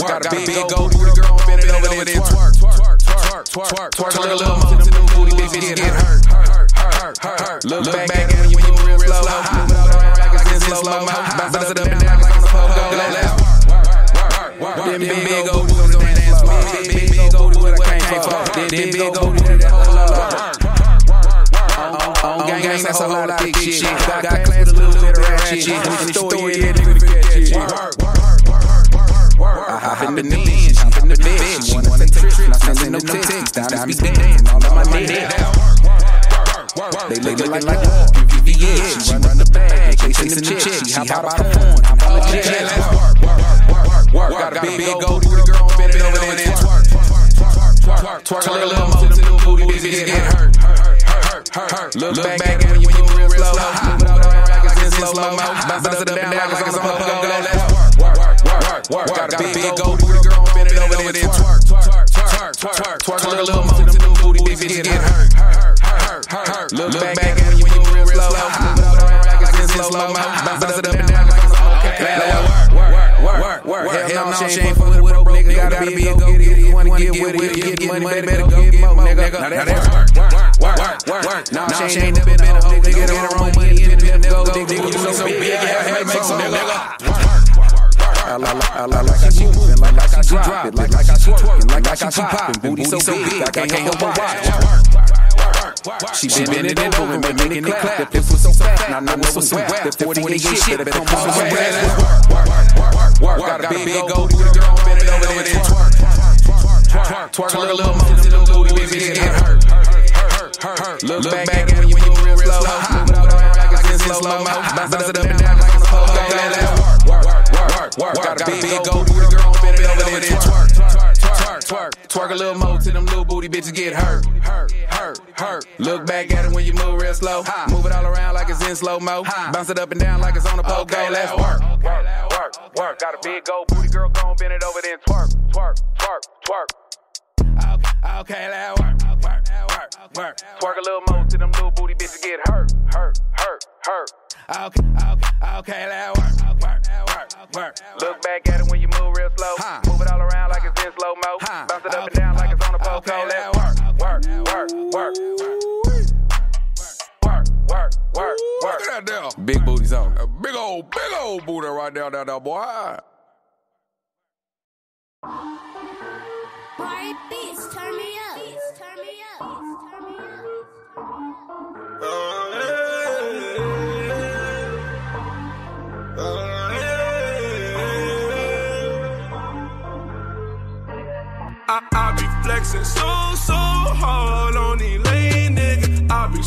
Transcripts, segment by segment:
work. Got a big, gold booty girl, bend it over there, twerk, twerk, twerk, twerk, twerk. Twerk a little more to the booty, bitch, get hurt, hurt, hurt, hurt. Look back at when you move real slow. Move it all around like it's in slow mo. Bounce it up and down like it's a pogo. Them big old booties on that ass. Big, big, old booty what I came for. Them big old booty that whole lot. On gang, that's a whole lot of big shit. Got, class with a little bit of ratchet shit. In the store, yeah, nigga, forget that shit. I hop in the Benz, hop in the bed. She wanna take trips, not sending no texts. Diamonds be dancing all on my neck. They looking like like VVS. She run the bag, chasing them chicks. She hop out the phone, hop on the jet. Got a big old booty girl, bend it over there and twerk. Twerk, twerk a little more to the little booty, bitch, get hurt. Hurt, hurt. Look back at when you move real slow. Move it all around like it's in slow mo. Bounce it up and down like it's on a. Let's work, work, work, work. Got a big old booty girl, bend it over there and twerk. Twerk, twerk, twerk, twerk a little more to the little booty, bitch, get hurt. Hurt, hurt, hurt. Look back at when you move real slow. Move it all around like it's in slow mo. Bounce it up and down like it's a pogo. Work, work, work, work. Hell no, she ain't fucking with a broke nigga. Gotta be a go get it. You wanna get with it, get money, better go get more, nigga. Now that's work, work, work, work, work. Now she ain't never been a hoe nigga. Get her own money, get it, go, nigga. You so big, yeah, make some nigga. Like, how she moving, like, how she drop like, how she twerking, like, how she popping. Booty so big, I can't help but watch. She been bending it and been making it clap. Fifth was so fat, now I know what's so wet. The 48 shit, better come on some rap. Work. Got a big old booty girl, bend it over there and twerk. Twerk, twerk twerk a little more the booty, bitch, get hurt. Look back at when you move real slow. Move it all around like it's in slow mo. Bounce it up and down like work. Got a big old booty girl, bend it over there and twerk. Twerk, twerk, twerk a little more to them little booty bitches get hurt. Hurt, hurt, hurt. Look back at it when you move real slow. Move it all around like it's in slow mo. Bounce it up and down like it's on a pogo. Let's work, work, work, work. Got a big old booty girl, gon' bend it over there twerk, twerk, twerk, twerk. Okay, okay, let work, work, work, work. Twerk a little more to them little booty bitches get hurt, hurt, hurt, hurt. Okay, okay, okay, let work, work, work, work. Look back at it when you move real slow. Move it all around like it's in slow mo. Bounce it up and down like it's on a pogo. Let's work, work, work, work. Work, work, work, work. Look at that there. Big booties on. A big old, big old booty right there, there, there, boy. Party beats, turn me up. Beats, turn me up. Beats, turn me up. I, I be flexing so, so hard on these lame niggas. I be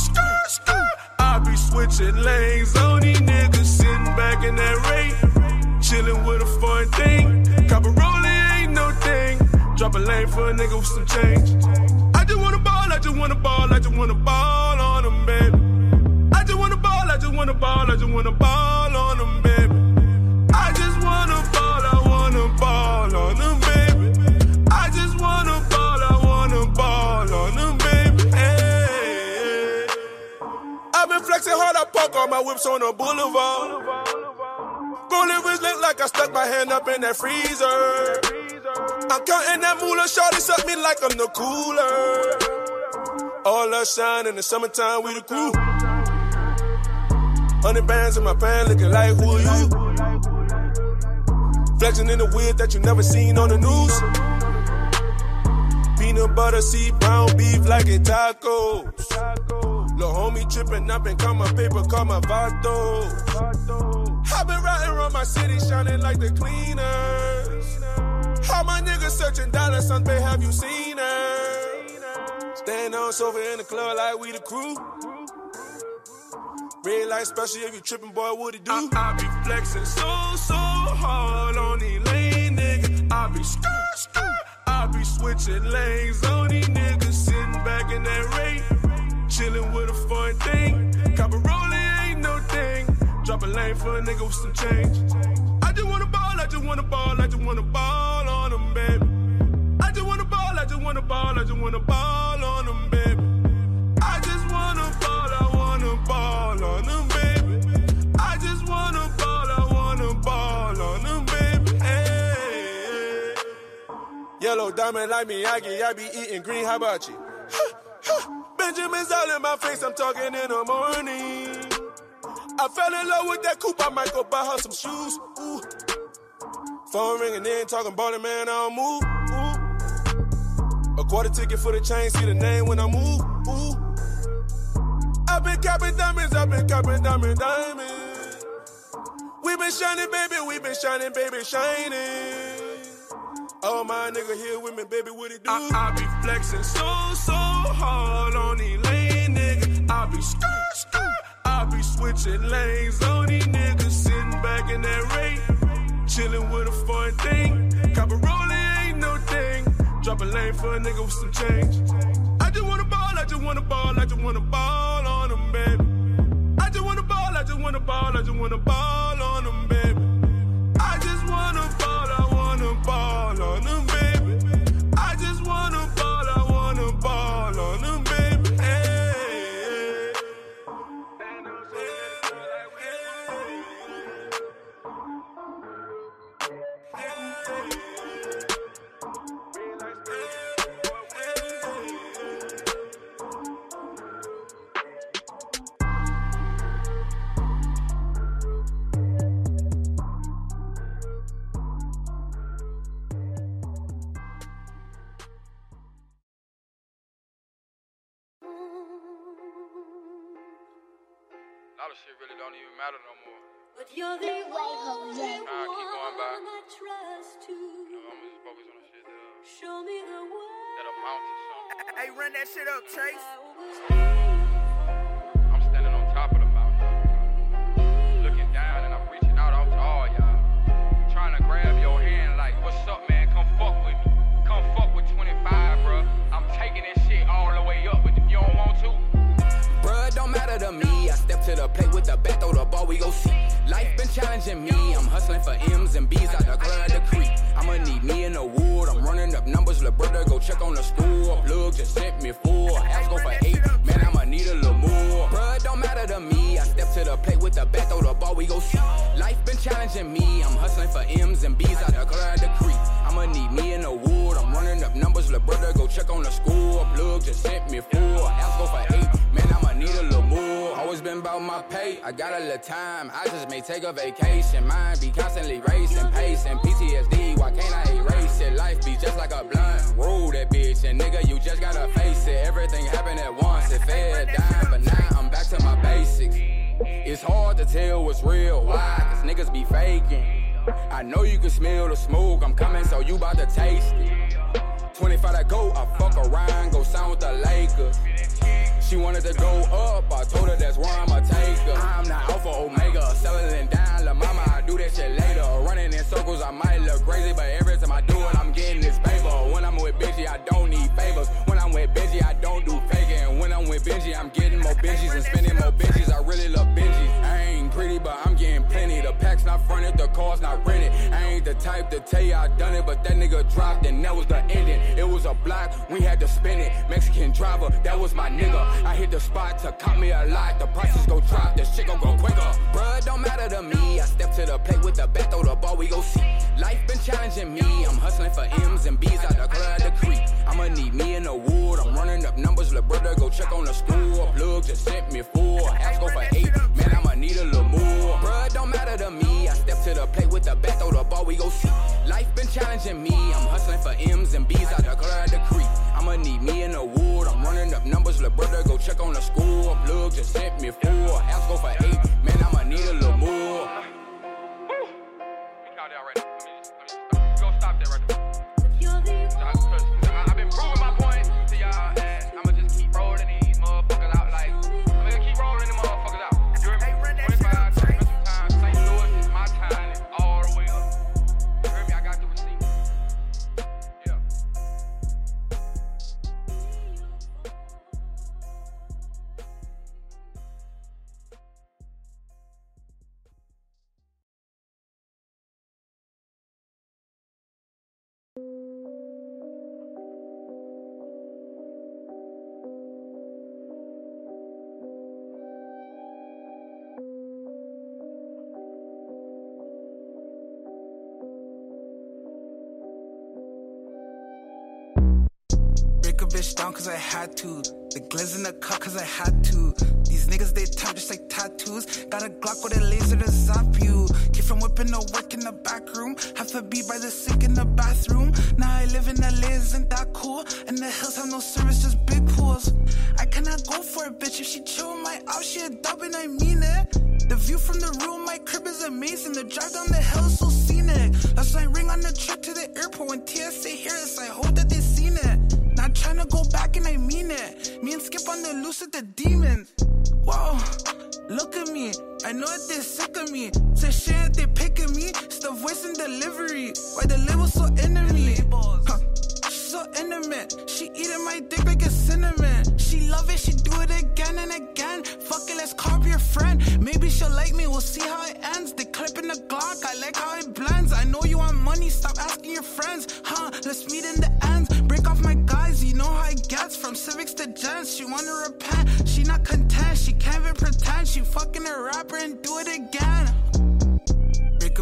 be switching lanes on these niggas. Sitting back in that rate. Chilling with a foreign thing. Drop a lane for a nigga with some change. I just wanna ball, I just wanna ball, I just wanna ball on them, baby. I just wanna ball, I just wanna ball, I just wanna ball on them, baby. I just wanna ball, I wanna ball on them, baby. I just wanna ball, I wanna ball on them, baby. Hey. I've been flexing hard, I park all my whips on the boulevard. Rolling wrist look like I stuck my hand up in that freezer. I'm counting that moolah, shawty suck me like I'm the cooler. All that shine in the summertime, we the crew. Hundred bands in my pants, looking like who you? Flexing in the weird that you never seen on the news. Peanut butter, see brown beef like it tacos. Lil' homie trippin' up and call my paper, call my vato. i been riding around my city, shining like the cleaners. All my niggas searching dollars, son, babe, have you seen her? Stand on sofa in the club like we the crew. Red light special if you trippin', boy, what it do? I, I be flexin' so, so hard on these lane niggas. I be skirt, skirt. I be switching lanes on these niggas, sitting back in that rate. Chillin' with a foreign thing. Copper rollin' ain't no thing. Drop a lane for a nigga with some change. I just wanna ball, I just wanna ball, I just wanna ball on them, baby. I just wanna ball, I just wanna ball, I just wanna ball on them, baby. I just wanna ball, I wanna ball on them, baby. I just wanna ball, I wanna ball on them, baby. Hey. Yellow diamond like Miyagi, I be eating green, you? Benjamin's all in my face, I'm talking in the morning. I fell in love with that coupe, I might go buy her some shoes. Ooh. Phone ringing in, talking about it, man, I don't move. Ooh. A quarter ticket for the chain, see the name when I move. Ooh. I've been capping diamonds, I've been capping diamond diamonds. We been shining, baby, we been shining, baby, shining. All my nigga here with me, baby, what it do? I, I be flexing so, so hard on these lane niggas. I be skirt, skirt. I be switching lanes on these niggas, sitting back in that rate. Chillin' with a foreign thing. Copper rollin' ain't no thing. Drop a lane for a nigga with some change. I just wanna ball, I just wanna ball, I just wanna ball on them, baby. I just wanna ball, I just wanna ball, I just wanna ball on them, baby. I just wanna ball, I wanna ball on them, really don't even matter no more. But you're the only Nah, keep going by. one I trust to You know, I'm just focus on the shit that, show me the way. that amount to something. Hey, run that shit up, Chase. I'm standing on top of the mountain, looking down and I'm reaching out out to all y'all, trying to grab your hand like, what's up, man? Come fuck with me. Come fuck with 25, bruh. I'm taking this shit all the way up, but if you don't want to, to the plate with the bat, throw the ball, we go see. Life been challenging me. I'm hustling for M's and B's out the club, the creek. I'ma need me in the wood. I'm running up numbers, brother, go check on the store. Plug just sent me four. Ask go for eight. Man, I'ma need a little more. Bruh, don't matter to me. I step to the plate with the bat, throw the ball, we go see. Life been challenging me. I'm hustling for M's and B's out the club, the creek. I'ma need me in the wood. I'm running up numbers, little brother, go check on the score. Plug just sent me four. Ask go for eight. Man, I'ma need a little more. Always been about my pay. I got a little time. I just may take a vacation. Mine be constantly racing, pacing. PTSD, why can't I erase it? Life be just like a blunt. Roll that bitch, and nigga, you just gotta face it. Everything happened at once. It fed down, but now I'm back to my basics. It's hard to tell what's real. Why? Cause niggas be faking. I know you can smell the smoke. I'm coming, so you bout to taste it. 25 to go, I fuck around, go sign with the Lakers. She wanted to go up, I told her that's where I'ma take her. I'm the Alpha Omega, settling down, la mama, I do that shit later. Running in circles, I might look crazy, but every time I do it, I'm getting this paper. When I'm with Benji, I don't need favors. When I'm with Benji, I don't do faking. When I'm with Benji, I'm getting and spending more bitches. I really love Benjis. The car's not rented. I ain't the type to tell you I done it, but that nigga dropped and that was the ending. It was a block, we had to spin it. Mexican driver, that was my nigga. I hit the spot to cop me a lot. The prices go drop, the shit gon' go quicker. Bruh, don't matter to me. I step to the plate with the bat, throw the ball, we go see. Life been challenging me. I'm hustling for M's and B's out the club, the creek. I'ma need me in the wood. I'm running up numbers, little brother, go check on the score. Plug just sent me four. Ask go for eight. Man, I'ma need a little more. Plate with the bat, throw the ball, we go see. Life been challenging me. I'm hustling for M's and B's out the club, the creek. I'ma need me in the wood. I'm running up numbers, little brother. brother go check on the school. Plug just sent me four. House go for eight. Man, I'ma need a little more. Cause I had to. The glizz in the cup cause I had to. These niggas they tap just like tattoos. Got a Glock with a laser to zap you. Keep from whipping the work in the back room. Have to be by the sink in the bathroom. Now I live in LA, isn't that cool? And the hills have no service, just big pools. I cannot go for a bitch if she chill my out, she a dub and I mean it. The view from the room, my crib is amazing. The drive down the hill is so scenic. That's I ring on the trip to the airport when TSA. It's I hope that they go back and I mean it. Me and Skip on the loose with the demons. Whoa, look at me. I know that they're sick of me. They say shit that they picking me. It's the voice and delivery. Why the label so me? Huh. So intimate. She eating my dick like a cinnamon. She love it, she do it again and again. Fuck it, let's carve your friend. Maybe she'll like me, we'll see how it ends. They clip in the Glock, I like how it blends. I know you want money, stop asking your friends. Huh, let's meet in the ends. Break off my guys, you know how it gets. From civics to gents, she wanna repent. She not content, she can't even pretend. She fucking a rapper and do it again.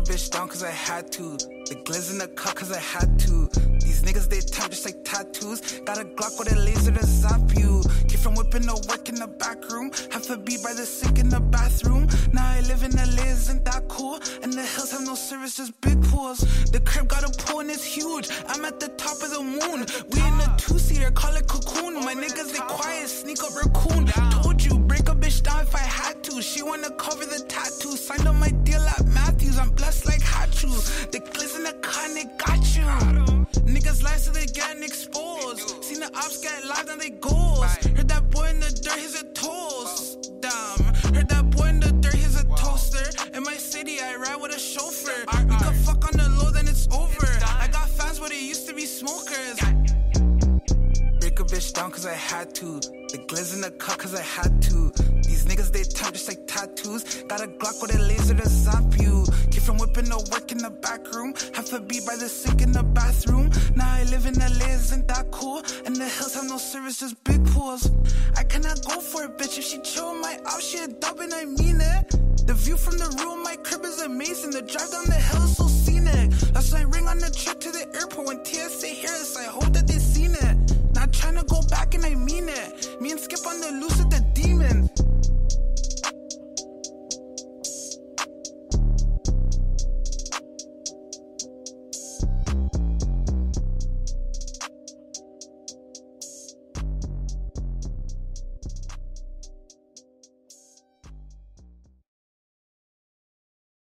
Bitch down cause I had to. The glizz in the cup cause I had to. These niggas they tap just like tattoos. Got a Glock with a laser to zap you. Keep from whipping the work in the back room. Have to be by the sink in the bathroom. Now I live in LA, isn't that cool? And the hills have no service, just big pools. The crib got a pool and it's huge. I'm at the top of the moon. We in a two seater, call it cocoon. My niggas they quiet, sneak up raccoon. Told you, break a bitch down if I had to. She wanna cover the tattoo. Signed on my deal at Matthews. I'm blessed like Hachu. The glizz in the and they got you. Niggas lie so they getting exposed. Seen the ops get live and they goals. Heard that boy in the dirt, he's a toast. Damn. Heard that boy in the dirt, he's a toaster. In my city, I ride with a chauffeur. We can fuck on the low, then it's over. I got fans, but it used to be smokers. Bitch down cause I had to. The glizz in the cup cause I had to. These niggas they tap just like tattoos. Got a Glock with a laser to zap you. Keep from whipping the work in the back room. Have to be by the sink in the bathroom. Now I live in LA, isn't that cool? And the hills have no service, just big pools. I cannot go for a bitch if she chill my out, she a dub and I mean it. The view from the room, my crib is amazing. The drive down the hill is so scenic. That's I ring on the trip to the airport when TSA. It's I hope that they seen it. Not trying to go back and I mean it. Me and Skip on the loose with the demons.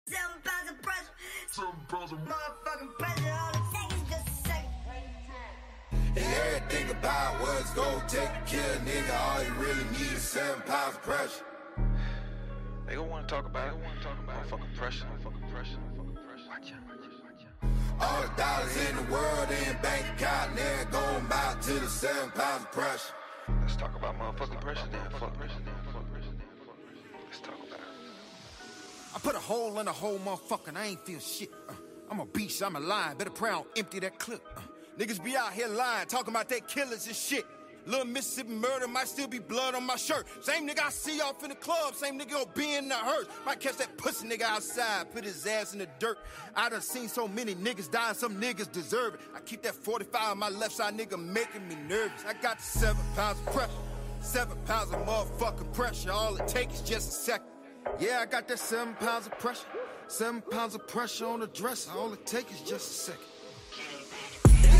Seven pounds of pressure. Seven pounds of motherfucking And everything about what's gonna take a kill a nigga. All you really need is seven pounds of pressure. They gonna wanna talk about it. They wanna talk about fucking pressure. Fucking pressure. Fucking pressure. Watch out. Watch out. Watch out. All the dollars in the world in bank account, they're going back to the seven pounds of pressure. Let's talk about motherfucking pressure then. Fuck pressure then. Fuck pressure then. Fuck pressure then. Let's talk about it. I put a hole in a whole motherfucker and I ain't feel shit. Uh, I'm a beast, I'm a lion. Better pray I don't empty that clip. Uh, niggas be out here lying, talking about they killers and shit. Little Mississippi murder might still be blood on my shirt. Same nigga I see off in the club, same nigga gon' be in the hearse. Might catch that pussy nigga outside, put his ass in the dirt. I done seen so many niggas die, some niggas deserve it. I keep that 45 on my left side, nigga, making me nervous. I got seven pounds of pressure, seven pounds of motherfucking pressure. All it takes is just a second. Yeah, I got that seven pounds of pressure, seven pounds of pressure on the dresser. All it takes is just a second.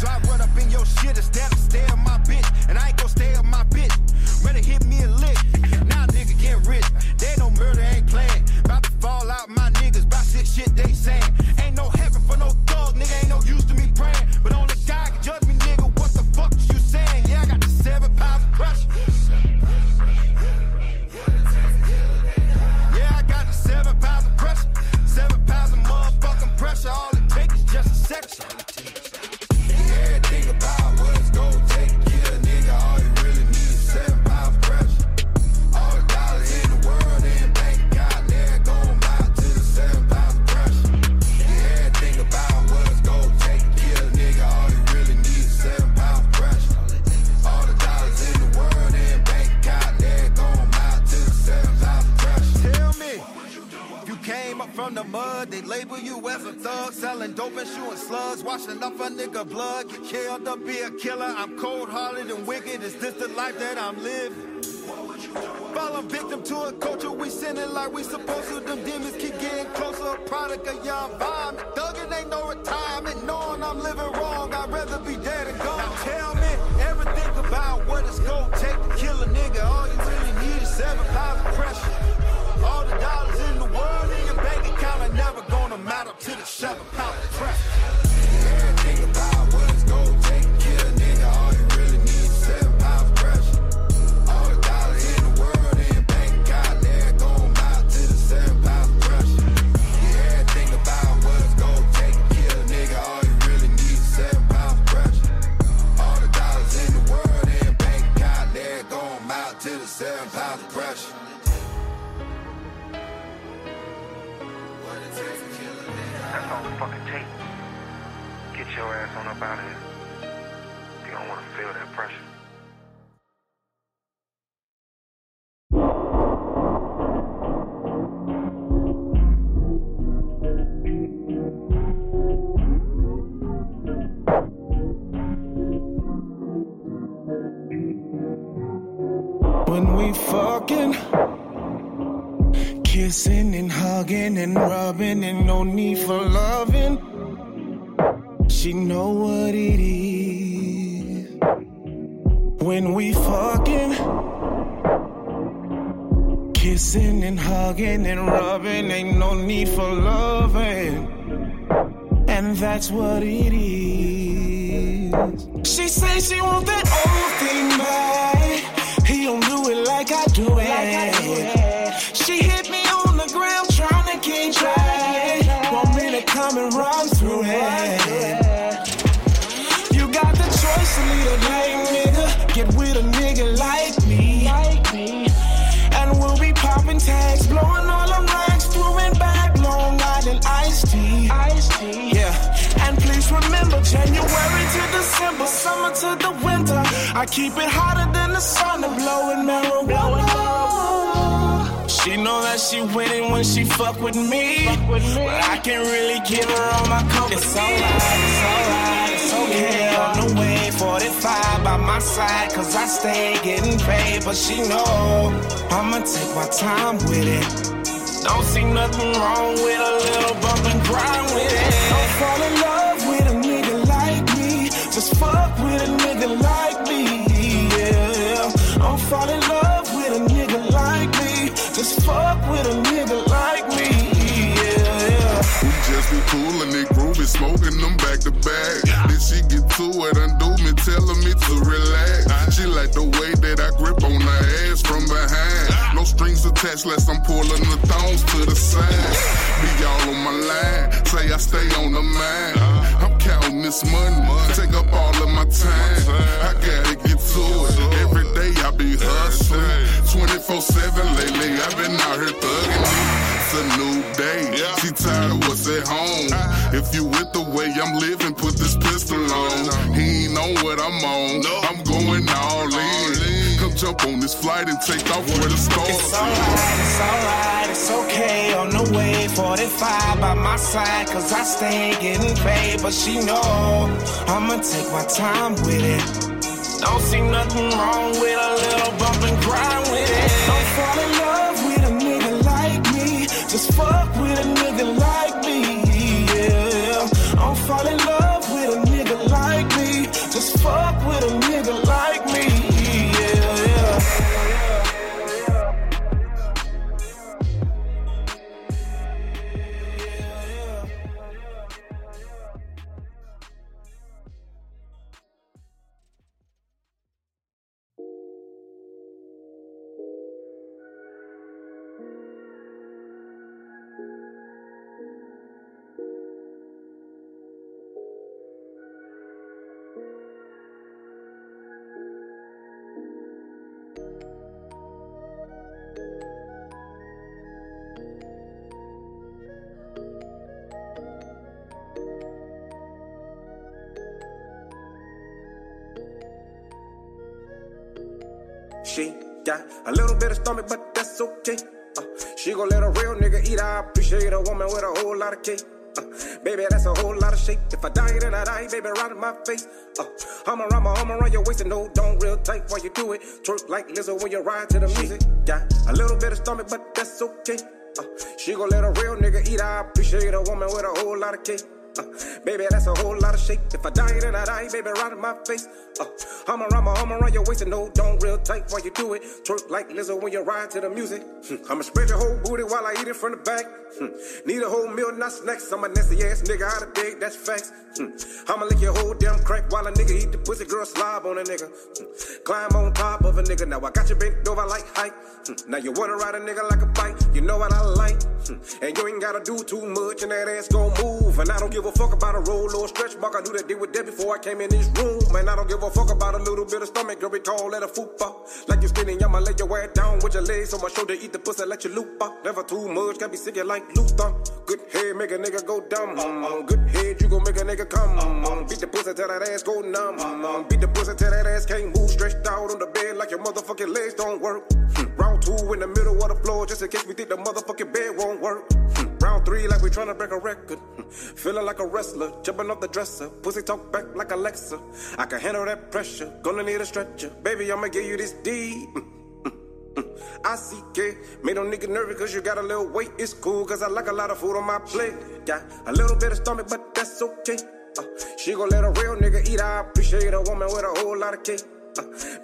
So I run up in your shit and stab and stare my bitch. And I ain't gon' stay at my bitch. Ready? hit me and sinning like we supposed to. Them demons keep getting closer. A product of young vibe. She know what it is. When we fucking, kissing and hugging and rubbing, ain't no need for loving. And that's what it is. She say she want that old thing back. January to December, summer to the winter. I keep it hotter than the sun, and blowing marijuana. She know that she winning when she fuck with me. But I can't really give her all my company. It's alright, it's alright, it's okay. On the way, 45 by my side, cause I stay getting paid. But she know I'ma take my time with it. Don't see nothing wrong with a little bump and grind with it. Don't fall in love fall in love with a nigga like me. Just fuck with a nigga like me. Yeah. yeah. We just be coolin' it, groovy, smoking them back to back. Then she get to it, undo me, telling me to relax. She like the way that I grip on her ass from behind. No strings attached, less I'm pulling the thongs to the side. Be all on my line, say I stay on the mind. I'm counting this money, take up all of my time. I gotta get to it. Every day I be hustling. 24 7 lately, I've been out here thugging It's a new day. She tired of what's at home. Ah. If you with the way I'm living, put this pistol on. He ain't on what I'm on. I'm going all in. Come jump on this flight and take off where the stars It's alright, it's alright, it's okay. On the way, 45 by my side, cause I stay getting paid. But she know I'ma take my time with it. Don't see nothing wrong with a little bump and grind got a little bit of stomach, but that's okay. Uh, she gon' let a real nigga eat. I appreciate a woman with a whole lot of cake. Uh, baby, that's a whole lot of shake. If I die, then I die, baby, right in my face. Uh, I'ma around my arm around your waist and no, don't real tight while you do it. Twerk like Lizzo when you ride to the music. Got a little bit of stomach, but that's okay. Uh, she gon' let a real nigga eat. I appreciate a woman with a whole lot of cake. Baby, that's a whole lot of shake. If I die, then I die, baby, right in my face. Uh, I'm around my arm around your waist and no, don't real tight while you do it. Twerk like Lizzo when you ride to the music. Hmm, I'ma spread your whole booty while I eat it from the back. Hmm, Need a whole meal, not snacks. I'm a nasty ass nigga out of dig, that's facts. Hmm, I'ma lick your whole damn crack while a nigga eat the pussy, girl slob on a nigga. Climb on top of a nigga, now I got you bent over like height. Now you wanna ride a nigga like a bike, you know what I like. And you ain't gotta do too much, and that ass gon' move. And I don't give a fuck about a roll or a stretch mark. I knew that did with that before I came in this room. And I don't give a fuck about a little bit of stomach, girl, we call that a fupa. Like you skinny, I'ma lay your ass down with your legs on my shoulder, eat the pussy, let you loop up. Never too much, can't be sick like Luther. Good head, make a nigga go dumb. Mm, Good head, you gon' make a nigga come. Mm, Beat the pussy till that ass go numb. Mm, Beat the pussy till that ass can't move. Stretched out on the bed like your motherfucking legs don't work. Hmm, Round two in the middle of the floor, just in case we think the motherfucking bed won't work. Round three, like we tryna break a record. Feeling like a wrestler, jumping off the dresser. Pussy talk back like Alexa. I can handle that pressure, gonna need a stretcher. Baby, I'ma give you this D. I see K. Made no nigga nervous cause you got a little weight. It's cool cause I like a lot of food on my plate. Got a little bit of stomach, but that's okay. Uh, she gon' let a real nigga eat. I appreciate a woman with a whole lot of cake.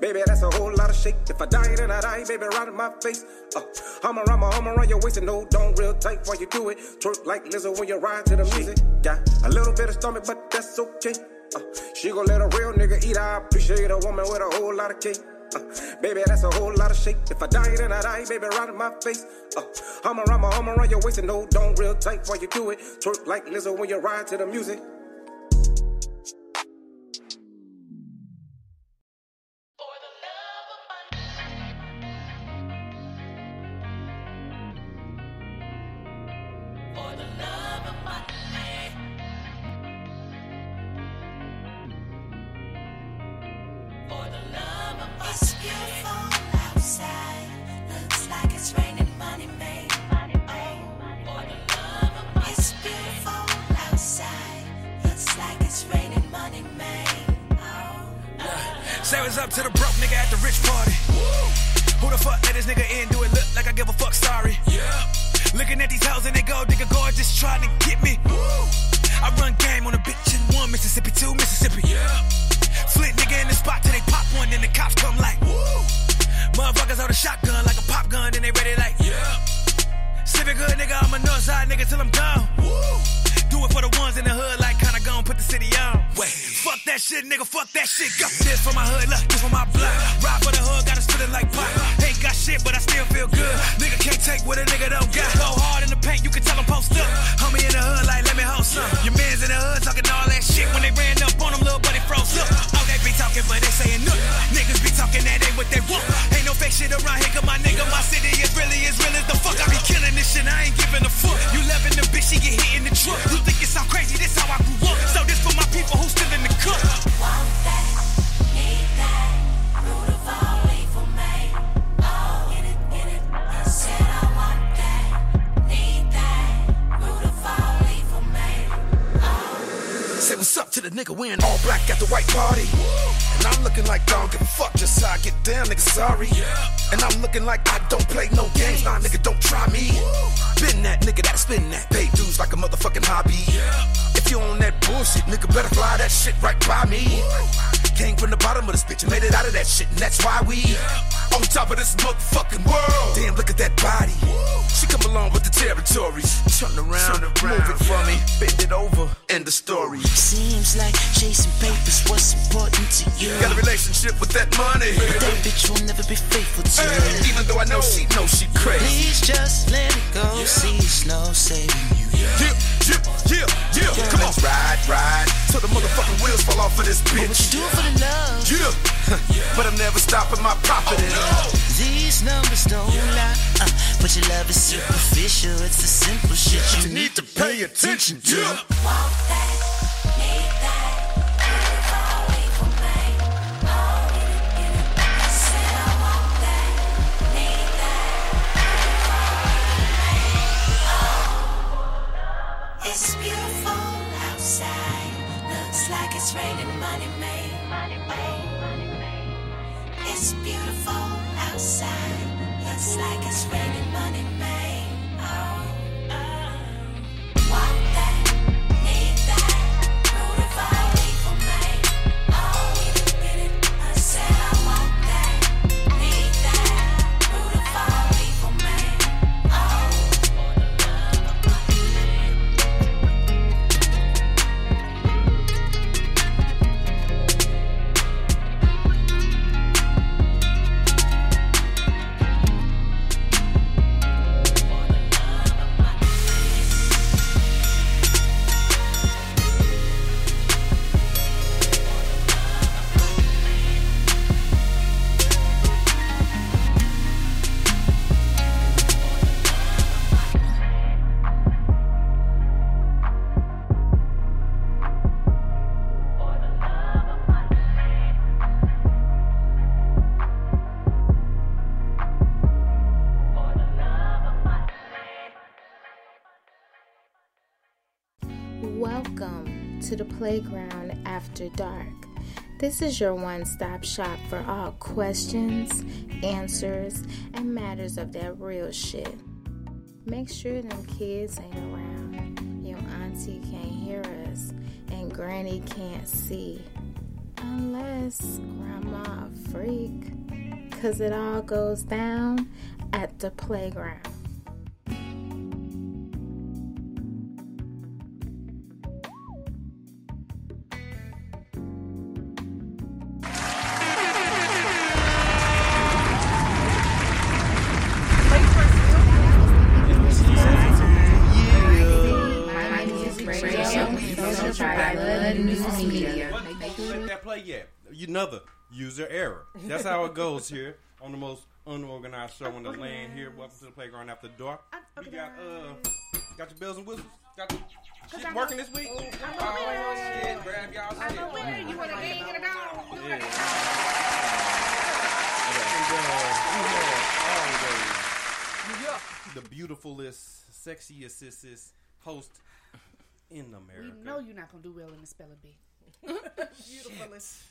Baby, that's a whole lot of shake. If I die, then I die, baby, right in my face. Uh, I'm around my arm around your waist and no, don't real tight while you do it. Twerk like Lizzo when you ride to the music. Got a little bit of stomach, but that's okay. Uh, she gon' let a real nigga eat. I appreciate a woman with a whole lot of cake. Uh, baby, that's a whole lot of shake. If I die, then I die, baby, right in my face. Uh, I'm around my arm around your waist and no, don't real tight while you do it. Twerk like Lizzo when you ride to the music. Is your one stop shop for all questions, answers, and matters of that real shit. Make sure them kids ain't around, your auntie can't hear us, and granny can't see. Unless grandma a freak. Cause it all goes down at the playground. Goes here on the most unorganized show in the land here. Welcome to the playground after dark. We got uh got your bells and whistles. Got the shit working this week. Oh, shit, grab y'all shit. I'm a winner. You want a game and a dog? Yeah. And, uh, we have always the beautifulest, sexiest sis- host in America. We know you're not gonna do well in the spelling bee. Beautifulest.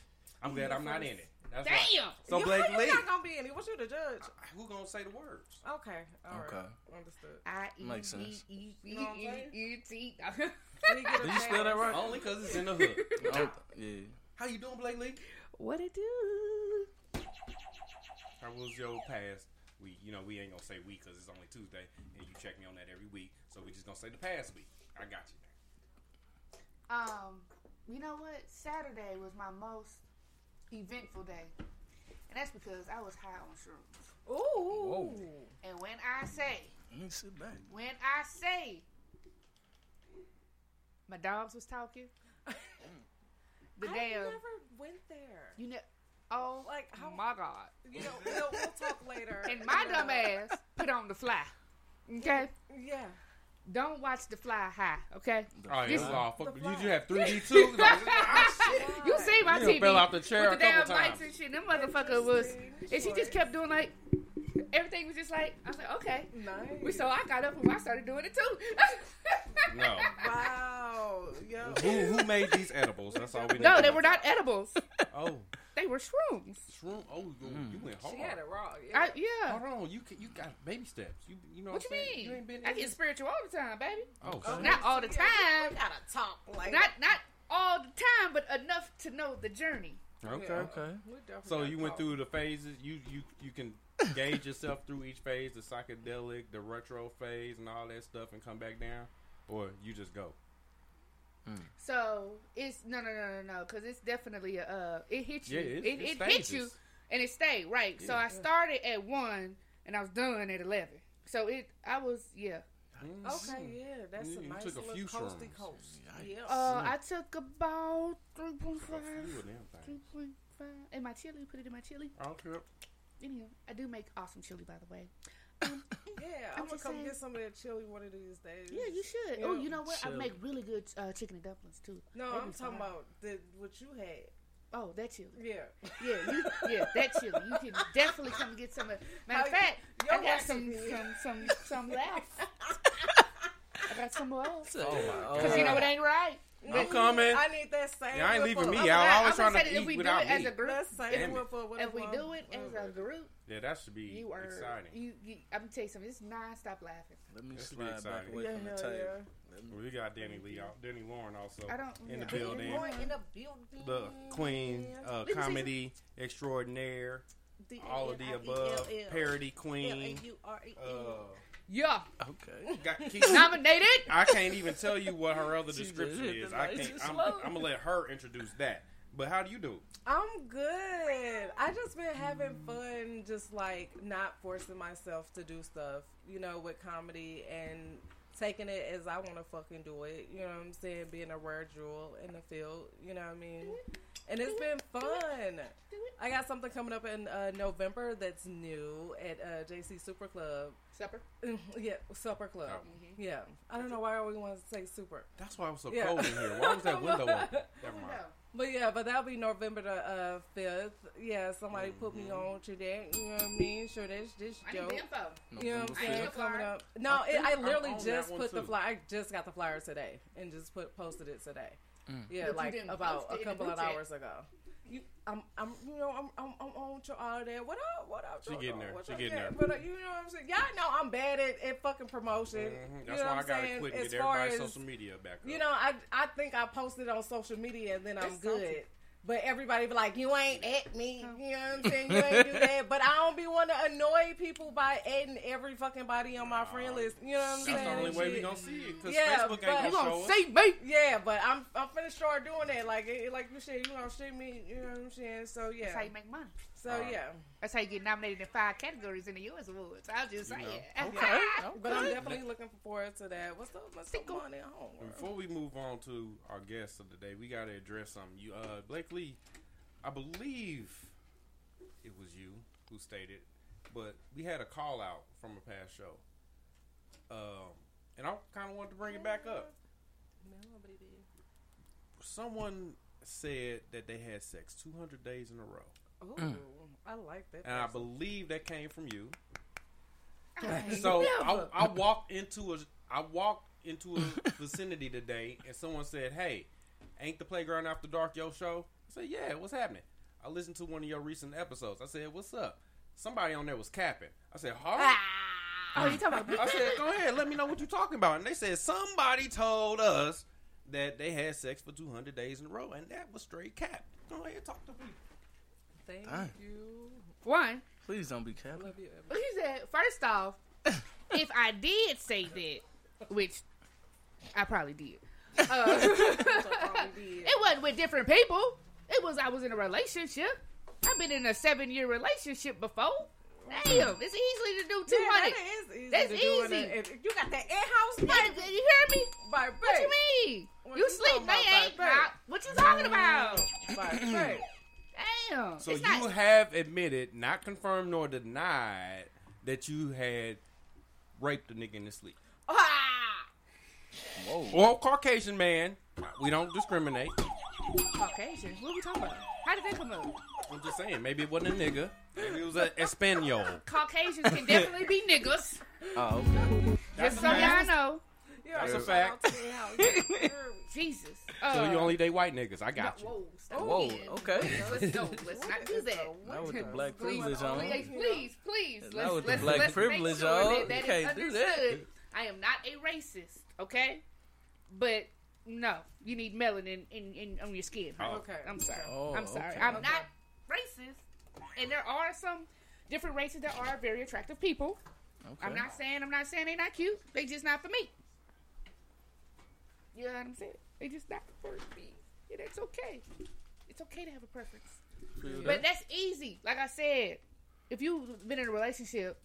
I'm glad I'm not in it. That's Damn. Right. So you, Blake you're Lee, not gonna be in it. What's you the judge? who gonna say the words? Okay. All right. Okay. Understood. I E Makes D sense. E E You know what I'm saying? E E T. Did he get a Did you spell that right? Only because it's in the hood. Oh, yeah. How you doing, Blake Lee? What it do? How was your past week? You know, we ain't gonna say week because it's only Tuesday, and you check me on that every week. So we just gonna say the past week. I got you. Um, you know what? Saturday was my most eventful day, and that's because I was high on shrooms. Ooh. And when I say, Let sit back. when I say, my dogs was talking. the I damn, never went there. you know, oh Like how? my god, You know, we'll, we'll talk later. and my dumb ass put on the fly. Okay, Yeah. Don't watch the fly high. Okay, Oh, yeah, This- was all fuck. the Did you have 3D too? Ah, you see my You TV fell off the chair with the damn couple lights and shit. Them motherfucker was, and she just kept doing like everything was just like I was like okay. Nice. So I got up and I started doing it too. No. Wow. Yo. Who who made these edibles? That's all we need. no, they were not edibles. Oh, They were shrooms. shroom. Oh, you, you went mm. hard. She had it raw. Yeah. I, yeah. Hold on, you can, you got baby steps. You you know What what, you saying? mean? You ain't been. I get spiritual all the time, baby. Oh, Okay. Not all the Yeah, time. We gotta talk like Not not all the time, but enough to know the journey. Okay. Okay. So you went through the phases. You you you can gauge yourself through each phase, the psychedelic, the retro phase, and all that stuff, and come back down, or you just go. So it's no no no no no because it's definitely a uh, it hits you Yeah, it- it, it it, hits you and it stayed right. So Yeah. I started at one and I was done at eleven. So it I was yeah. Okay, yeah, that's You- a nice took a little few coasty coast. Yeah. Uh, I took about three point Took a five. few of them things. Three point five. And my chili, put it in my chili. Okay. Anyhow, I do make awesome chili by the way. yeah, I'm I'm, gonna just come saying- get some of that chili one of these days. Yeah, you should. Yeah. Oh, you know what? I make really good uh, chicken and dumplings too. No, They I'm be talking fire. about the what you had. Oh, that chili. Yeah. Yeah, you, yeah, that chili. You can definitely come and get some. Of, matter of fact, your I got some recipe. some some some left. I I got some more. Because Oh, you know it ain't right. I'm coming. I need that same. Yeah, I ain't leaving me out. I always I'm trying gonna to say that if we eat do without it as me. a group, That same Damn it. whip up. if we do it as a group, Yeah, that should be you are. exciting. You, you, I'm gonna tell you something. It's non-stop laughing. Let me That's slide back exciting. away Yeah, from the table. yeah. Well, we got Danny Lee, out, Danny Lauren also I don't- in the yeah. building. Lauren in the building. The queen, uh, Let me see comedy extraordinaire, all of the L- I- above, L- L. parody queen. L-A-U-R-E-E. Yeah. Okay. got, keep, Nominated. I can't even tell you what her other description is. I can't. I'm. I'm gonna let her introduce that. But how do you do? I'm good. I just been having fun, just like not forcing myself to do stuff, you know, with comedy and taking it as I want to fucking do it. You know what I'm saying? Being a rare jewel in the field. You know what I mean? And it's been fun. I got something coming up in uh, November that's new at uh, JC Super Club. Supper. yeah, Supper Club. Oh. Yeah. I don't know why I always want to say super. That's why I was so Yeah. cold in here. Why was that window open? Never mind. But yeah, but that'll be November the uh, 5th. Yeah, somebody put me on to that. You know what I mean? Sure, that's this I need joke. the info. You know what I'm November saying? 5th. Coming up. No, I it, think I I'm literally on that just one put the too. flyer. I just got the flyer today and just put posted it today. Yeah, But you like didn't about post it a in the couple of group chat. hours ago. You, I'm, I'm, you know, I'm, I'm, I'm on to all of that. What up? What up? She Jojo? getting there. What's She up? getting Yeah, there. But uh, you know what I'm saying? Y'all know I'm bad at, at fucking promotion. Mhm. You That's know why I what I'm gotta saying? quit and As get everybody's as- social media back up. You know, I I think I posted on social media and then I'm That's good. Salty. But everybody be like, you ain't at me. You know what I'm saying? You ain't do that. But I don't be want to annoy people by adding every fucking body on my friend list. You know what I'm That's saying? the only way we gonna see it because Yeah, Facebook but- ain't You gonna gonna show see it. me? Yeah, but I'm I'm finna start doing that. Like it, like you said, you gonna see me. You know what I'm saying? So yeah. That's how you make money. So yeah. That's how you get nominated in five categories in the U.S. Awards. I'll just say it. Okay. But I'm definitely looking forward to that. What's up? What's up, money at home? Before we move on to our guest of the day, we gotta address something. You, uh, Blake Lee, I believe it was you who stated, but we had a call out from a past show, um, and I kind of wanted to bring it back up. Someone said that they had sex 200 days in a row, Ooh, mm. I like that. and I believe that came from you. I so I. I walked into a I walked into a vicinity today, and someone said, "Hey, ain't the playground after dark your show?" I said, "Yeah, what's happening?" I listened to one of your recent episodes. I said, "What's up?" Somebody on there was capping. I said, "Huh?" Ah. Oh, you talking about? I said, "Go ahead, let me know what you're talking about." And they said somebody told us that they had sex for 200 days in a row, and that was straight cap. Go ahead, talk to me. Thank Dang. you. One. Please don't be capping. Love you. He said, first off, if I did say that, which I probably did, uh, it wasn't with different people. It was I was in a relationship. I've been in a seven year relationship before. Damn, it's easy to do two Yeah, hundred. that is easy. That's to do in easy. a- if you got that in-house, Hey, baby. you hear me? By What you mean? What you you sleep? talking They about, ain't. What you talking about? By baby. Damn. So it's you not, have admitted, not confirmed nor denied, that you had raped a nigga in his sleep. Ah! Whoa. Or Caucasian man. We don't discriminate. Caucasian. What are we talking about? How did that come up? I'm just saying, maybe it wasn't a nigga. Maybe it was an Espanol. Caucasians can definitely be niggas. Oh, okay. Just so y'all know. That's a fact. Jesus. So Uh, you only date white niggas. I got you. Whoa, stop Whoa, again. okay. Let's, no, let's not do that. Not with the black privilege on. Please, please, please. Not Let's, with the let's, black let's privilege sure on. That, that You is can't do that. I am not a racist, okay? But no, you need melanin in, in on your skin. Oh. Okay. I'm sorry. Oh, I'm sorry. okay. I'm Okay. not racist, and there are some different races that are very attractive people. Okay. I'm not saying I'm not saying they're not cute. They just not for me. You know what I'm saying? They just not for me. Yeah, that's okay. It's okay to have a preference. Feel But that's easy. Like I said, if you've been in a relationship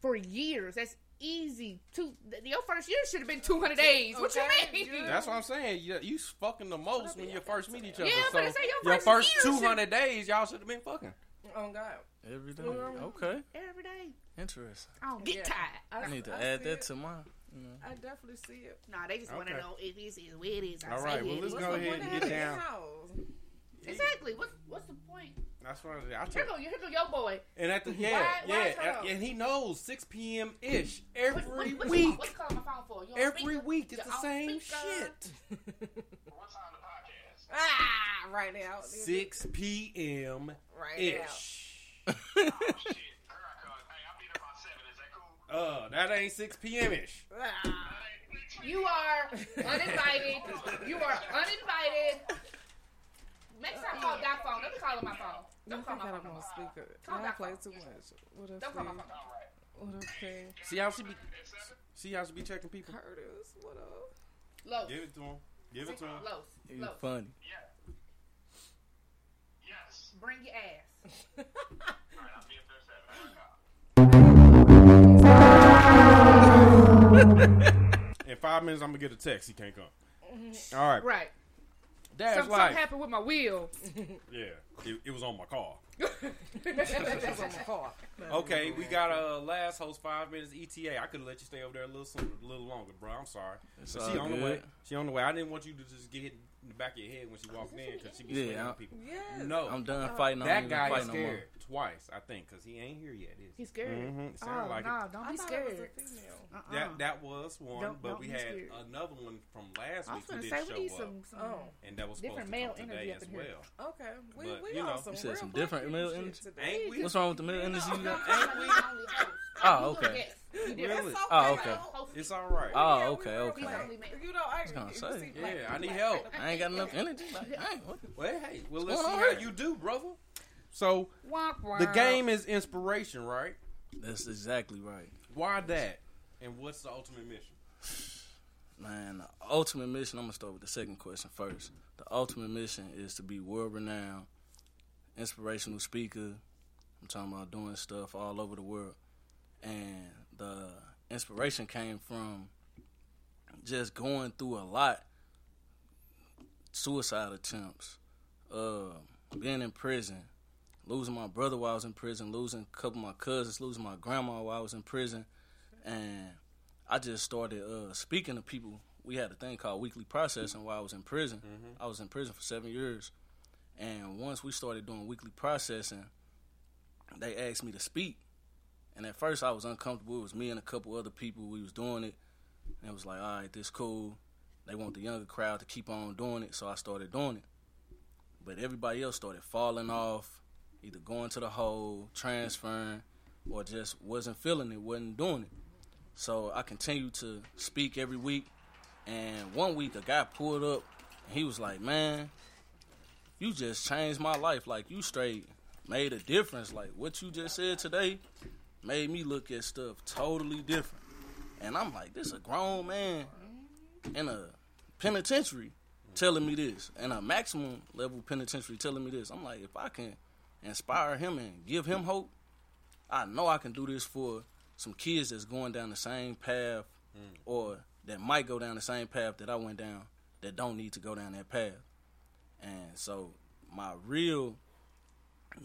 for years, that's easy. Two, th- your first year should have been 200 days. What you mean? That's what I'm saying. You, you fucking the most when you first meet each other. Yeah, I'm so finna say your your first first year should- 200 days, y'all should have been fucking. Oh God. Every day. Okay. Every day. Interesting. I don't get Yeah. tired. I need to I add that it. to my. You know. I definitely see it. Nah, they just want to know if it's is where it is. I All say well, let's go What's the ahead point and get down. in-house? Exactly. What's what's the point? That's what I, I Here told. go, here go your boy. And at the Why- yeah, why yeah, turn and he knows 6 p.m. ish every What- what- what week. What you calling my phone for? You on Every speaker? week, it's You the same speaker? shit. What time the podcast? Ah, right now. 6 p.m. Right ish. Uh, that ain't 6 p.m. ish. You are uninvited. you are uninvited. Next time, call that phone. Don't be calling my phone. Don't call think my I phone. don't want to speak it. Call I that play phone. too much. What up, Don't call my phone. What up, King? See how she be. See how she be checking people. Curtis, what up? Los. Give it to him. Give it to him. Los. You Los. funny. Bring your ass. In five minutes, I'm gonna get a text. He can't come. All right. Right. That's Something life. happened with my wheel. Yeah, it, it was on my car. Was on my car. Okay, we got a uh, last host five minutes ETA. I could have let you stay over there a little some, a little longer, bro. I'm sorry. It's But she on the way. She on the way. I didn't want you to just get hit in the back of your head when she walked in because she be Yeah, swinging on people. Yes. No, I'm done fighting. That guy fight is no more. scared twice, I think, because he ain't here yet. Is he? He's scared. Mhm, sound oh, like no, it. don't I be it was scared. a female. Uh-uh. That that was one, Don't- but don't we had scared. another one from last I week was who gonna did say show we need up, some, some Oh. and that was supposed different to male come today energy up as well. Okay, we, But, we you know. some You said real some different male energy? Ain't we? What's wrong with the male energy you? Ain't we? Oh, okay. Really? Oh, okay. It's all right. Oh, okay, okay. You know, I, was gonna say. see, Yeah, black I need help. I ain't got enough energy. Like, dang, what? Well, hey, well, What's let's see how you do, brother. So, Womp the game is inspiration, right? That's exactly right. Why that? And what's the ultimate mission? Man, the ultimate mission, I'm going to start with the second question first. The ultimate mission is to be world renowned, inspirational speaker. I'm talking about doing stuff all over the world. And the inspiration came from just going through a lot suicide attempts, uh, being in prison, losing my brother while I was in prison, losing a couple of my cousins, losing my grandma while I was in prison. And I just started uh, speaking to people. We had a thing called weekly processing while I was in prison. I was in prison for seven years. And once we started doing weekly processing, they asked me to speak. And at first I was uncomfortable. It was me and a couple other people. We was doing it. And it was like, all right, this cool. They want the younger crowd to keep on doing it, so I started doing it. But everybody else started falling off, either going to the hole, transferring, or just wasn't feeling it, wasn't doing it. So I continued to speak every week. And one week a guy pulled up and he was like, Man, you just changed my life. Like you straight made a difference. Like what you just said today made me look at stuff totally different. And I'm like, this is a grown man in a penitentiary telling me this, and a maximum level penitentiary telling me this. I'm like, if I can inspire him and give him hope, I know I can do this for some kids that's going down the same path mm. or that might go down the same path that I went down that don't need to go down that path. And so my real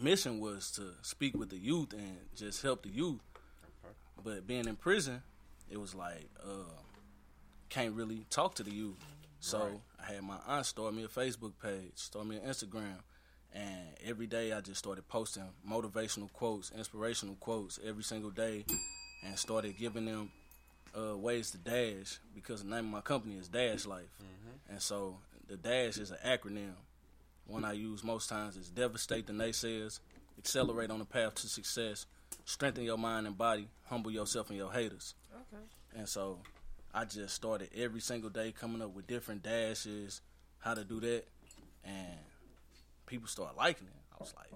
mission was to speak with the youth and just help the youth. But being in prison, it was like uh, can't really talk to the youth. So I had my aunt start me a Facebook page, start me an Instagram, and every day I just started posting motivational quotes, inspirational quotes every single day, and started giving them uh, ways to dash because the name of my company is Dashlife, and so the Dash is an acronym. One I use most times is devastate the naysayers, accelerate on the path to success, strengthen your mind and body, humble yourself and your haters. Okay. And so I just started every single day coming up with different dashes, how to do that, and people started liking it. I was like,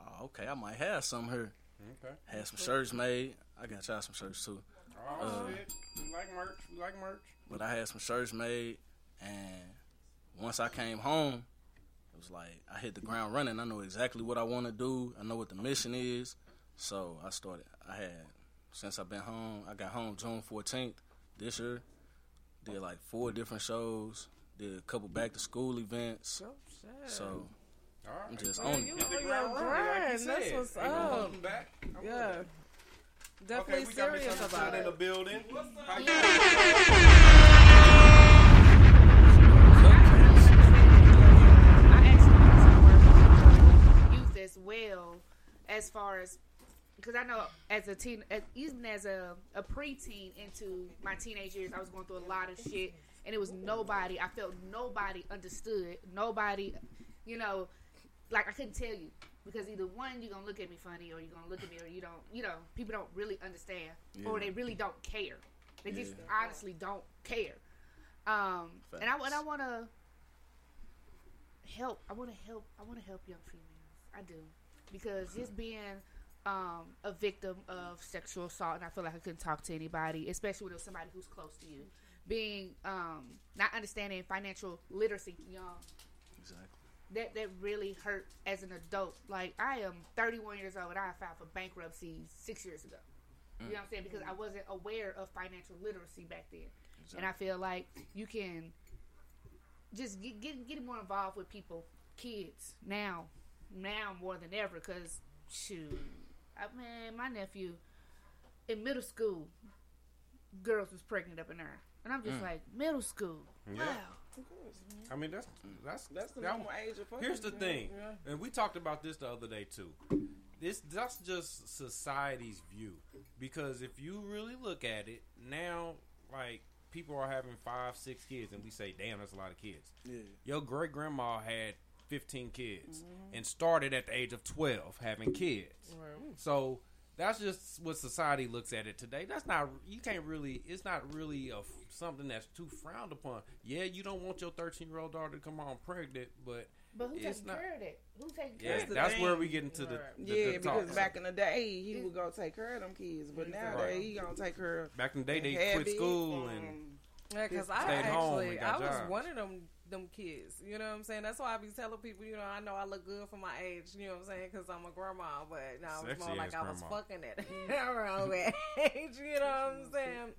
oh, okay, I might have some here. Okay. Had some shirts made. I got y'all some shirts too. Oh Uh, shit, we like merch. We like merch. But I had some shirts made, and once I came home, it was like I hit the ground running. I know exactly what I want to do. I know what the mission is. So I started. I had since I've been home. I got home June fourteenth this year. Did like four different shows. Did a couple back to school events. Shit. So I'm just Man, on you it. on your grind. That's what's Ain't up. holding back. I'm Yeah. Definitely okay, serious Miss about Understood in the building. How you I actually because I know as a teen, as, even as a, a preteen into my teenage years, I was going through a lot of shit, and it was nobody. I felt nobody understood. Nobody, you know, like I couldn't tell you because either one, you're gonna look at me funny, or you're gonna look at me, or you don't. You know, people don't really understand, or they really don't care. They just honestly don't care. Um, and I and I want to help. I want to help. I want to help young females. I do because just being um, a victim of sexual assault, and I feel like I couldn't talk to anybody, especially with somebody who's close to you. Being um, not understanding financial literacy young. Exactly. That that really hurt as an adult. Like I am 31 years old, and I filed for bankruptcy six years ago. You know what I'm saying? Because I wasn't aware of financial literacy back then, and I feel like you can just get get, get more involved with people, kids now, now more than ever. Because shoot, I, man, my nephew in middle school, girls was pregnant up in there, and I'm just Mm. like middle school. Yeah. Wow. I mean that's that's That's the that- normal age of fucking, Here's the thing, yeah. and we talked about this the other day too. This that's just society's view because if you really look at it now, like people are having five, six kids, and we say, "Damn, that's a lot of kids." Yeah. Your great grandma had 15 kids and started at the age of 12 having kids. Right. Hmm. So that's just what society looks at it today. That's not you can't really. It's not really a, something that's too frowned upon. Yeah, you don't want your 13 year old daughter to come on pregnant, but But who it's taking not. care of that? Who taking Yeah, care that's, of that? where we get into the, the yeah, the because talk. back in the day, he would go take care of them kids, but nowadays he gonna take care of. Back in the day, they quit school and Yeah, because I stayed home actually and I was jobs. one of them them kids. You know what I'm saying? That's why I be telling people, you know, I know I look good for my age. You know what I'm saying? Because I'm a grandma, but now it was more like ass I was fucking it around that age. You know what I'm saying?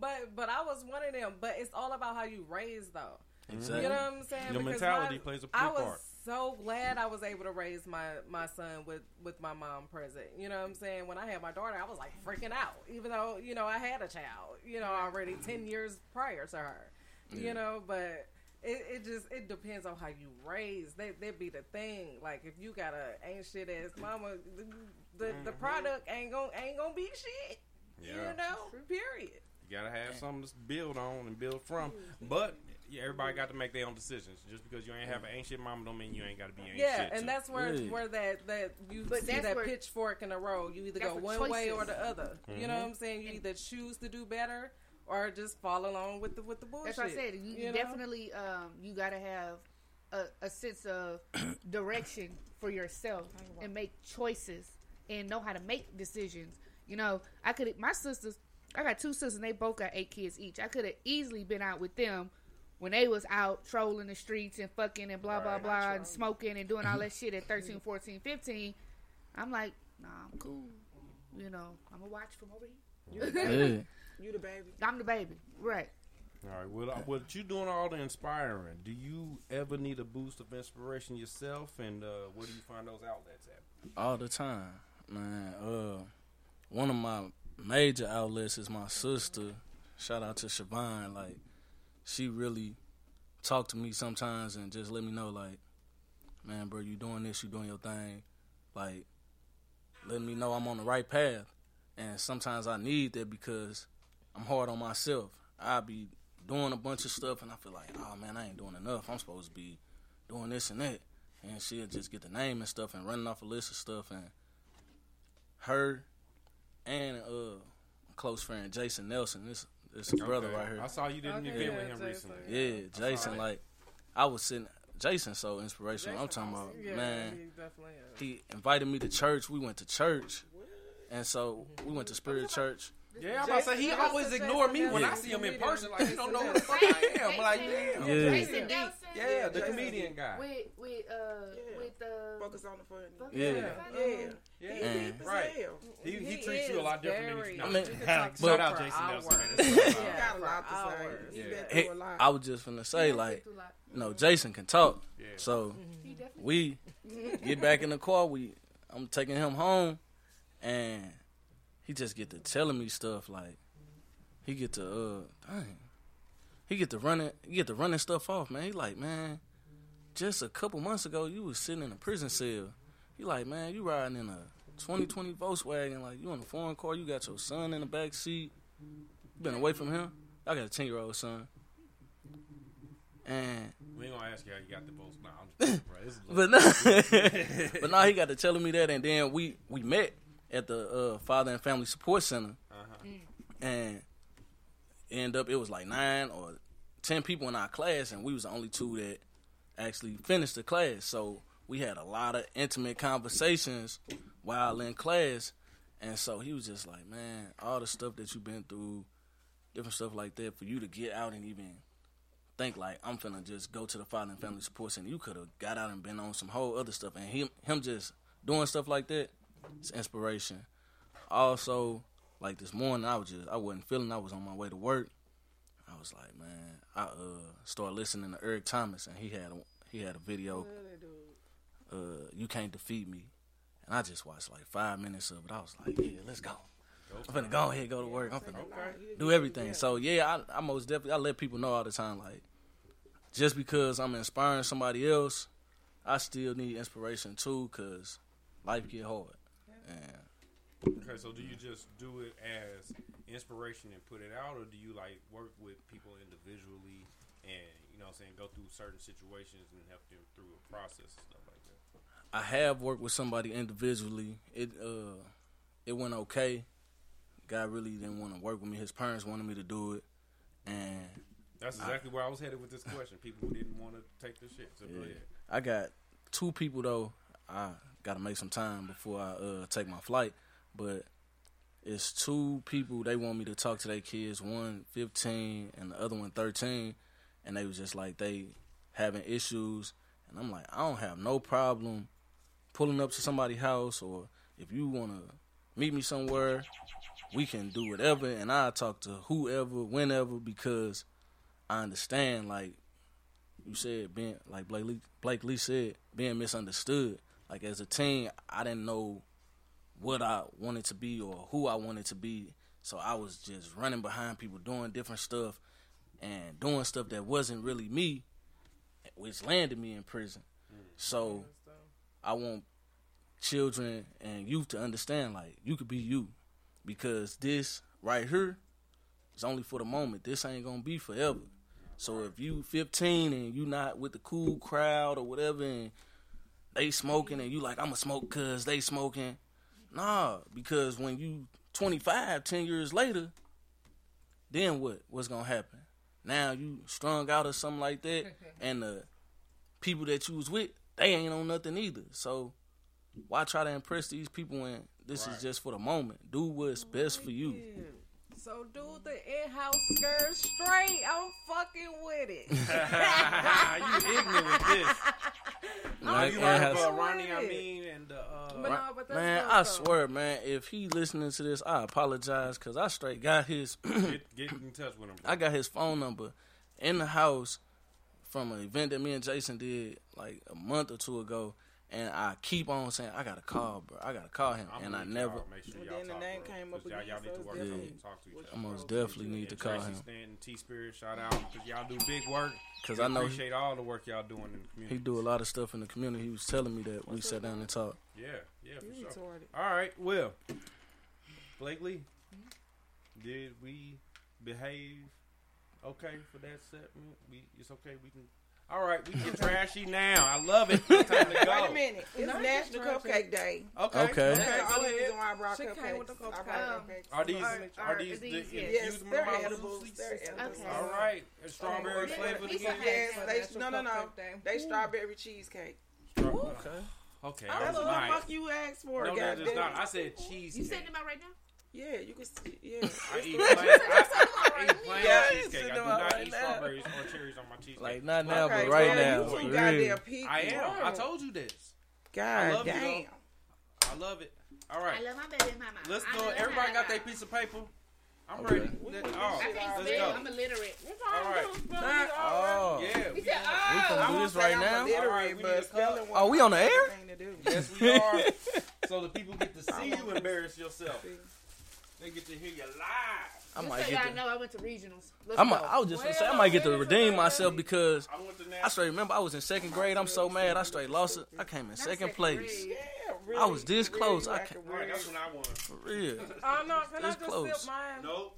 But but I was one of them. But it's all about how you raise, though. Exactly. You know what I'm saying? Your Because mentality my- plays a big I was part. so glad I was able to raise my my son with with my mom present. You know what I'm saying? When I had my daughter, I was like freaking out, even though you know I had a child. You know, already ten years prior to her. Yeah. You know, but. It, it just it depends on how you raise. They they be the thing. Like if you got a ain't shit ass mama, the the, the Mhm. product ain't gonna ain't gonna be shit. Yeah. You know, period. You gotta have something to build on and build from. But yeah, everybody got to make their own decisions. Just because you ain't have an ancient mama don't mean you ain't got to be ancient. Yeah, shit, and too. that's where where that that you But see that pitchfork in the road. You either go where one way or the other. You know Mhm. what I'm saying? You either choose to do better or just follow along with the with the bullshit. That's what I said. You, you know? definitely um, you got to have a, a sense of direction for yourself and make choices and know how to make decisions. You know, I could my sisters. I got two sisters. and They both got eight kids each. I could have easily been out with them when they was out trolling the streets and fucking and blah blah Right. blah and smoking and doing all that shit at 13, 14, 15. I'm like, nah, I'm cool. You know, I'm gonna watch from over here. the baby. You the baby. I'm the baby, right? All right. Well, uh, what you doing all the inspiring? Do you ever need a boost of inspiration yourself? And uh, where do you find those outlets at? all the time, man. Uh, one of my major outlets is my sister. Shout out to Siobhan. Like, she really talk to me sometimes and just let me know, like, man, bro, you doing this, you doing your thing. Like, letting me know I'm on the right path. And sometimes I need that because I'm hard on myself. I be doing a bunch of stuff and I feel like, oh man, I ain't doing enough. I'm supposed to be doing this and that. And she'll just get the name and stuff and running off a list of stuff and her and uh a close friend Jason Nelson, this this brother right here. I saw you did an Okay, event yeah, with him Jason. recently. Yeah, Jason, that. like I was sitting Jason's so inspirational. I'm talking about Yeah, man. he definitely is. He invited me to church. We went to church, and so we went to Spirit Church. Yeah, I'm about to say he always Nelson, ignore me Jason when I see him in person. Like he don't know who the fuck I am. Like damn. Yeah. Jason Nelson. Yeah, the Jason. comedian guy. With with uh with uh Focus on the funny. Focus Yeah. on Yeah. Yeah, He right. He, he, He treats you a lot different very- than I you. mean, You can but- Shout out Jason Nelson. hours. Man. That's so loud. He got a lot to say. hours. He Yeah. been Hey, through a lot. I was just gonna say like, Too loud. you know, Jason can talk. So we get back in the car. We I'm taking him home, and he just get to telling me stuff like he get to uh dang, he get to running he get to running stuff off. Man, he like man, just a couple months ago you was sitting in a prison cell. He like man, you riding in a 2020 Volkswagen. Like you in a foreign car, you got your son in the back seat. You been away from him. I got a 10 year old son. And We ain't gonna ask you how you got the votes. Nah, I'm just kidding, bro. But no, but now he got to telling me that, and then we we met at the uh, Father and Family Support Center, Uh-huh. and end up it was like nine or ten people in our class, and we was the only two that actually finished the class. So we had a lot of intimate conversations while in class, and so he was just like, "Man, all the stuff that you've been through, different stuff like that, for you to get out and even." think like I'm finna just go to the Father and Family Support Center. You could have got out and been on some whole other stuff, and him him just doing stuff like that, it's inspiration. Also, like this morning, I was just I wasn't feeling. I was on my way to work. I was like, man, I uh started listening to Eric Thomas, and he had a, he had a video. Uh, you can't defeat me, and I just watched like five minutes of it. I was like, yeah, let's go. I'm finna go ahead, go to work. I'm finna do everything. So yeah, I, I most definitely I let people know all the time, like just because I'm inspiring somebody else, I still need inspiration too, cause life get hard. And Okay, so do you just do it as inspiration and put it out, or do you like work with people individually and you know what I'm saying go through certain situations and help them through a process and stuff like that? I have worked with somebody individually. It uh it went okay. Guy really didn't want to work with me. His parents wanted me to do it, and That's exactly where I was headed with this question. People who didn't want to take the shit. So go Yeah. ahead. I got two people though. I got to make some time before I uh, take my flight, but it's two people. They want me to talk to their kids. One 15 and the other one 13, and they was just like they having issues, and I'm like I don't have no problem pulling up to somebody's house, or if you wanna meet me somewhere, we can do whatever, and I talk to whoever, whenever, because I understand like you said being like Blake Lee, Blake Lee said being misunderstood. Like as a teen, I didn't know what I wanted to be or who I wanted to be, so I was just running behind people doing different stuff and doing stuff that wasn't really me, which landed me in prison. So I want children and youth to understand like you could be you because this right here is only for the moment. This ain't gonna be forever. So if you 15 and you not with the cool crowd or whatever, and they smoking and you like I'ma smoke cause they smoking, nah. Because when you 25, 10 years later, then what? What's gonna happen? Now you strung out or something like that, and the people that you was with, they ain't on nothing either. So why try to impress these people when this is just for the moment? Do what's best oh, for you. So do the in-house skirt straight. I'm fucking with it. you ignorant with this. Like, you it heard Ronnie, I mean, and uh, But no, but that's man, I swear, man, if he listening to this, I apologize because I straight got his. get, get in touch with him. Bro. I got his phone number in the house from an event that me and Jason did like a month or two ago, and I keep on saying I gotta call, bro. I gotta call him, I'm and I never. y'all make sure And y'all then the name came up 'cause y'all, y'all need to work definitely- together and talk to each other. I most definitely need to call Tracy him. Stanton, T Spirit, shout out because y'all do big work. Because I know he- appreciate all the work y'all doing in the community. He do a lot of stuff in the community. He was telling me that we sat down and talked. Yeah, yeah, for You sure. retarded. All right, well, Blakely, did we behave okay for that segment? We it's okay. We can. All right, we get trashy now. I love it. It's time to go. Wait a minute. It's Not National. Cupcake Day. Okay. Okay. Okay. That's the Go only ahead. I brought She came with the I brought cupcakes. cupcakes. Are these Are- are are these the these- yes. Yes, infused they're Mama edibles. Lucy's? They're edibles. Okay. All right, and strawberry They- flavored It's again. a Yes, for they, National no, no, no. Cupcake Day. They strawberry cheesecake. Stra- Okay. Okay, That's that what the nice. fuck you asked for. No, that is goddamn. not. I said cheese. You sending them out right now? Yeah, you can see. Yeah. I eat plain, I, I, I eat plain Yeah, cheesecake. I do not right eat now. strawberries or cherries on my cheesecake. Like not now, Okay, but right so now. You for goddamn picky. I am. I told you this. I God love you, damn. though. I love it. All right. I love my baby mama. Let's go. Everybody got their piece of paper. I'm Okay. ready. Let, oh, let's go. I'm illiterate. All right. Oh. Yeah. We, said, We oh. can do this right now. All right, Literally, we need but spelling cup. one Oh, we on the air? thing to do. yes, we are. so the people get to see you embarrass yourself. They get to hear you live. I might get. I know I went to regionals. Let's I'm go. I was just gonna I might get to redeem myself because I I straight remember I was in second grade. I'm so mad. I straight lost it. I came in second place. Yeah, really. I was this close. I can't. All right, that's when I won. For real. Oh no, can I just close. sip mine? Nope.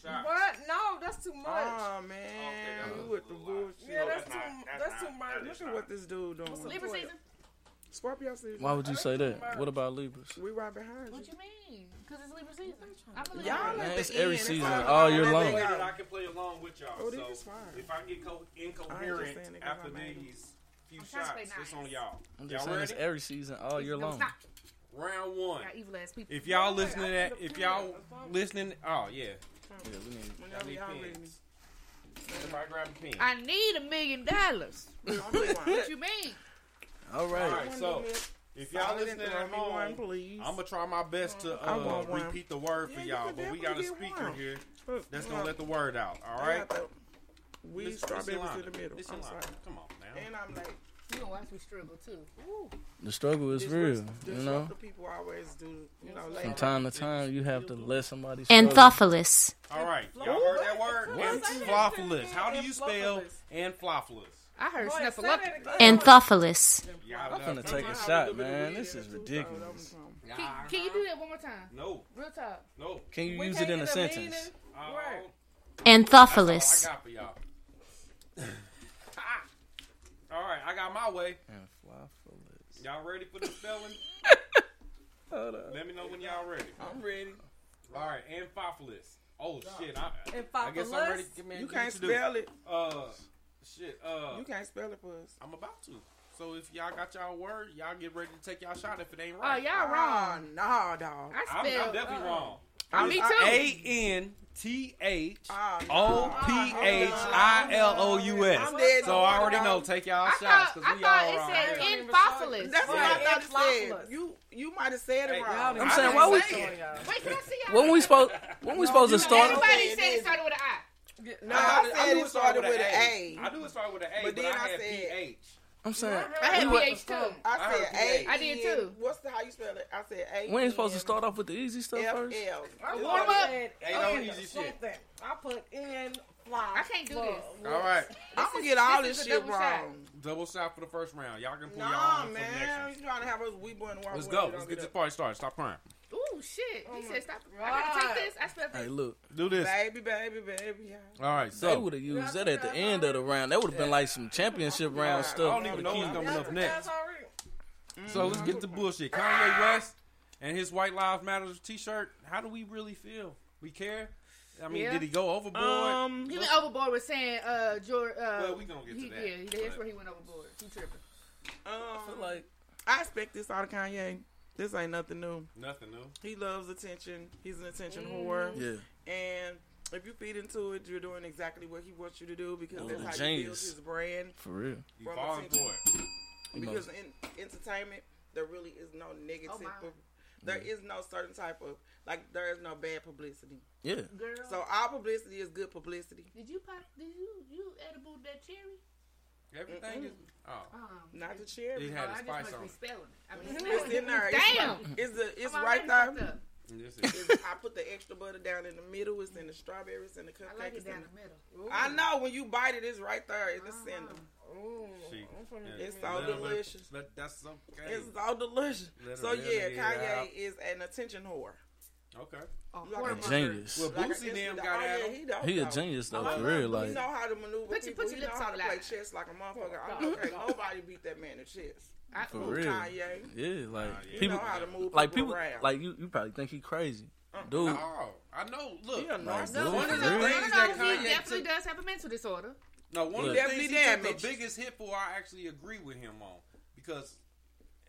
Shot. What? No, that's too much. Oh man. Okay, that you with the bullshit. yeah, that's, that's too. not- that's that's too much. that is Look at what this dude doing. Libra season. Scorpio season. Why would you say that? What about Libras? We right behind you. What you mean? Because it's Libra season. Y'all it's every end. season, it's all year long. I can play along with y'all. Oh, so is fine. if I get co- incoherent I after these few shots, nice. it's on y'all. I'm just y'all saying ready? it's every season, all year long. Stop. Round one. Evil ass people. If y'all listening to that, if y'all listening, oh yeah, yeah, we need. Y'all need pins. Everybody grab a pin. I need a million dollars. what you mean? All right. All right. So. If y'all listening at home, one, please. I'm gonna try my best to uh, repeat the word for yeah, y'all, but we got a speaker here that's gonna let the word out. All right. We start strawberries in the middle. I'm sorry. Come on now. And I'm like, you know, watch me struggle too. Ooh. The struggle is this real, you know. People always do, you know. From time to time, you have to let somebody. Anthophilous. All right, y'all heard that word? Anthophilous. How do you spell anthophilous? I heard Snuffleupagus. Anthophilous. I'm gonna take a shot, man. This is ridiculous. Can, can you do that one more time? No. Real talk. No. Can you use it in a sentence? Uh, right. Anthophilous. I got for y'all. All right, I got my way. Anthophilous. Y'all ready for the spelling? Hold up. Let me know when y'all ready. I'm ready. All right, Anthophilous. Oh shit! I, I guess I'm ready. Give me, You can't spell it. Uh, Shit, uh, you can't spell it for us. I'm about to. So if y'all got y'all word, y'all get ready to take y'all shot if it ain't oh, right. Oh, y'all wrong. Oh, nah, dog. I spelled. I'm, I'm definitely uh, wrong. I me too. A N T H ah, O P H I L O U S. So I already know. Take y'all I shots because we all wrong. I thought it said in Fossilus. That's what I thought it said. You you might have said it wrong. I'm saying what we. Wait, can I see y'all? We supposed when we supposed to start? Everybody said it started with an I. No, I, I, said I it started with an A. I knew it started with an A, but, then I, I said PH. I'm sorry. I had PH too. I said A. I did too. What's the how you spell it? I said A. We ain't supposed to start off with the easy stuff first. F L. I put in fly. I can't do this. All right. I'm gonna get all this, this shit double wrong. Shot. Double shot for the first round. Y'all can pull nah, y'all on man. for. You trying to have us weeble in the Let's go. Let's get, get this party started. Stop crying. Ooh shit! Oh he said stop. God. I gotta take this. I spelled this. Hey, look, do this, baby, baby, baby. Yeah. All right, so they would have used that at the end of the round. That would have been like some championship round stuff. I don't even know what's coming up next. So let's get the bullshit. Kanye West and his White Lives Matter T-shirt. How do we really feel? We care. I mean, yeah. did he go overboard? Um, he went overboard with saying uh, George. Uh, well, we gonna get he, to that. Yeah, that's where he went overboard. He tripping. Um, I feel like I expect this out of Kanye. This ain't nothing new. Nothing new. He loves attention. He's an attention mm. whore. Yeah. And if you feed into it, you're doing exactly what he wants you to do because oh, that's how he builds his brand. For real. You falling for it. Because in entertainment, there really is no oh, negative. Oh. There yeah. is no certain type of like there is no bad publicity. Yeah. Girl. So all publicity is good publicity. Did you pop? Did you you edible that cherry? Everything Mm-mm. is oh, um, not the cherry. It had oh, a spice I just on it. Spelling. I mean, it's in there. Damn. It's, it's the it's right there. Yes, it is. I put the extra butter down in the middle. It's in the strawberries and the cupcakes I like it down the middle. Ooh. I know when you bite it, it's right there in the uh-huh. center. Ooh, yeah, it's so delicious. Let, let, that's okay. It's so delicious. Let so yeah, Kanye out. is an attention whore. Okay. A genius. Well, Boosie like, them got oh, yeah, he, he a genius though, for real. Like, he know how to maneuver. Put, put your lips on the play chess like a motherfucker. Oh, I don't nobody beat that man in chess. I, for real. Kanye. Yeah, like uh, yeah. people, like people, around. like you, you probably think he crazy. Uh-uh. Dude, no, I know. Look, yeah, no, like, no, one of the no, things that Kanye he definitely took, does have a mental disorder. No, one of the things he took the biggest hit for, I actually agree with him on because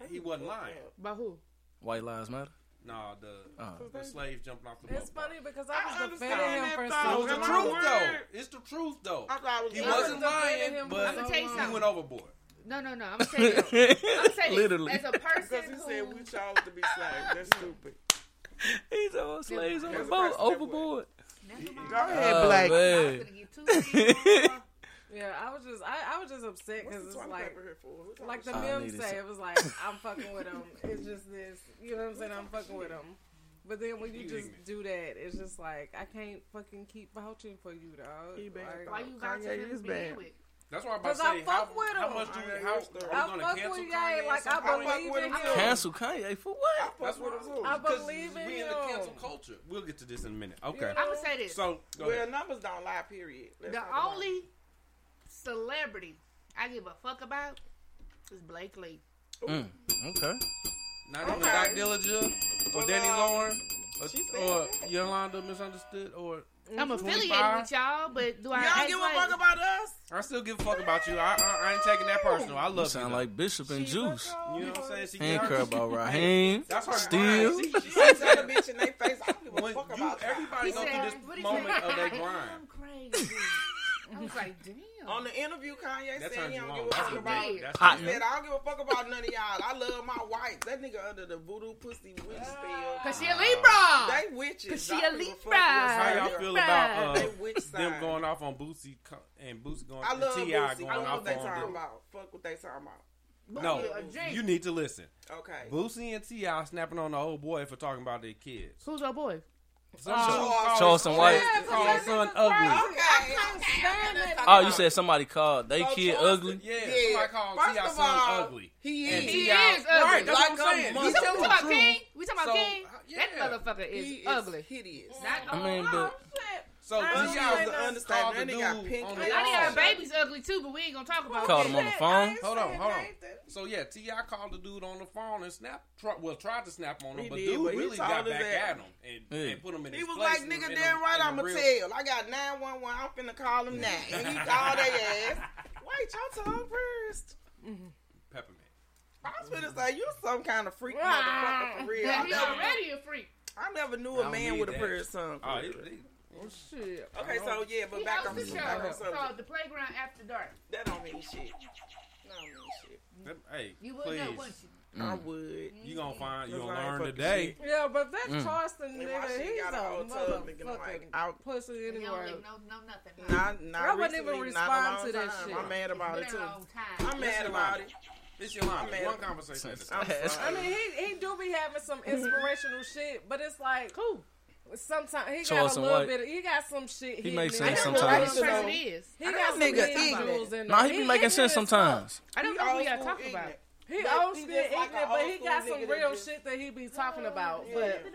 he wasn't lying. By who? White Lives Matter. Nah, the uh, the slaves jumping off the boat. It's funny because I was I defending him for so It the truth though. It's the truth though. Was he wasn't lying, but I'm gonna he went overboard. No, no, no. I'm gonna tell you. I'm saying literally as a person because he who... said we chose to be slaves. That's stupid. He's all oh, slaves on the boat overboard. Go oh, ahead, Black. Yeah, I was just I, I was just upset because it's like like the meme say it was like I'm fucking with him. It's just this, you know what I'm saying? I'm fucking with him. But then when you just do that, it's just like I can't fucking keep vouching for you, dog. He bad. Like, Why you vouching for him? Bad. With? That's why I'm about to say, I fuck how, with him. How much do you, how, I are you gonna cancel Kanye? Like, I believe in him. Cancel Kanye for what? That's what I'm doing. I believe in we in the cancel culture. We'll get to this in a minute. Okay. You know? I'm gonna say this. So, go well, ahead. numbers don't lie. Period. Let's the only celebrity I give a fuck about is Blake Lee. Mm, okay. Not okay. even Doc Dillinger or Danny Lauren or, Yolanda Misunderstood or I'm affiliated with y'all, but do y'all I? Y'all give like, a fuck about us? I still give a fuck about you. I, I, I ain't taking that personal. I love you. Sound you, like Bishop and she Juice. You know what I'm saying? She ain't care about Raheem. That's her Steel. She, she tell the bitch in their face. I don't give a when fuck you, about everybody. Go through this moment of their grind. I'm crazy. I was like, damn. On the interview, Kanye that said he don't give a fuck about. He said I don't give a fuck about none of y'all. I love my wife. That nigga under the voodoo pussy witch spell. Ah. Cause she a Libra. They witches. Cause she a Libra. How y'all feel about uh, them going off on Boosie and Boosie going? I love T. Boosie. Going I love what they talking them. about. Fuck what they talking about. Boosie no, you need to listen. Okay. Boosie and T.I. snapping on the old boy for talking about their kids. Who's our boy? Um, Charleston, Charleston White. Charleston Ugly. Okay. Oh, you said somebody called. They kid Charleston, ugly? Yeah, yeah. somebody called First T.I. son ugly. He is. And he is ugly. Right, that's like what I'm saying. We talking about King? We talking about so, King? Yeah. That motherfucker is, he is ugly. hideous. Not I mean, but... Oh, shit. So T.I. was the understatement. And they got pink. I got baby's ugly too, but we ain't gonna talk about. Called him on the phone. Hold on, hold on. So yeah, T.I. called the dude on the phone and snap. Well, tried to snap on him, but dude really got back at him and, put him in. He was like, "Nigga, damn right, I'ma tell. I got nine one one. I'm finna call him now." And he called their ass. Wait, y'all talk first. Mm-hmm. Peppermint. I was finna say you some kind of freak motherfucker for real. He already a freak. I never knew a man with a prayer song. Oh, Oh shit. Okay, so oh. yeah, but he back on the show back on called The Playground After Dark. That don't mean shit. That don't mean shit. Hey, you would please. know, wouldn't you? Mm. I would. You gonna mm. find you gonna learn today. Yeah, but that mm. Charleston nigga, he's a motherfucker. out pussy anywhere. No, no, nothing. Not, not I wouldn't even respond to that shit. I'm mad about it too. I'm mad about it. It's your line. One conversation. I mean, he he do be having some inspirational shit, but it's like, cool. Sometimes he Charles got a little White. bit. Of, he got some shit. He makes sense sometimes. He got some nigga rules in. Nah, he be making sense sometimes. I don't know what we gotta talk about. He old school ignorant, like but he got some real shit that he be talking about. Yeah. But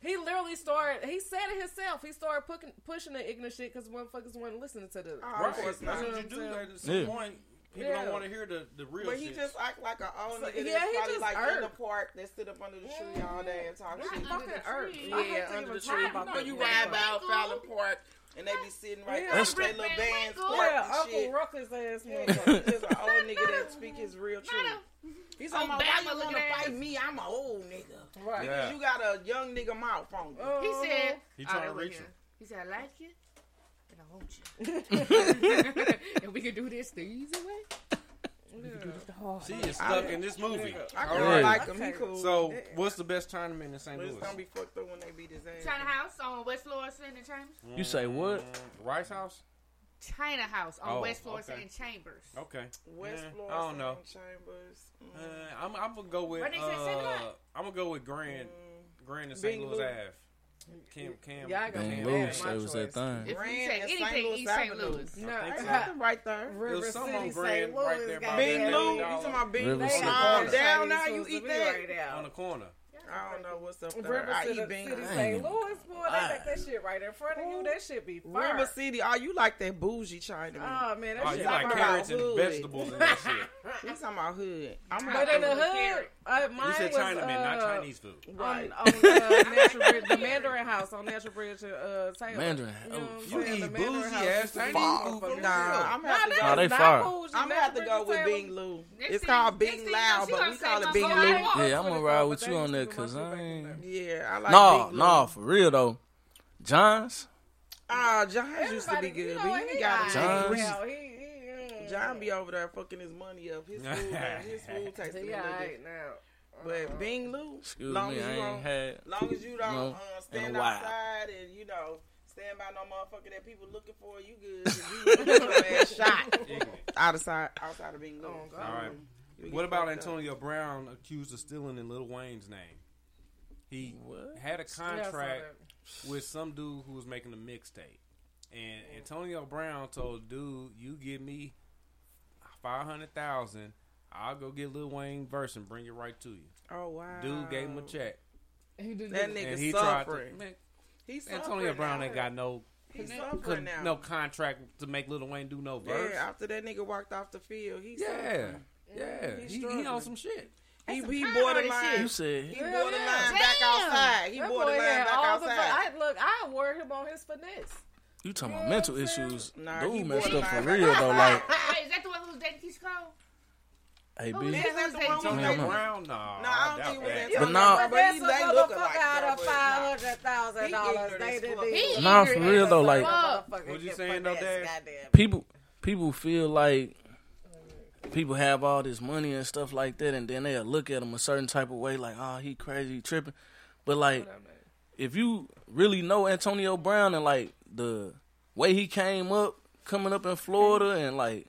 he literally started. He said it himself. He started pushing, pushing the ignorant shit because motherfuckers wasn't listening to the. Right. Of course, you know you do that at some yeah. point. People yeah. don't want to hear the, the real But he just act like an owner. So, yeah, he just like in the park. They sit up under the tree yeah. all day and talk shit. fucking irked. Yeah, yeah under the tree. About you ride by Fallon Park and they be sitting right yeah, there with their little bands Yeah, Uncle. Ruckus ass nigga. He's an old nigga that speak his real truth. He's on my Obama looking to fight me. I'm an old nigga. Right. Because you got a young nigga mouth on you. Oh. He said, he trying to reach him. He said, I like you hold you. and we can do this the easy way. We can do this the hard She is stuck in this movie. I can Alright. like him. He cool. So, what's the best tournament in St. But Louis? it's gonna be fucked up when they beat his ass. China House on West Florissant and Chambers. Mm, you say what? Rice House? China House on Oh, West Florissant okay. and Chambers. Okay. West Yeah, Florida. and don't. Chambers. Uh, I'm, I'm gonna go with. Uh, I'm gonna go with Grand, Mm. Grand and St. Louis Ave. Cam, Cam, yeah, I got Cam. Lewis, it was that thing. If you say anything, East St. Louis. No, I so. nothing right there. River City, on Grand, right there. Bing Lou, you talking about Bing Lou? Down now. You eat that on the corner. I don't know what's up there. River I City, eat beans. City St. Louis, boy, they got that shit right in front of you. That shit be fire. River City, oh, you like that bougie China? Oh man, that oh, shit you like carrots and vegetables and that shit. you talking about hood? I'm but in the hood, uh, mine you said Chinaman, uh, not Chinese food. Right on, uh, on the Mandarin House on Natural Bridge and uh, Taylor. Mandarin, you, oh, know oh, you eat bougie ass Chinese food? Nah, I'm nah, they fire. I'm gonna have to go with Bing Lu. It's called Bing Lao, but we call it Bing Lu. Yeah, I'm gonna ride with you on that used to because I ain't. Yeah, I like Nah, Bing Lou. nah, for real though. Johns, Ah, John used to be good, you but he he got John- John. Hell, he, he, John be over there fucking his money up. His food, his food tastes a he little alright now. But Bing Lou, excuse long me, as I you ain't don't, had. long as you don't no, uh, stand outside and you know stand by no motherfucker that people looking for, you good. You you get your ass shot outside outside of Bing Lou. Oh, All right. What about fucked up. Antonio Brown accused of stealing in Lil Wayne's name? He What? had a Yeah, I saw contract that. with some dude who was making a mixtape. And Antonio Brown told dude, "You give me five hundred thousand. I'll go get Lil Wayne verse and bring it right to you. Oh wow. Dude gave him a check. That And nigga he tried to- suffering. man, He's Antonio suffering Brown now. ain't got no He's couldn't- suffering now. no contract to make Lil Wayne do no verse. Yeah, after that nigga walked off the field, he's Yeah, suffering. yeah. He's He, he on some shit. He, That's he some borderline. kind-hearted You said He Yeah, borderline yeah. back Damn. outside. He That boy borderline had back all the outside. I look, I award him on his finesse. you talking about mental issues. Nah, he Dude messed up for real though. Like, Wait, is that the one who was dating Keyshia Cole? hey, Who B. was that? Who was dating Man, Keyshia Cole? I'm- Brown, no. No, I don't think it was that. that. But now- but That's he, a they look motherfucker alike. out though, of but five nah. hundred thousand He dollars. ignorant They as did fuck. it. Nah, for real though, like What you saying though, Dad? people people feel like people have all this money and stuff like that, and then they'll look at him a certain type of way, like, oh, he crazy, he tripping. But like, if you really know Antonio Brown and like the way he came up, coming up in Florida, and like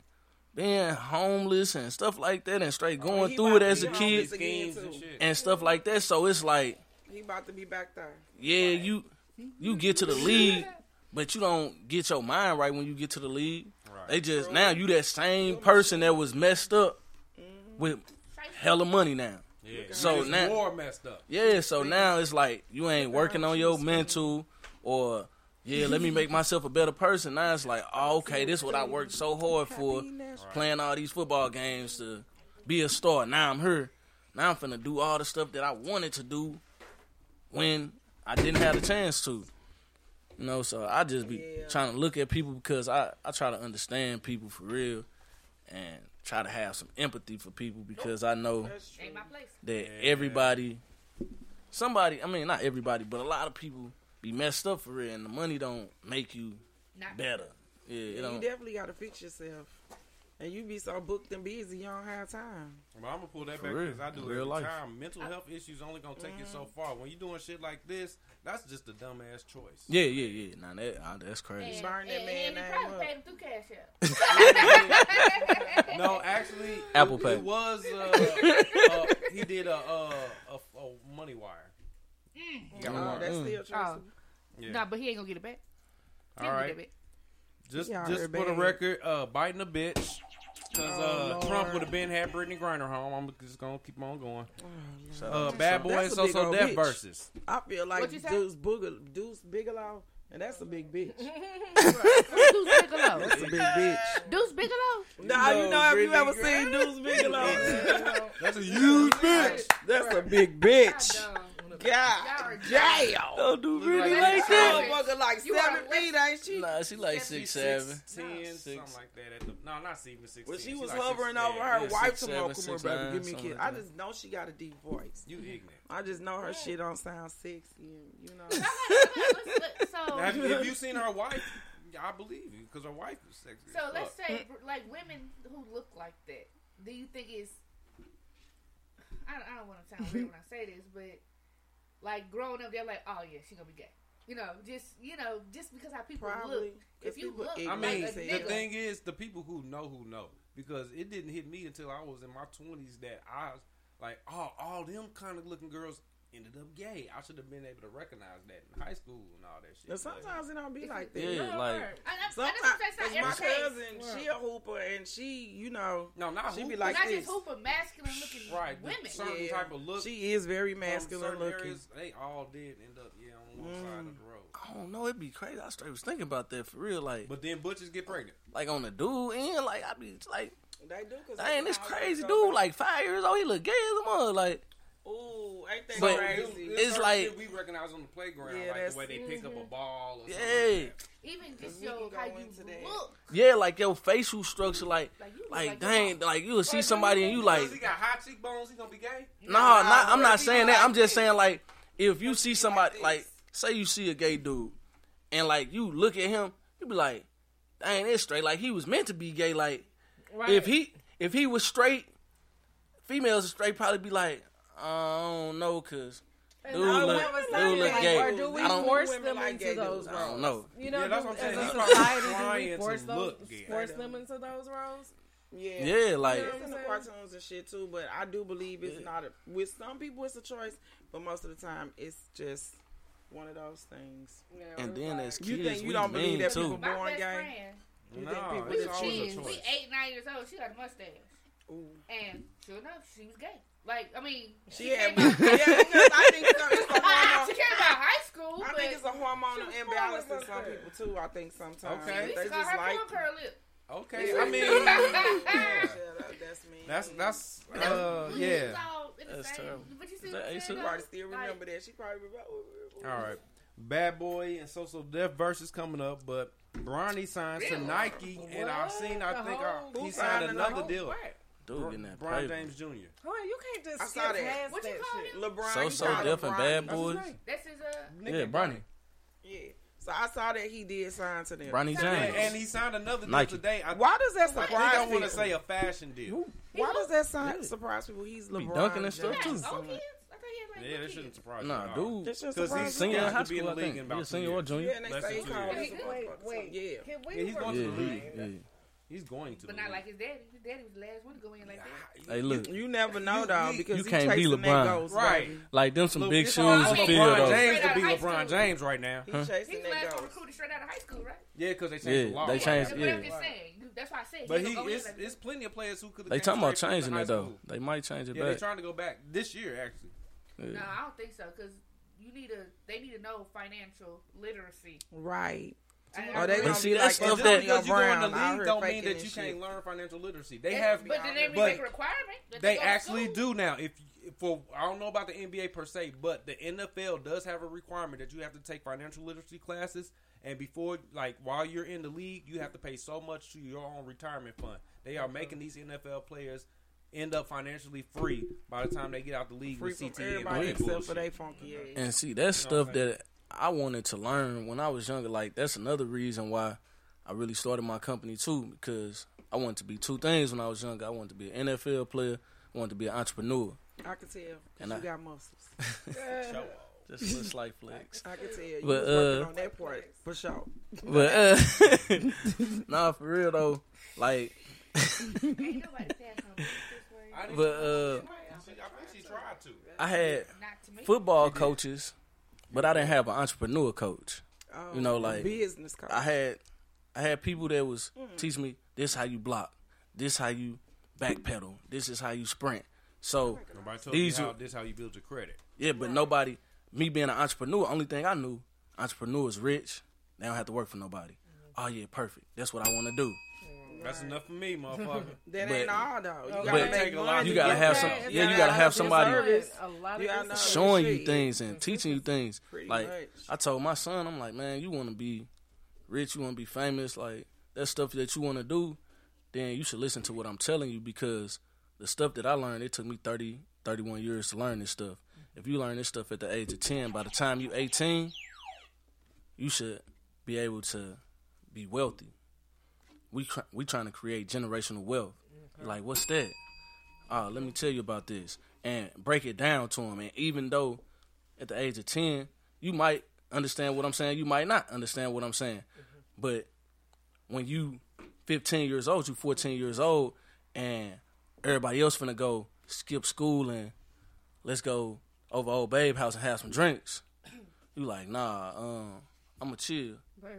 being homeless and stuff like that, and straight oh, going Oh, through it as a kid again, too. and stuff like that, so it's like, He about to be back there. yeah, you you get to the league, but you don't get your mind right when you get to the league. They just now you that same person that was messed up with hella money now. Yeah. So Just now more messed up. Yeah, so now it's like you ain't working on your mental or yeah, let me make myself a better person. Now it's like, oh, okay, this is what I worked so hard for, playing all these football games to be a star. Now I'm here. Now I'm finna do all the stuff that I wanted to do when I didn't have the chance to. You know, so I just be trying to look at people because I, I try to understand people for real and try to have some empathy for people because I know Ain't my that everybody, somebody, I mean, not everybody, but a lot of people be messed up for real, and the money don't make you Not better. Yeah, it you don't. definitely got to fix yourself. And you be so booked and busy, you don't have time. Well, I'm gonna pull that For back because I do Real every life. time. Mental health issues only gonna take you so far. When you doing shit like this, that's just a dumbass choice. Yeah, yeah, yeah. Nah, that uh, that's crazy. Burn that And, man and he name probably paid him through Cash App. no, actually, Apple Pay. It was. Uh, uh, he did a, uh, a, a money wire. Mm. Got Oh, one. that's still Oh. traceable. Yeah. Nah, but he ain't gonna get it back. He All ain't gonna right. get it back. Just, just for the record, uh, biting a bitch. Cause uh, Oh, Trump would have been had Brittney Griner home. I'm just gonna keep on going. Lord. Uh, Bad Boy and So So Death bitch. versus. I feel like What you? Deuce, Booger, Deuce Bigalow, and that's a big bitch. Deuce Bigalow. That's a big bitch. Deuce Bigalow. Nah, you know, have you Brittney ever seen Deuce Bigalow? That's a huge bitch. That's a big bitch. God Y'all damn. Don't do really like like that. that. Motherfucker like You seven are feet, ain't she? Nah, she like six seven. ten, Six. something like that. At the, no, not even six. When she ten. was like hovering six, over her Yeah, wife six, to seven, come six, baby, nine, give me a something kiss. like I just know she got a deep voice. You ignorant. I just know her shit don't sound sexy, you know. So, Have you, have you seen her wife? I believe you because her wife is sexy. so let's fuck. say like women who look like that. Do you think it's? I don't, I don't want to sound weird when I say this, but like growing up, they're like, oh yeah, she gonna be gay. You know, just you know, just because how people Probably. look. If 'Cause you people look, I mean, like a the nigga, thing is, the people who know who know because it didn't hit me until I was in my twenties that I like, oh, all them kind of looking girls ended up gay. I should have been able to recognize that in high school and all that shit. But sometimes it don't be like that. Yeah, like I, I, Sometimes, I, that's cause not my every case. cousin, she a hooper, and she, you know, no, not she be hooper. like not this. just hooper, masculine looking right, the women. certain Yeah. type of look. She is very masculine looking. areas, they all did end up yeah on one side of the mm. road. I don't know, it'd be crazy. I straight was thinking about that for real, like But then butchers get pregnant. like on the dude end, like I'd be like, They do, cause dang, this crazy dude, like five years old, he look gay as a mother, like. Ooh, ain't that But crazy? There's It's like- we recognize on the playground, Yeah, like the way they pick up a ball. Or something Yeah. like that. Even just we your can go how you into look. Yeah, like your facial structure, like, Like, you like, like dang, like you will see somebody and you like, he got high cheekbones, he gonna be gay. no, not, I'm not saying like that. I'm just saying like, if you see somebody, like, say you see a gay dude, and like you look at him, you be like, dang, it's straight. Like he was meant to be gay. Like Right. if he if he was straight, females are straight probably be like, I don't know, cause And dude look, was dude look like, gay. Or do we I don't- force them like into those roles? I don't know. You know, Yeah, that's what I'm saying. as a society, do we force, those, force them into those roles? Yeah, Yeah, like it's in the cartoons and shit too. But I do believe it's not a. With some people, it's a choice, but most of the time, it's just one of those things. and then as You kids, think you we don't believe mean that too. people My born gay? friend, You No, think people We it's was just always a choice. We eight, nine years old. She got a mustache. And sure enough, she was gay. Like, I mean, She came had, out- yeah, because I think so, it's a hormone. she came out high school. I think it's a hormonal imbalance in some people too. I think sometimes Okay. they They just like. plump her lip. Okay, I mean, Yeah, that- that's me. that's that's uh yeah. all in the That's terrible. But you see what that I'm Ace saying? She though? probably still remember that. She probably remember. All right, Bad Boy and Social Death versus coming up, but Bronny signed to Really? Nike, and I've seen I The think whole- uh, he signed signed another whole deal. What? Dude, Bron- getting that Bron. James Jr. Hold on, you can't just I skip saw that. past What you that call shit. LeBron. So you so call different, Bronny. bad boys. That's his, uh, Yeah, Bronny. Yeah. So I saw that he did sign to them. Bronny And, James. and he signed another deal Nike. today. I, Why does that surprise me? I think surprise I want people? to say a fashion deal. Why does that sign, surprise people? He's Be LeBron. dunking and stuff, James. too. Oh, kids? I thought he had like Yeah, no that shouldn't kids. surprise Nah, me. at all. dude. That should Because surprise he's Senior in high to be in school, the I league think. in about Yeah, senior or years. junior. Yeah, and they Less say than two called years. his Wait, motherfucker. wait. Yeah. Can we Yeah, he's going to the Yeah, league. yeah. He's going to But not like his daddy. His daddy was the last one to go in like that. Hey, look. You never know, You- though, because you he can't be chasing LeBron. ghost, Right. baby. Like them some Look, big shoes to for fill LeBron. James to be out of high LeBron school. James right now. He Huh? chasing He's that last one ghost. recruited straight out of high school, right? Yeah, because they changed Yeah, the law. they right changed- now. But I'm just saying. That's why I said. But he he, gonna go in it's, like it's plenty of players who could. They talking about changing it though. They might change it Yeah, they're back. trying to go back this year actually. No, I don't think so. Because you need to. They need to know financial literacy. Right. I- Oh, they But gonna see, that like stuff that- because you go in Brown the league don't mean that you shit. can't learn financial literacy. They And- have, but then they but make a requirement. They actually do now. If for I don't know about the NBA per se, but the NFL does have a requirement that you have to take financial literacy classes, and before like while you're in the league, you have to pay so much to your own retirement fund. They are making these NFL players end up financially free by the time they get out the league Free with CTE and everybody except for bullshit. they funky ass. And see, that's You know stuff that I wanted to learn when I was younger. Like that's another reason why I really started my company too, because I wanted to be two things when I was younger. I wanted to be an NFL player. I wanted to be an entrepreneur. I can tell. And you I- got muscles. Just a little slight flex. I can tell. You But, was working uh, on that part for sure. But uh, nah, for real though, like. Ain't nobody passing on this way. But uh, I think she tried to. I had Not to me. football coaches, but I didn't have an entrepreneur coach. Oh, you know, oh, a like business coach. I had, I had people that was mm. teach me this how you block, this how you backpedal, this is how you sprint. So oh Nobody told these you how, are this how you build your credit. yeah, but nobody. Me being an entrepreneur, only thing I knew, entrepreneurs rich. They don't have to work for nobody. Mm-hmm. Oh yeah, perfect. That's what I want to do. That's enough for me, motherfucker. That But- ain't all though. You gotta make a lot money. you gotta have some. that. Yeah, you gotta have somebody Service. A lot of You gotta this know stuff. showing you things and teaching you things. Pretty Like much. I told my son, I'm like, man, you want to be rich, you want to be famous, like that stuff that you want to do. Then you should listen to what I'm telling you because the stuff that I learned, it took me 30, 31 years to learn this stuff. If you learn this stuff at the age of 10, by the time you're 18, you should be able to be wealthy. We try, we trying to create generational wealth. Like, what's that? Uh, let me tell you about this and break it down to them. And even though at the age of 10, you might understand what I'm saying, you might not understand what I'm saying. But when you 15 years old, you 14 years old, and everybody else finna go skip school and let's go over old babe house and have some drinks. You like, nah, um, I'ma chill.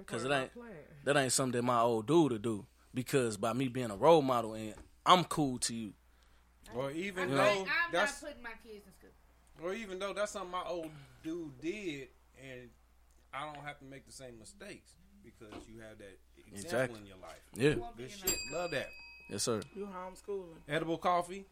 Cause part it ain't that ain't something that my old dude to do. Because by me being a role model and I'm cool to you. Or even You though know? I'm that's not putting my kids in school. or even though that's something my old dude did, and I don't have to make the same mistakes because you have that example Exactly. in your life. Yeah. Good shit. Love that. Yes, sir. You homeschooling. Edible coffee.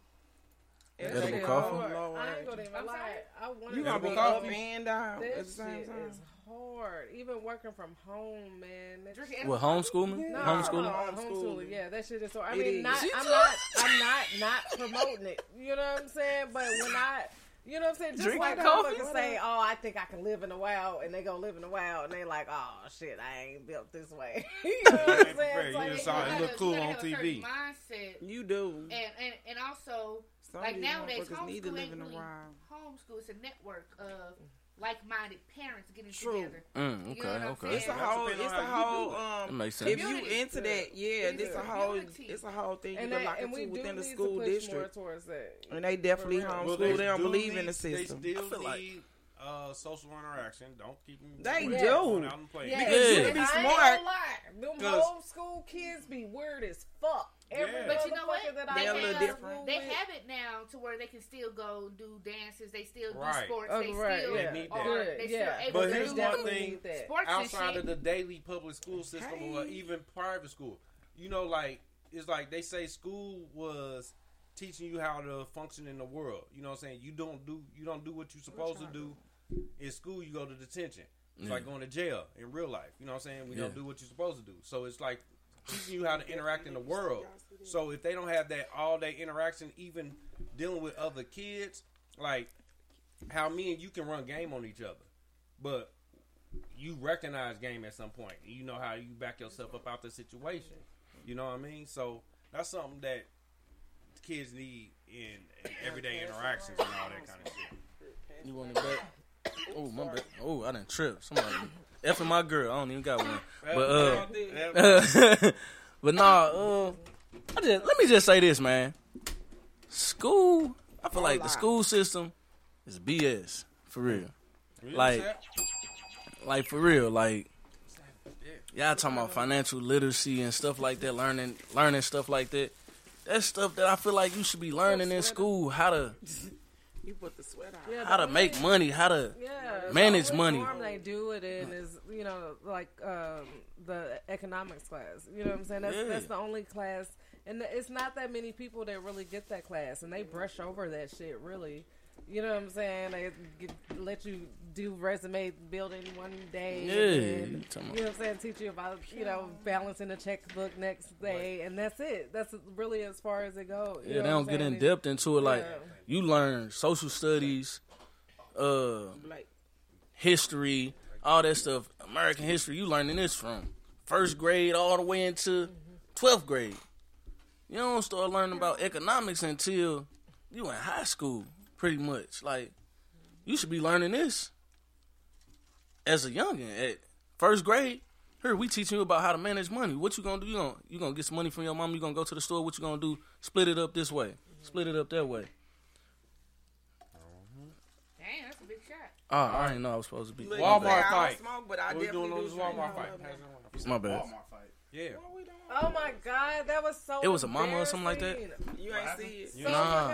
Edible shit coffee? hard, Lord. I ain't gonna even lie. I want You gonna be Edible up coffee? and down This at the same shit time. is hard. Even working from home, man. That shit- What homeschooling? No, Homeschooling? no, homeschooling. Yeah, that shit is so. I It mean, is. not. I'm not. I'm not not promoting it. You know what I'm saying? But when I, you know what I'm saying? Just Drinking like coffee? motherfuckers say, "Oh, I think I can live in the wild," and they go live in the wild, and they like, "Oh shit, I ain't built this way." you know what I'm saying? prepared. It's You like- just saw it look cool on have a certain TV. Mindset. You do. And, and and also Some like of these nowadays motherfuckers need homeschool live ain't really homeschool. It's a network of like-minded parents getting True. together. Mm, You know okay, I'm okay. saying? It's a whole. It's a whole. do it. Um, makes sense. if you Community. into that, yeah, It's this a a whole. It's a whole thing. You and, can that, lock and we into do within the need school to push district, more towards that. and they definitely For real. homeschool. Well, they don't do believe in the system. They still I feel like- need uh, social interaction. Don't keep them. They going do. out and play. Yeah, Because you can be smart. gonna lie. Them 'Cause- old school kids be weird as fuck. Every Yeah. But you know what? that They They're a little different. They have it now to where they can still go do dances. They still do Right. sports. Oh, they right, still yeah. They need are. They Yeah. still able But to here's do one thing sports outside of the daily public school system or even private school. You know, like it's like they say school was teaching you how to function in the world. You know what I'm saying? You don't do you don't do what you're supposed to do in school. You go to detention. It's Yeah. like going to jail in real life. You know what I'm saying? We Yeah. don't do what you're supposed to do. So it's like teaching you how to interact in the world. So if they don't have that all day interaction, even dealing with other kids, like how me and you can run game on each other, but you recognize game at some point. You know how you back yourself up out the situation. You know what I mean? So that's something that kids need in, in everyday interactions and all that kind of shit. You want it back? Oh my bad. Oh, I didn't trip. Somebody effing my girl. I don't even got one. But uh, but nah. Uh, I just let me just say this, man. School. I feel like the school system is BS for real. Like, like for real. Like, y'all talking about financial literacy and stuff like that. Learning, learning stuff like that. That's stuff that I feel like you should be learning in school. How to You put the sweat on. Yeah, how to make money, how to Yeah, manage the only money. Form they do it in is you know like um, the economics class. You know what I'm saying? That's Yeah. that's the only class, and it's not that many people that really get that class, and they brush over that shit really. You know what I'm saying? They get, let you do resume building one day. Yeah, and you then, talking about- you know what I'm saying? Teach you about you know balancing a checkbook next day, and that's it. That's really as far as it goes. You Yeah, know they don't get in depth into it. Like Yeah. you learn social studies, uh, history, all that stuff. American history. You learning this from first grade all the way into twelfth grade. You don't start learning about economics until you in high school, pretty much. Like you should be learning this as a youngin at first grade. Here, we teaching you about how to manage money. What you gonna do? You gonna you gonna get some money from your mom. You gonna go to the store. What you gonna do? Split it up this way. Mm-hmm. Split it up that way. Damn, that's a big shot. Oh, I didn't know I was supposed to be. Look, Walmart you I don't fight. Smoke, but I What we definitely doing on do this drink. Walmart fight? Pass it around. My bad. Yeah. Oh my god, that was so. It was a mama or something like that? You ain't see it. You Nah.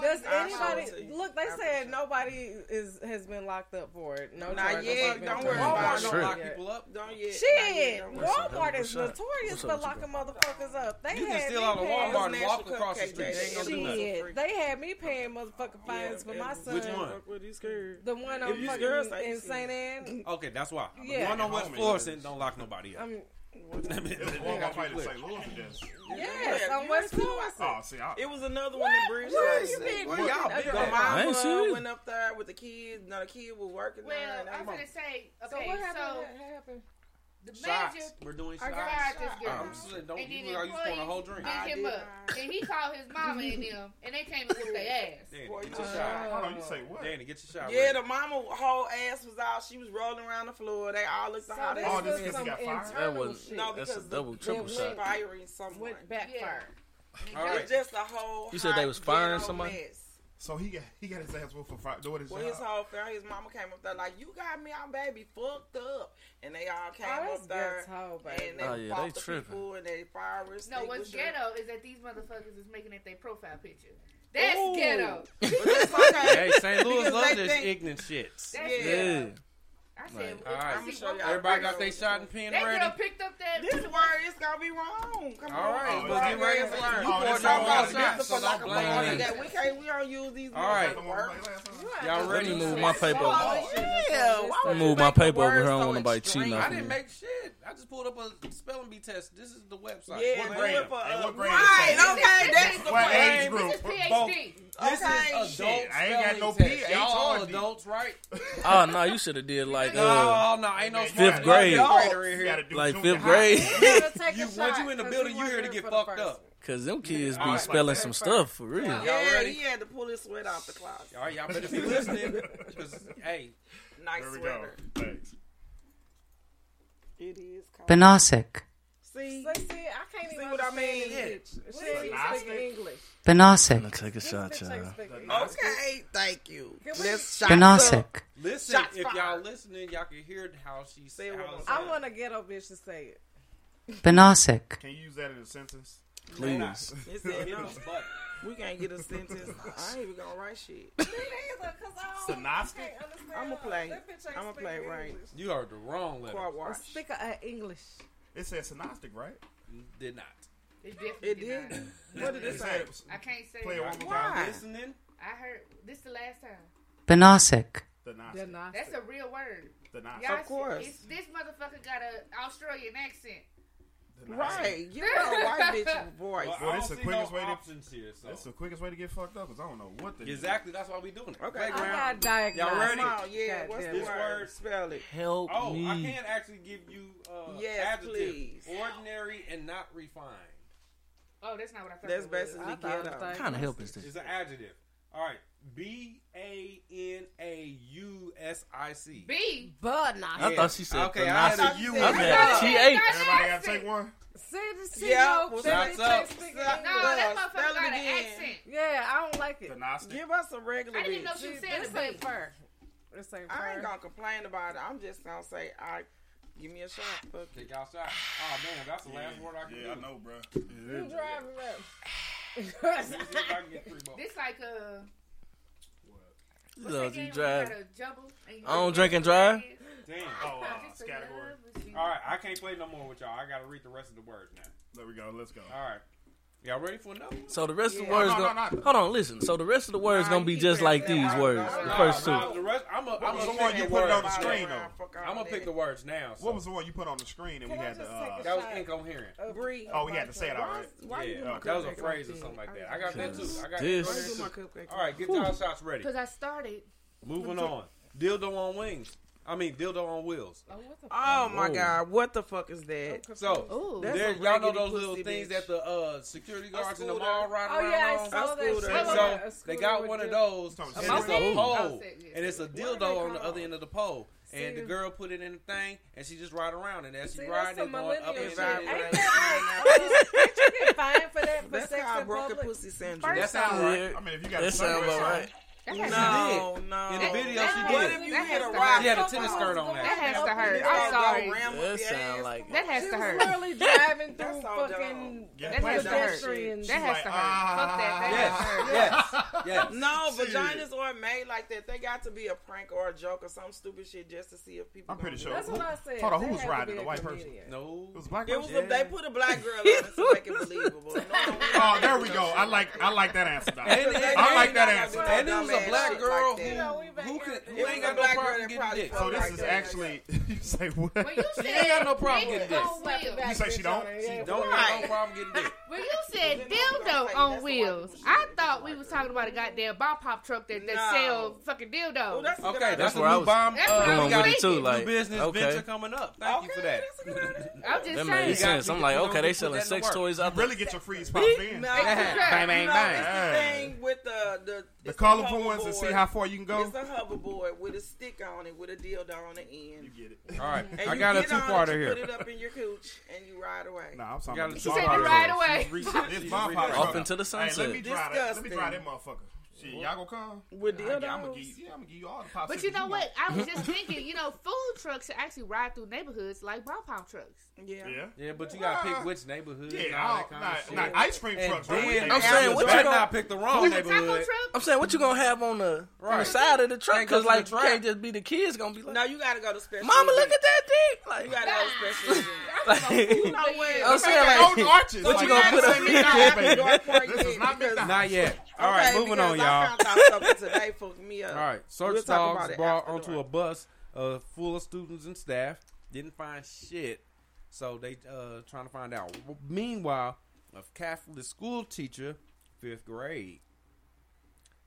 Does I'll anybody show it to you. look? They said nobody is has been locked up for it. No, Not charges yet. Don't worry about Walmart it. don't lock Lock people up. Don't yet. Shit, Not yet. Walmart is What's notorious What's for up with locking motherfuckers up. They You can steal me out of paying- Walmart and walk across the street. They ain't gonna do. Shit, they had me paying motherfucking fines for my son. Which one? What you scared? The one on you fucking scared, say in St. Ann. Okay, that's why. Yeah. The one on West Florissant don't lock nobody up. I'm, Walmart fight in St. Louis or yes, Yeah, on West ain't. Oh, see, I, It was another one in Bridge. Where you been? Well, y'all big The on I ain't uh, see went up there with the kids. No, the kid was working Well, there. and I'm they- gonna say, So okay, what happened? so what happened? The Shots. manager We're doing I shots. got this girl. Um, so don't and you then look like you pouring a whole drink. beat I him did. up, and he called his mama and them, and they came and whooped their ass. Danny, Boy, get you your just- shot. hold on, you say what? Danny, get your shot. Yeah, ready. the mama whole ass was out. She was rolling around the floor. They all looked So at how they this Oh, this was because he got fired? That was shit. No, that's a double triple shot. firing someone. went backfire. All It was just a whole. You said they was firing somebody? mess. So he got he got his ass whooped for fi- doing his When his whole family, his mama came up there like, "You got me, I'm baby fucked up," and they all came Oh, up there ghetto, baby. and they Oh, yeah, fought they the tripping. people and they fire No, what's ghetto is that these motherfuckers is making it their profile picture. That's Ooh. ghetto. But that's okay. Hey, St. Louis Because loves this ignorant shit. That's Yeah. ghetto. Yeah. I said, Right. All right. I see show y'all. Everybody got their shot and pen That ready. girl picked up that. This word is gonna be wrong. Come All on. right, Oh, but get ready for Right. it. You Oh, poured this your all own got shot, mixed so don't blame me. that we can't. We don't use these. All right. Y'all Let ready? me move my paper. Oh, yeah. Why would me you move my paper over here. I don't want nobody extreme? cheating I didn't make shit. I just pulled up a spelling bee test. This is the website. Yeah, What do grade? for Hey, us. what grade Right, is that? okay, that's the What point. age group? This is Both. PhD. This Okay. is adult Shit, I ain't got no spelling P, test. H Y'all all adults, right? Oh no, you should have did like uh, No, no, ain't no Fifth smart grade. grader in here. like fifth grade. Take You a once you in the building, he you here to get fucked up. Cause them kids be All right. spelling some stuff for real. Y'all Yeah, ready? he had to pull his sweat off the closet. All right, y'all better be listening. Because hey, Nice Banausic. See, see, see, I can't even do what I mean. Bitch. She ain't even speaking English. Banausic. Let's take a shot, y'all. Okay, thank you. Let's Banausic. Listen, Shots if y'all listening, y'all can hear how she say it. I want a ghetto bitch to say it. Banausic. Can you use that in a sentence? Please. Please we can't get a sentence. I ain't even gonna write shit. Neither, cause I don't. I'm gonna play. I'm gonna play right. You heard the wrong letter. Car wash. Speak of uh, English. It said synoptic, right? Did not. It, it did. did. What did it say? I can't say. Play it one more time. I heard this the last time. Banausic. Banausic. That's a real word. Banausic. Of course. Should, this motherfucker got an Australian accent. Right, you know, white bitch boy. Well, well, that's the quickest no way to, here. So. That's the quickest way to get fucked up because I don't know what the exactly. That's why we doing it. Okay, Playground. I got Y'all ready? Yeah. God what's this word? word? Spell it. Help oh, me. I can't actually give you uh, yes, adjective. please. Ordinary and not refined. Oh, that's not what I thought. That's basically as we can. What kind of help is this? It's an adjective. All right. B A N A U S I C. B. Bud Nazi. I thought she said okay, Benassi. I had a U. I meant T H. Everybody got to take one. Say the C. Yeah, what's up? No, that motherfucker got an accent. Yeah, I don't like it. Benassi. Give us a regular. I didn't know she said this ain't fair. This ain't fair. I ain't gonna complain about it. I'm just gonna say I. Give me a shot. Fuck. Take y'all shot. Oh man, that's the yeah, last word I can. Yeah, do. I know, bro. You driving up. this like a. You drive. I don't drink and drive. Damn. Oh, oh uh, category. All right, I can't play no more with y'all. I gotta read the rest of the words now. There we go. Let's go. All right. Y'all ready for another? So the rest yeah. of the words. No, no, gonna, no, hold on, listen. So the rest of the words nah, gonna be just like these words. The first two. the rest, I'm a, I'm the one you put on the screen though? I'm gonna pick the words now. So. What was the one you put on the screen and Can we I had to? Uh, that was incoherent. Agree. Oh, we had to say it all right. Why, yeah, that was a phrase or something like that. I got that too. I got this. All right, get y'all shots ready. Because I started. Moving on. Dildo on wings. I mean, dildo on wheels. Oh, what the oh, fuck? Oh my Whoa. god, what the fuck is that? So Ooh. There, y'all know those little things that the uh, security guards in the mall ride Oh, yeah, I on. saw that that. So they got one of those, and it's a pole, and it's a dildo on the other end of the pole. And the girl put it in the thing, and she just ride around, and as she ride, it going up and down. Ain't that like, uh, you get fined for that for That's sex how in broken public? pussy syndrome. First That's how- Right. I mean, if you got a That sounds about right. No, no. In the video, that, she that did. What if you hit a rock? She had a tennis skirt on. That, that has to hurt. I'm sorry. That sounds like that has to hurt. Literally driving through fucking that has to hurt. That has to hurt. Fuck that. That has. Ah. Yes, yes. No, vaginas aren't made like that. They got to be a prank or a joke or some stupid shit just to see if people. I'm pretty sure. That's what I said. Hold on, who was riding? the white person? No, it was black. It was. They put a black girl on it to make it believable. Oh, there we go. I like. I like that answer. I like that answer a black girl like you know, who, could, who ain't got no problem getting dick. So this is actually you say what? She ain't got no problem getting dick. You say she don't? She don't have no problem getting dick. Well, you said dildo on wheels, I thought we was talking about a goddamn bomb pop truck that that sells fucking dildos. Okay, that's where I was bomb going uh, with it too. Like business venture coming up. Thank you for that. I'm just. That makes sense. I'm like, okay, they selling sex toys. I really get your freeze pop in. Bang bang bang. The Thing with the the the colorful ones and see how far you can go? It's a hoverboard with a stick on it with a dildo on the end. You get it. All right, I got a two parter here. Put it up in your cooch and you ride away. Nah, I'm talking. You got a two parter. Away. Part. Off into the sunset. Hey, let me try that. Let me try that motherfucker. Shit, y'all gonna come with the other? Yeah, I'm gonna give you all the popsicles. But you know you what? Want. I was just thinking, you know, food trucks actually ride through neighborhoods like bomb pop trucks. Yeah, yeah, yeah. But you gotta pick which neighborhood. Yeah, not, not, ice cream trucks. Then, I'm saying what you gonna pick the wrong neighborhood. I'm saying what you gonna have on the right. on the side of the truck because like can't just be the kids gonna be like. No, you gotta go to special. Mama, look at that dick. Like you gotta go to special. You know what? I'm saying like, arches. what you gonna put up? Not yet. All right, Okay, moving on, y'all. found out something today fucked me up. All right, search We'll dogs brought onto a bus uh, full of students and staff. Didn't find shit, so they uh, trying to find out. Meanwhile, a Catholic school teacher, fifth grade,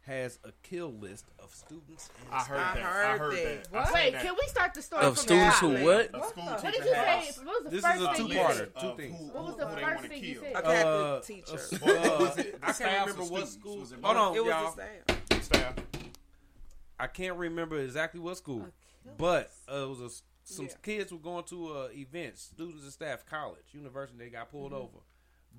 has a kill list of students. And I heard that. I heard, I heard that. that. I Wait, that. can we start the story of students who what? What, what did you say? What was the this first is a two-parter. Two things. Who, what was the first thing kill? you said? Okay, uh, teacher. Uh, I can't remember uh, what school. Was it Hold on, it y'all. Staff. I can't remember exactly what school, but uh, it was a, some yeah. kids were going to uh, events, students and staff, college, university. They got pulled mm-hmm. over,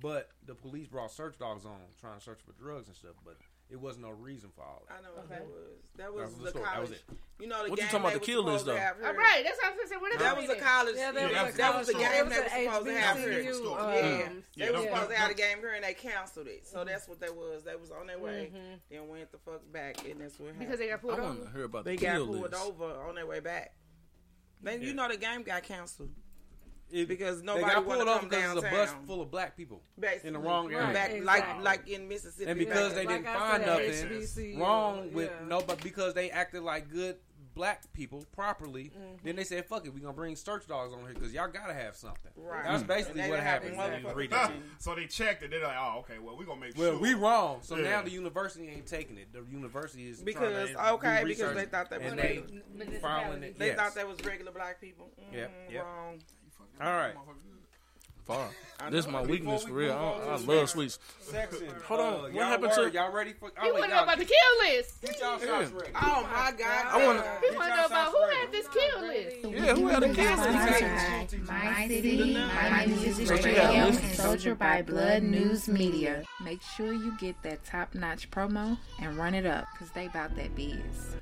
but the police brought search dogs on trying to search for drugs and stuff. But it wasn't no reason for all that. I know what okay. that was. That was, that was the, the college. Was you know the what game you talking about the killers, though? All right, that's what I was saying. What that was a college. Yeah, that, yeah, was, that was, was a game that was supposed to have here. Uh, yeah, they were supposed to have a game here and they canceled it. So mm-hmm. that's what they was. They was on their way, mm-hmm. then went the fuck back, and that's what happened. Because they got pulled. I want to hear about the. They got pulled over on their way back. Then you know the game got canceled. It, because nobody they got pulled off because was a bus full of black people Basically. in the wrong area, right. back, exactly. like like in Mississippi. And because they like didn't I find nothing HBCU. wrong with yeah. nobody, because they acted like good black people properly, mm-hmm. then they said, "Fuck it, we're gonna bring search dogs on here because y'all gotta have something." Right. That's basically what happened. So they checked it. They're like, "Oh, okay. Well, we're gonna make well, sure." Well, we wrong. So yeah. now the university ain't taking it. The university is because okay because they thought that was they, they, they thought that was regular black people. Mm, yep. Wrong. All right. Far. This is my weakness for real. I, I love sweets. Section. Hold on. what happened to y'all ready for? You want to know about the kill list? Get y'all shots ready. Oh my god. I want to. You want to know about who had this kill list? Yeah, who had the kill list? My city, my music, radio, and Soldier by Blood News Media. Make sure you get that top-notch promo and run it up, cause they about that biz.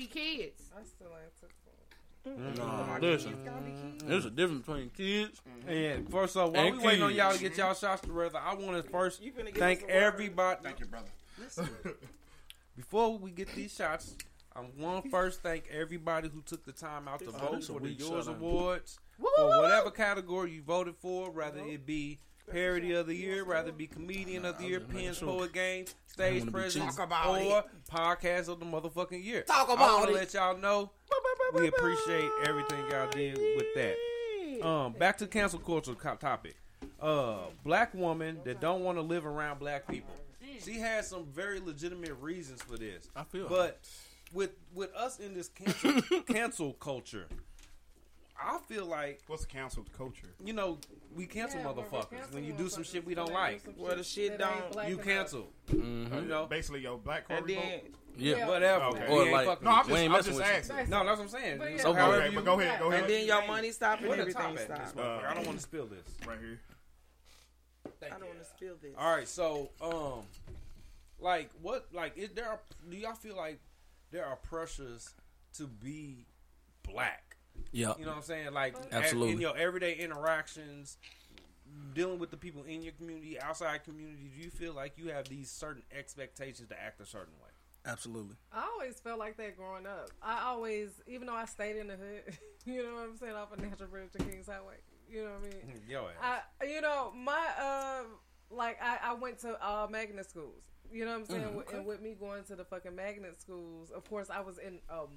be kids. I still ain't took Mm-hmm. Nah, listen. There's a difference between kids. Mm-hmm. And first of while and we kids. waiting on y'all to get y'all shots together, I want to first thank everybody. Thank you, brother. Before we get these shots, I want to first thank everybody who took the time out to vote for the Yours Awards, for whatever category you voted for, whether it be Parody of the year, rather be comedian of the year, pen, poet, game, stage presence, or podcast of the motherfucking year. Talk about I wanna let y'all know we appreciate everything y'all did with that. Um, back to cancel culture topic. Uh, black woman that don't want to live around black people. She has some very legitimate reasons for this. I feel, but with with us in this cancel cancel culture, I feel like what's canceled culture? You know, we cancel yeah, motherfuckers when you do some shit we don't like. Well, the shit don't you cancel. Mm-hmm. You know, basically your black card then, yeah, whatever. Okay. Or like, no, I'm just, I'm just asking. You. No, that's what I'm saying. But yeah. So okay, however, but go ahead, go ahead. And then your money stop and everything stop. Uh, I don't want to spill this right here. Thank I don't want to spill this. All right, so um, like what, like is there? Do y'all feel like there are pressures to be black? Yeah, you know what I'm saying. Like absolutely in your everyday interactions, dealing with the people in your community, outside community. Do you feel like you have these certain expectations to act a certain way? Absolutely. I always felt like that growing up. I always, even though I stayed in the hood, you know what I'm saying, off of Natural Bridge to Kings Highway. You know what I mean? Mm, yo, I, you know, my, uh, like, I, I went to all uh, magnet schools. You know what I'm saying? Mm, okay. And with me going to the fucking magnet schools, of course, I was in um,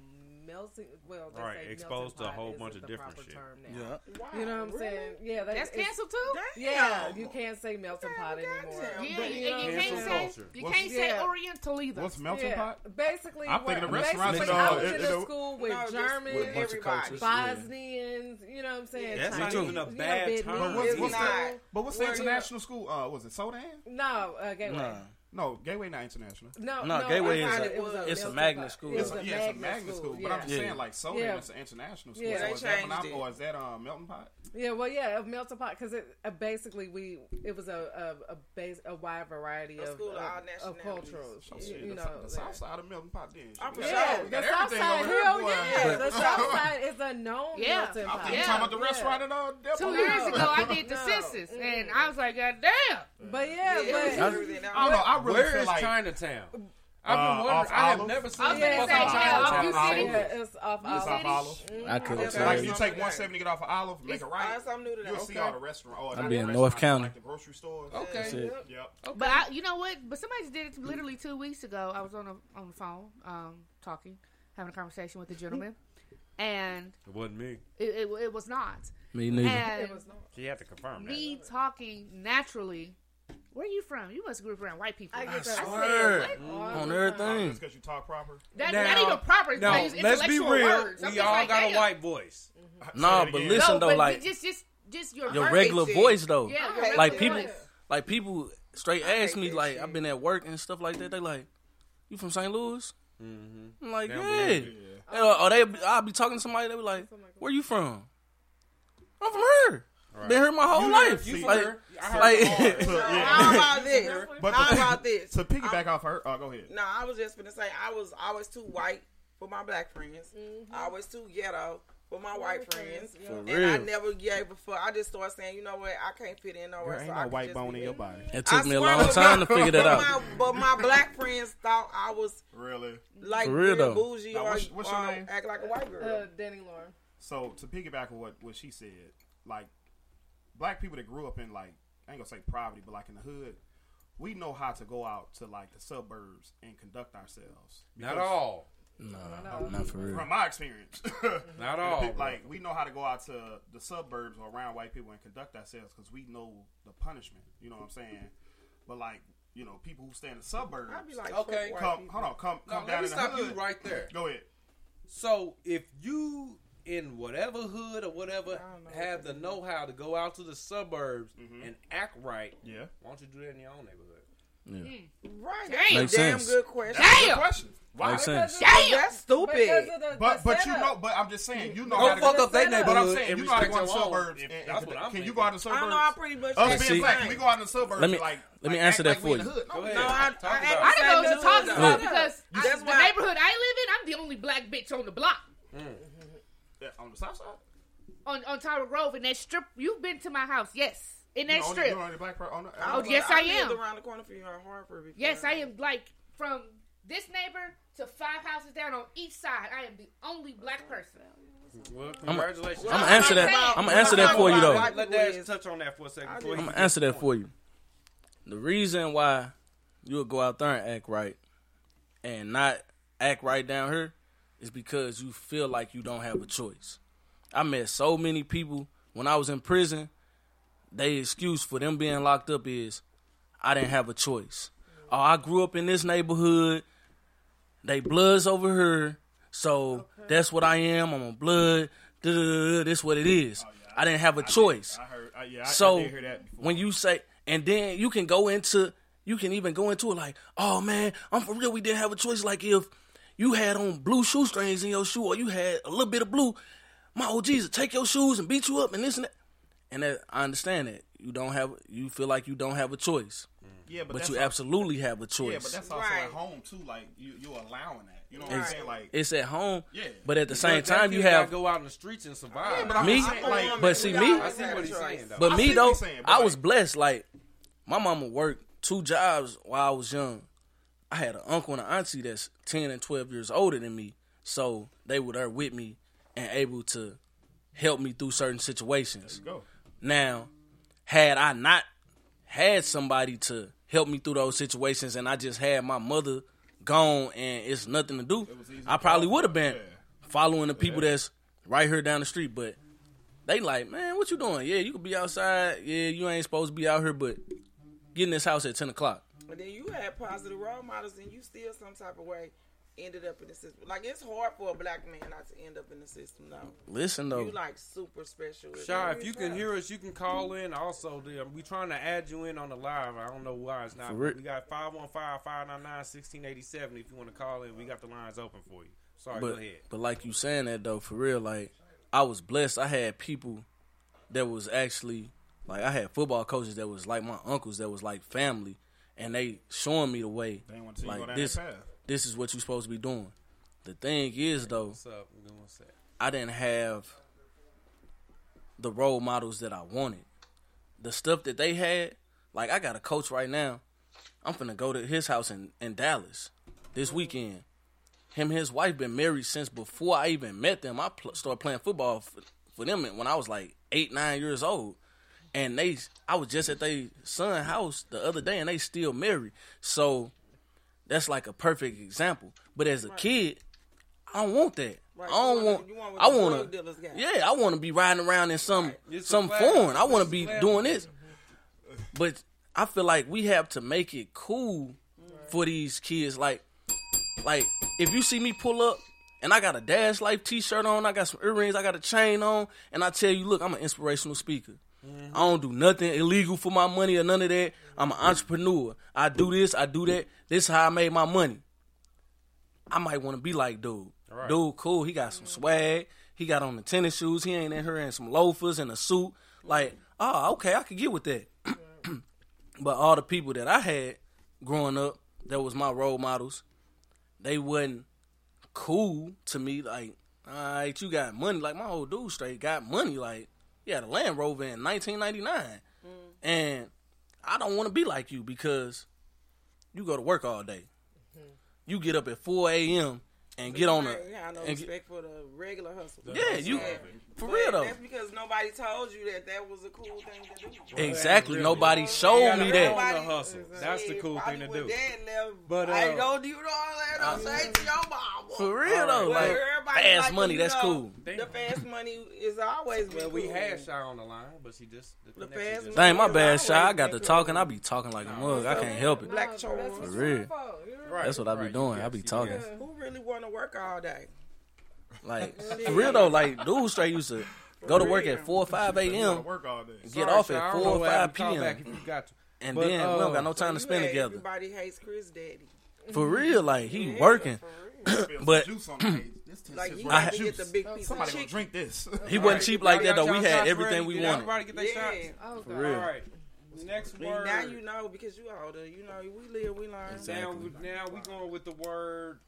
melting. Well, they right, say exposed to a whole bunch of different shit. Term now. Yeah, wow, you know what I'm really? saying? Yeah, that, that's canceled too. Damn. Yeah, you can't say melting pot anymore. Damn. Yeah, you, know you, can't say culture. you can't yeah. say Oriental either. What's melting yeah. pot? Basically, I'm thinking of restaurants. You know, I was in a school with no, Germans, everybody, Bosnians. You know what I'm saying? That's not even a bad term. But what's the international school? Uh, was it Soldan? No, uh, Gateway. No, Gateway not international. No, no, no Gateway is a, it was a, it's a magnet school. It's a, yeah, it's a magnet school. But I'm just saying, like so yeah. it's an international school. Yeah, so they is that or is that um, Melting Pot? Yeah, well, yeah, Melting Pot because it uh, basically we it was a a, a base a wide variety of school uh, of cultures. So, you, the, know, the South Side of Melting Pot. Then I'm yeah, sure. the South Side. Hell yeah, the South Side is a known melting pot. You talking about the restaurant in uh? Two years ago, I did the census, and I was like, God damn. But yeah, but I don't know really Where is like, Chinatown? I've been uh. I have never seen. I was gonna say, Chinatown. off Olive. It's off Olive. It's off mm-hmm. I could okay. Like you take one seventy, get off of Olive, make it's, a right. Uh, new to that. You'll okay. see all the restaurants. I'm be in North County, like the grocery stores. Okay. That's it. Yep. Okay. But I, you know what? But somebody did it literally two weeks ago. I was on a, on the phone, um, talking, having a conversation with a gentleman, and it wasn't me. It it, it was not. Me neither. And she had to confirm that. Me talking naturally where you from? You must grew up around white people. I get that said, swear. On everything. Just because you talk proper. That, not even proper. It's Now, like let's be real. Words. We all like, got a white voice. Nah, but listen no, though, but like just just just your, your regular is- voice though. Yeah, your regular like people, voice. like people straight ask me like I've been at work and stuff like that. They like, you from St. Louis? Mm-hmm. I'm like, They don't yeah. believe it, They- Or they, I'll be talking to somebody. They be like, where you from? I'm from here. Right. Been here my whole You life. heard- like, you heard- I heard like, it all. So, about this? But How to- about this? To piggyback I'm- off her, uh, go ahead. No, I was just gonna say I was always too white for my black friends. I was too ghetto for my white friends. For and I never gave a fuck. I just started saying, you know what, I can't fit in nowhere. Girl, ain't so no I white bone in your body. It took I me a long time to figure that out. My, but my black friends thought I was Really? like For real, real though. bougie Now, or, what's- what's your name? act like a white girl. Uh, Danny Lauren. So to piggyback on what, what she said, like black people that grew up in like I ain't gonna say poverty, but like in the hood, we know how to go out to like the suburbs and conduct ourselves. Not all. No, not for real. From my experience, Not all, Like we know how to go out to the suburbs or around white people and conduct ourselves because we know the punishment. You know what I'm saying? But like you know, people who stay in the suburbs. I'd be like, Okay. come, hold on, come, No, come let down me in the stop hood. you right there. Go ahead. So if you in whatever hood or whatever have the know how to go out to the suburbs mm-hmm. and act right, yeah, why don't you do that in your own neighborhood? Hmm. Yeah. Right. Damn. Makes Damn sense. good question. That's good Damn. question. Why? Makes sense. Damn. That's stupid. Because the- But the but you know, but I'm just saying, you know Don't how to fuck up their But I'm saying, and you know how to go in the suburbs. If- and- that's what I'm Can you go out in the I suburbs? don't know. I pretty much. Us think being the black, same. we go out in the suburbs. Let me- like, let me like, answer that like for you. No. No, I, Talk I, about I, it. I ain't can go saying to the talk about because the neighborhood I live in, I'm the only black bitch on the block. Hmm. Yeah, on the south side. On on Tower Grove in that strip. You've been to my house, yes. In that You only- strip. You only black person on the. Oh, on the- yes, I lived am. around the corner from you in Hartford. before. Yes, I am like from this neighbor to five houses down on each side. I am the only black person. Well, congratulations. I'm congratulations. gonna answer that. I'm gonna answer that for you though. Let, let Dash touch on that for a second. I'm gonna answer that for you. The reason why you would go out there and act right and not act right down here is because you feel like you don't have a choice. I met so many people when I was in prison. They excuse for them being locked up is I didn't have a choice. Oh, I grew up in this neighborhood. They bloods over here, so that's what I am. I'm a blood. This what it oh, is. I didn't have a choice. I heard. I, yeah, I, so I did hear that. When you say, and then you can go into, you can even go into it like, oh man, I'm for real. We didn't have a choice. Like if you had on blue shoestrings in your shoe, or you had a little bit of blue, my oh OGs would take your shoes and beat you up and this and that. And that, I understand that you don't have, you feel like you don't have a choice. Yeah, but but you al- absolutely have a choice. Yeah, but that's also Right. at home too. Like you, you're allowing that. You know what I'm saying? Like it's at home, Yeah. but at the same that time you kid gotta have go out in the streets and survive. Yeah, but I'm me. just saying, like, but see me, I see what he's saying though. But me see though, saying, but I like- was blessed. Like my mama worked two jobs while I was young. I had an uncle and an auntie that's ten and twelve years older than me, so they were there with me and able to help me through certain situations. Now, had I not had somebody to help me through those situations, and I just had my mother gone and it's nothing to do, I probably would have been Yeah. following the people that's right here down the street. But they like, man, what you doing? Yeah, you could be outside. Yeah, you ain't supposed to be out here, but get in this house at ten o'clock. But then you had positive role models, and you still some type of way ended up in the system. Like it's hard for a black man not to end up in the system now. Listen though, You like super special. Shaw, if you can hear us, you can call in. Also, the- we trying to add you in on the live. I don't know why it's not. For. We got 515-599-1687 if you want to call in. We got the lines open for you. Sorry, but go ahead. but like you saying that though, for real, like I was blessed. I had people that was actually like I had football coaches that was like my uncles that was like family, and they showing me the way. They wanna see you like go down this, that path. this is what you're supposed to be doing. The thing is though, What's up? Give me one sec. I didn't have the role models that I wanted. The stuff that they had, like I got a coach right now. I'm finna go to his house in, in Dallas this weekend. Him and his wife been married since before I even met them. I pl- started playing football for, for them when I was like eight, nine years old. And they, I was just at their son house the other day, and they still married. So that's like a perfect example. But as a kid, I don't want that. Right, I don't want. want- I want to. Yeah, I want to be riding around in some a some foreign. I want to be doing this. But I feel like we have to make it cool for these kids. Like, like if you see me pull up and I got a Dashlife T-shirt on, I got some earrings, I got a chain on, and I tell you, look, I'm an inspirational speaker. I don't do nothing illegal for my money or none of that. I'm an entrepreneur. I do this, I do that. This is how I made my money. I might want to be like dude. Right. Dude, cool. He got some swag. He got on the tennis shoes. He ain't in here in some loafers and a suit. Like, oh, okay, I could get with that. but all the people that I had growing up, that was my role models, they wasn't cool to me. Like, all right, you got money. Like my old dude straight got money. Like, he had a Land Rover in 1999, mm-hmm. and I don't want to be like you because you go to work all day. Mm-hmm. You get up at 4 a.m. and get on a. You have no and get- respect for the regular hustle. Yeah, you- for But real, though. That's because nobody told you that that was a cool thing to do. Exactly. Nobody showed me that. On the hustle. That's the cool thing to do. But I uh, don't do all that. Don't say to your mama. For real though, But like fast like, money, that's know, cool. The fast money is always been well, we cool. had Shy on the line, but she just the, The fast just- Dang, my bad, shy. I got to talking. I be talking like a mug. I can't help it. Black chores. For real. That's what I be doing. I be talking. Who really want to work all day? Like for real though, like dude straight used to go to work at four or five a.m. Work all day. Get Sorry, off at four or five p.m. back if you got to. And But, then we uh, don't got no time to spend had together. Everybody hates Chris Daddy. For real, like he working, but juice on the page. This tastes Like just he had had- to get the big piece Somebody of gonna drink this. he wasn't cheap like that though. We had everything ready? we wanted. Everybody get their Yeah. shots. Oh, For real. All right. Next word. now you know because you older. You know we live, we learn. Now, now we going with the word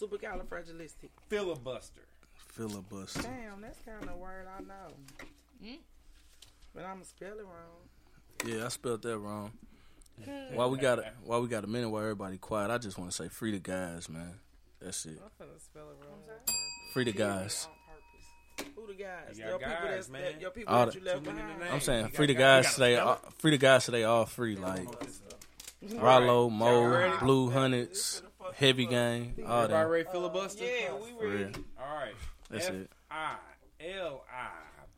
Supercalifragilistic. filibuster. Filibuster. Damn, that's kind of a word I know. Hmm? But I'm gonna spell it wrong. Yeah, I spelled that wrong. Hmm. While we got a, while we got a minute while everybody quiet, I just want to say free the guys, man. That's it. I'm finna spell it wrong. Free the guys. Who the guys? You got Your people that's man. that, your people All that the- you left Too behind. I'm saying free the got- guys today. All, free the guys today. All free, like Rollo, Mo. Blue Hundreds, Heavy Gang, all Everybody that. ready filibuster? Yeah, we For real. ready. All right. That's F it. I L I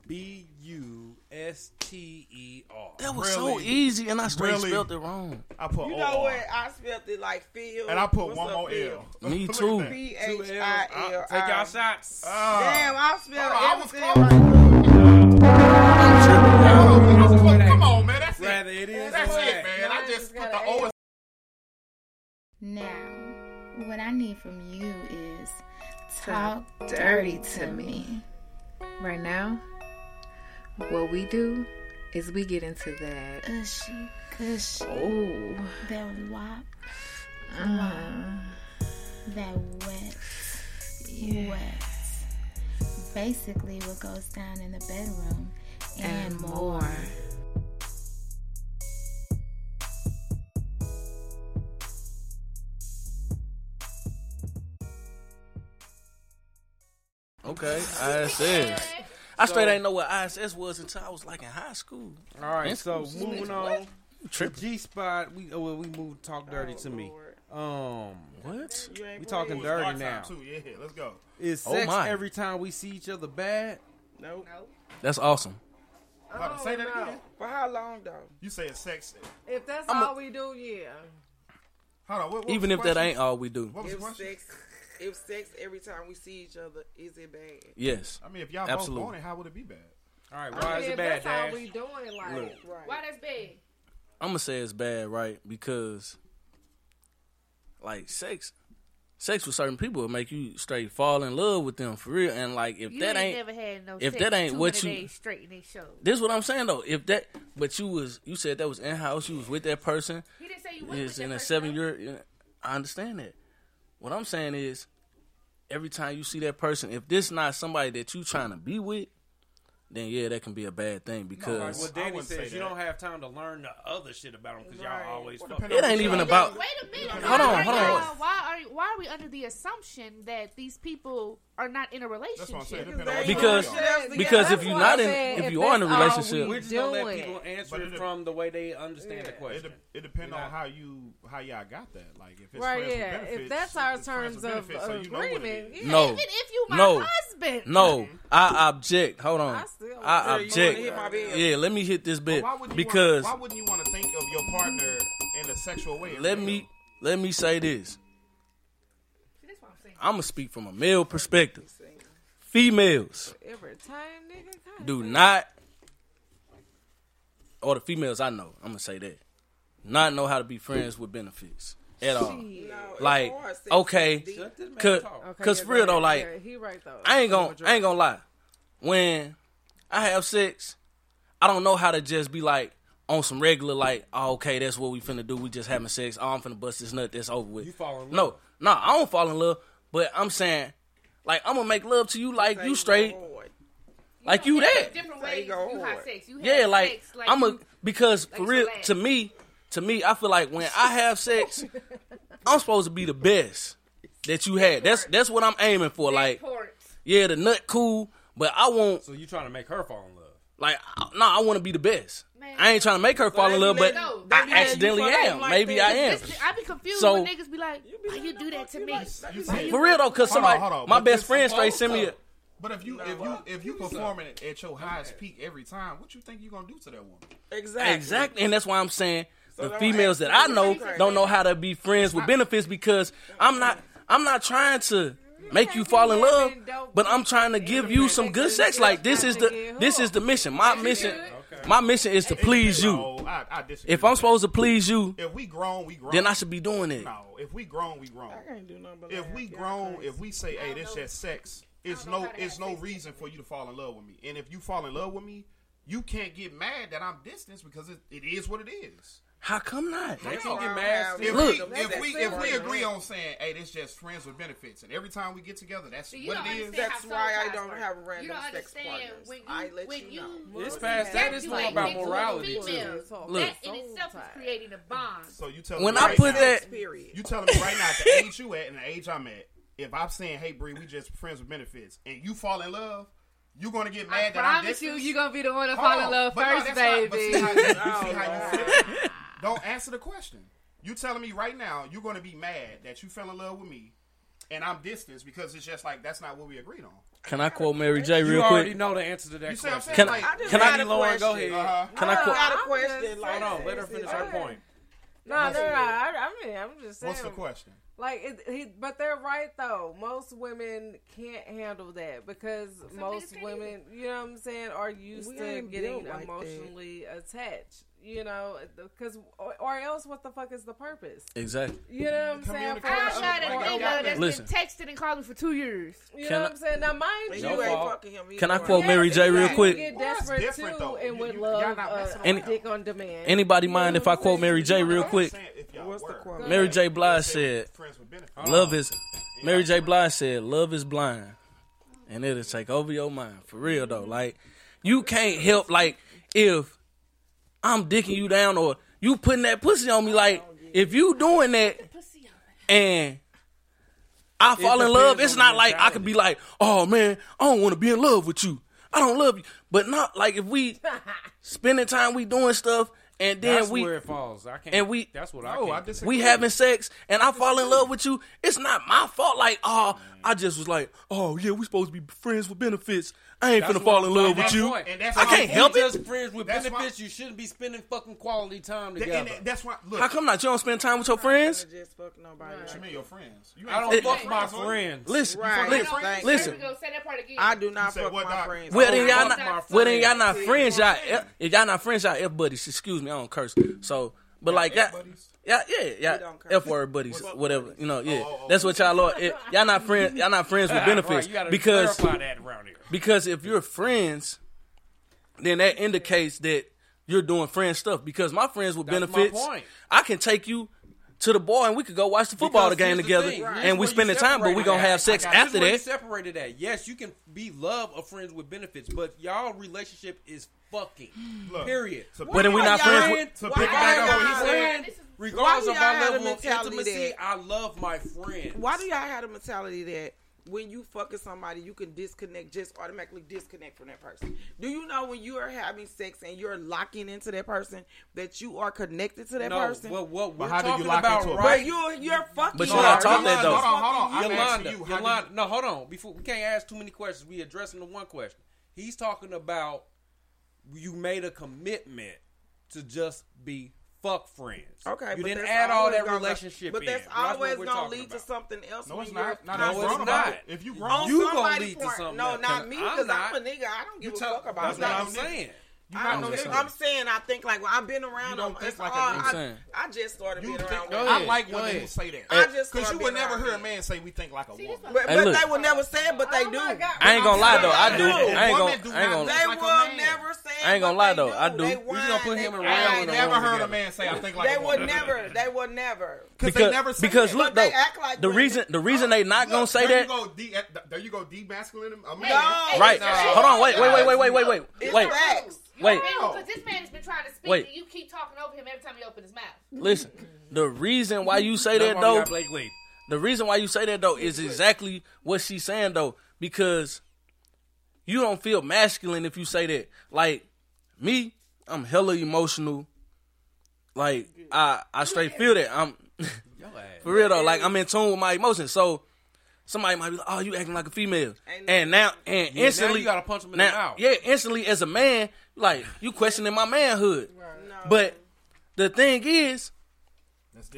B U S T E R. That was so Really? easy, and I straight Really? spelled it wrong. I put You OR. know what? I spelled it like Phil. And I put What's one up, more Phil? L. Me Look too. at that. P Two H L's. L. Take y'all shots. Ah. Damn, I spelled Hold on, I was everything close. right. Come on, man. That's it. Rather it is That's it, man. I just put the O. Now, what I need from you is talk dirty to me. Right now, what we do is we get into that. Cushy, cushy. Oh. That wop, Uh, that wet, wet. Basically, what goes down in the bedroom and, And more. more. Okay, ISS. I straight ain't know what ISS was until I was like in high school. All right, In so moving on. Trip. G spot. We oh, well, we moved. Talk dirty to me. Um, what? You We talking It's dirty now. too. Yeah, let's go. Is Oh, sex my. every time we see each other bad? Nope. That's awesome. Hold on, say that again. For how long though? You said sex. If that's I'm a- all we do, yeah. Hold on. What, what Even was if the that question? ain't all we do. What was the If question? sex, if sex every time we see each other, is it bad? Yes. I mean, if y'all Absolutely. both want it, how would it be bad? All right, I why mean, is it bad, that's all Dash? we doing, like, Look. Right. Why that's bad? I'm gonna say it's bad, right? Because like sex, sex with certain people will make you straight fall in love with them for real. And like if You that ain't ain't, never had no if sex that ain't what you, days straight in show. this what I'm saying though. If that, but you was you said that was in house. You was with that person. He didn't say you was It's with in a seven year. I understand that. What I'm saying is, every time you see that person, if this not somebody that you trying to be with, then yeah, that can be a bad thing Like because what Danny wouldn't say says, you don't have time to learn the other shit about them because Right. y'all always Well, it ain't even you- about. Wait a minute. Hold on, hold on. Why are why are we under the assumption that these people are not in a relationship? That's what I'm saying. Depending Because you because if you're not in if if you are in a relationship, We're just gonna let people answer it it- from the way they understand the question. de- it depends You're on how you how y'all got that. Like if it's Right, friends with yeah. benefits, If that's our terms of benefits, so you know agreement, yeah. no, Even if you my no, husband. no, I object. Hold on, I still- I Yeah, object. wanna hit my bill. Yeah, let me hit this bit why wouldn't you because wanna, why wouldn't you want to think of your partner in a sexual way? let me let me say this. That's what I'm saying. I'm gonna speak from a male perspective. Females Every time, nigga. God do not, or the females I know, I'm gonna say that, not know how to be friends with benefits at all. No, Like, okay, cause, Okay, cause yeah, for real though, like, Yeah, he right though. I ain't gonna, I ain't gonna lie. When I have sex, I don't know how to just be like on some regular, like, oh, okay, that's what we finna do. We just having sex. Oh, I'm finna bust this nut. That's over with. You fall in love. No, no, I don't fall in love. But I'm saying, like, I'm gonna make love to you, like you straight, like you that. Different Say ways go you have sex. You have Yeah, like, sex, like I'm a because like for real relaxed. to me, to me, I feel like when I have sex, I'm supposed to be the best that you had. That's that's what I'm aiming for. Like, yeah, the nut cool, but I want So you trying to make her fall in love? Like no, I want to be the best. I ain't trying to make her fall in love, but No, I they accidentally am. like Maybe that. I am. This- I be confused So- when niggas be like, "Why you do that to me?" Why you- For real though, cause Hold on, somebody, hold on. my But best this- friend straight send me a. But if you if you if you performing it at your highest peak every time, what you think you gonna do to that woman? Exactly. Exactly, and that's why I'm saying So the females that I know don't know how to be friends with benefits because I'm not. I'm not trying to make you fall in love, but I'm trying to give you some good sex. Like this is the this is the mission. My mission, my mission is to please you. No, I, I disagree If I'm supposed to please you, if we grown, we grown. then I should be doing it. No, if we grown, we grown. I can't do nothing but If we grown, if we say, "Hey, this just sex," it's no, it's no reason for you to fall in love with me. And if you fall in love with me, you can't get mad that I'm distanced because it, it is what it is. How come not? They can get mad. If Look. we if we if we agree on saying, "Hey, this just friends with benefits," and every time we get together, that's See, you what it is. That's why I don't ties have random You don't sex partners. when you, I let when you know. It's past that. It's more about Separate morality too. Look. That in itself is creating a bond. So you tell When me I put now, that- Period. you telling me right now the age you at and the age I'm at, if I'm saying, "Hey, Bree, we just friends with benefits," and you fall in love, You're gonna get mad I that I'm promise you, distant? you gonna be the one to Hold fall in love first, that's not- but baby. See how you, you see how you feel? Don't answer the question. You telling me right now you're going to be mad that you fell in love with me, and I'm distanced because it's just like that's not what we agreed on. Can I quote Mary J. Real you real already quick? know the answer to that You see what I'm question. saying? Can I- Like, just can I- got a Lauren, go ahead. Uh-huh. Can I I quote? got a I'm question. Like, Hold on, let her finish her point. No, no, no. I, I mean, I'm just saying. What's the question? Like, it, he, but they're right though. Most women can't handle that because most women, you know what I'm saying, are used We to getting built like that. emotionally attached. You know, because or, or else, what the fuck is the purpose? Exactly. You know what I'm saying? For, I got a for- nigga that's Listen. been texting and calling for two years. You Can know I- what I'm saying? Now, mind you, you ain't fucking him. Can I way. quote Mary J. real quick? get desperate different, too, though. and would love y'all not messing uh, Any- a dick on demand. Anybody mind if I quote Mary J. real quick? Saying if y'all What's the quote? Mary J. Blige said, Friends with benefits. "Love is." Mary J. Blige said, "Love is blind, and it'll take over your mind." For real though, like you can't help like if I'm dicking you down or you putting that pussy on me. Like if you doing that and I fall in love, it's not the like I mentality. could be like, "Oh man, I don't want to be in love with you. I don't love you." But not like if we spending time, we doing stuff, and then That's we where it falls. I can't. and we That's what I No, can't. I disagree. we having sex and I fall in love with you, it's not my fault. Like, oh, I just was like, oh yeah, we supposed to be friends with benefits. I ain't That's finna fall in love with you. point. And that's I can't we help just it. friends with That's why- benefits. you shouldn't be spending fucking quality time Th- together. and that's why. Look, How come not? You don't spend time with your friends? Just fuck nobody. What you mean your friends? You I don't ain't fuck fucking my friends, friends. Listen, Right. li- Thank listen. Go. Say that part again. I do not fuck what, my Doc? friends. Well then y'all not. Well then y'all friends. not friends. you know Y'all what I'm saying? if y'all not friends. Y'all f buddies. Excuse me, I don't curse. So, but like F yeah, yeah, yeah. F word buddies, whatever. You know, yeah. oh, oh. oh. That's what y'all are. Eh, it, y'all not friends. Y'all not friends with Right, benefits you because that around here. Because if you're friends, then that indicates that you're doing friend stuff. Because my friends with That's benefits. I can take you to the boy and we could go watch the football Because game here's the together and we spend the time, but we gonna have sex after here's where you that. separated that. Yes, you can be love or friends with benefits, but y'all relationship is fucking. period. But then we not friends with- To Why pick back y'all- up what he said, regardless of y'all our level of mentality intimacy, that- I love my friend. Why do y'all have a mentality that when you fucking somebody, you can disconnect, just automatically disconnect from that person? Do you know when you are having sex and you're locking into that person that you are connected to that No, person? what- what But we're how do you talking lock about into a right But you're you're fucking. But you're not taught Yolanda, that, though. Hold on, hold on. I'm Yolanda, asking you, how do Yolanda, no, hold on. Before we can't ask too many questions. We addressing the one question. He's talking about you made a commitment to just be fuck friends. Okay, you didn't add all that gonna- relationship But in. that's That's what always we're gonna talking lead to something else. No, it's not. Not No, if you it's grown not. it. If you On grown, You gonna somebody's lead to something No, else. not me, I'm because I'm, a nigga. I don't give You a tell- fuck about that's that. what I'm I'm saying. You I not don't no think, nigga. I'm saying I think like well, I've been around You don't them. think It's like a all- I. I just started You being think, around Go women. I like go women ahead. who say that. I just Because you would never hear a man say we think like a woman. But, Hey, but look. they would never say it, but they do. I ain't gonna lie though, I do. A I ain't gonna. woman I ain't not gonna. They will man. never say it. I ain't gonna lie, though. I do. They We gonna put him and cry. Ray I ain't never heard a man say I think like They a would woman. never. They would never. Because Because they never say because that. look But they though, act like the women. reason the reason oh. they not gonna say there that. You go de- there you go demasculating a man. No. Right. No. Hold on. Wait. Wait. Wait. Wait. Wait. Wait. Wait. It's Wait. Facts. Wait. Because this man has been trying to speak, Wait. and you keep talking over him every time he opens his mouth. Listen. The reason why you say that though. Blakely. The reason why you say that though is exactly what she's saying though, because you don't feel masculine if you say that. Like me, I'm hella emotional. Like I, I straight feel that. I'm for real though. Like I'm in tune with my emotions. So somebody might be like, "Oh, you acting like a female," and now and Yeah, now instantly you gotta punch 'em in the now- mouth. Yeah, instantly as a man, like you questioning my manhood. But the thing is,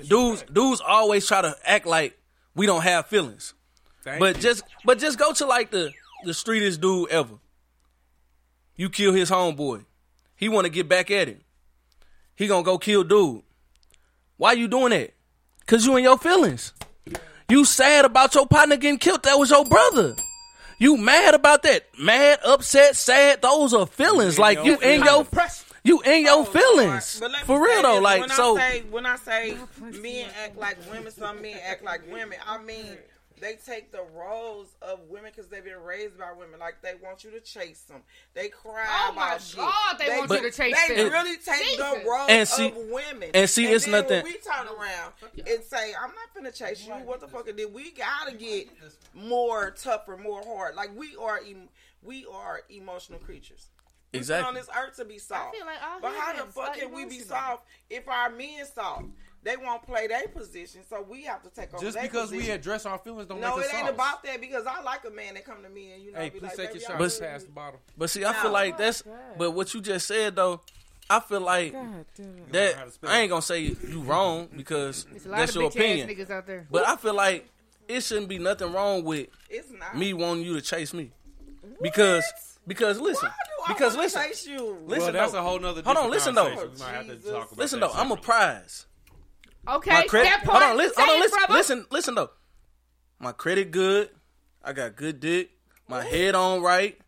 dudes dudes always try to act like we don't have feelings. Thank but you. just but just go to like the the streetest dude ever. You kill his homeboy. He want to get back at him. He gonna go kill dude. Why you doing that? Cause you in your feelings. You sad about your partner getting killed. That was your brother. You mad about that? Mad, upset, sad. Those are feelings. Like you in your you in your feelings. Oh, let me For real though. Like when so. I say, when I say men act like women, some men act like women. I mean, they take the roles of women because they've been raised by women. Like they want you to chase them. They cry Oh about my shit. God, they want you to chase They them. They really take the Jesus. role And see- of women. and see, it's then nothing- we turn around and say, "I'm not gonna chase you," what the fuck? Did we gotta get more tougher, more hard? Like we are, em- we are emotional creatures. We put Exactly. on this earth to be soft. feel like all but how the fuck can we be soft if our men soft? They won't play their position, so we have to take over Just their because we address our feelings don't no, make it us ain't soft. about that because I like a man that come to me and you know Hey, be please like, take "Baby, your I shot. really- Pass the bottle. But see, I No. feel like oh, that's. But what you just said though, I feel oh, like that I ain't gonna say you wrong because There's a lot that's of your bitch opinion. out there. But I feel like it shouldn't be nothing wrong with It's not. me wanting you to chase me because because listen I because listen chase you? listen Well, that's though. a whole nother hold on listen though conversation. We might have to talk about listen though I'm a prize Okay, my credit that hold part, on listen say hold on listen listen listen though. My credit good. I got good dick. My head on right.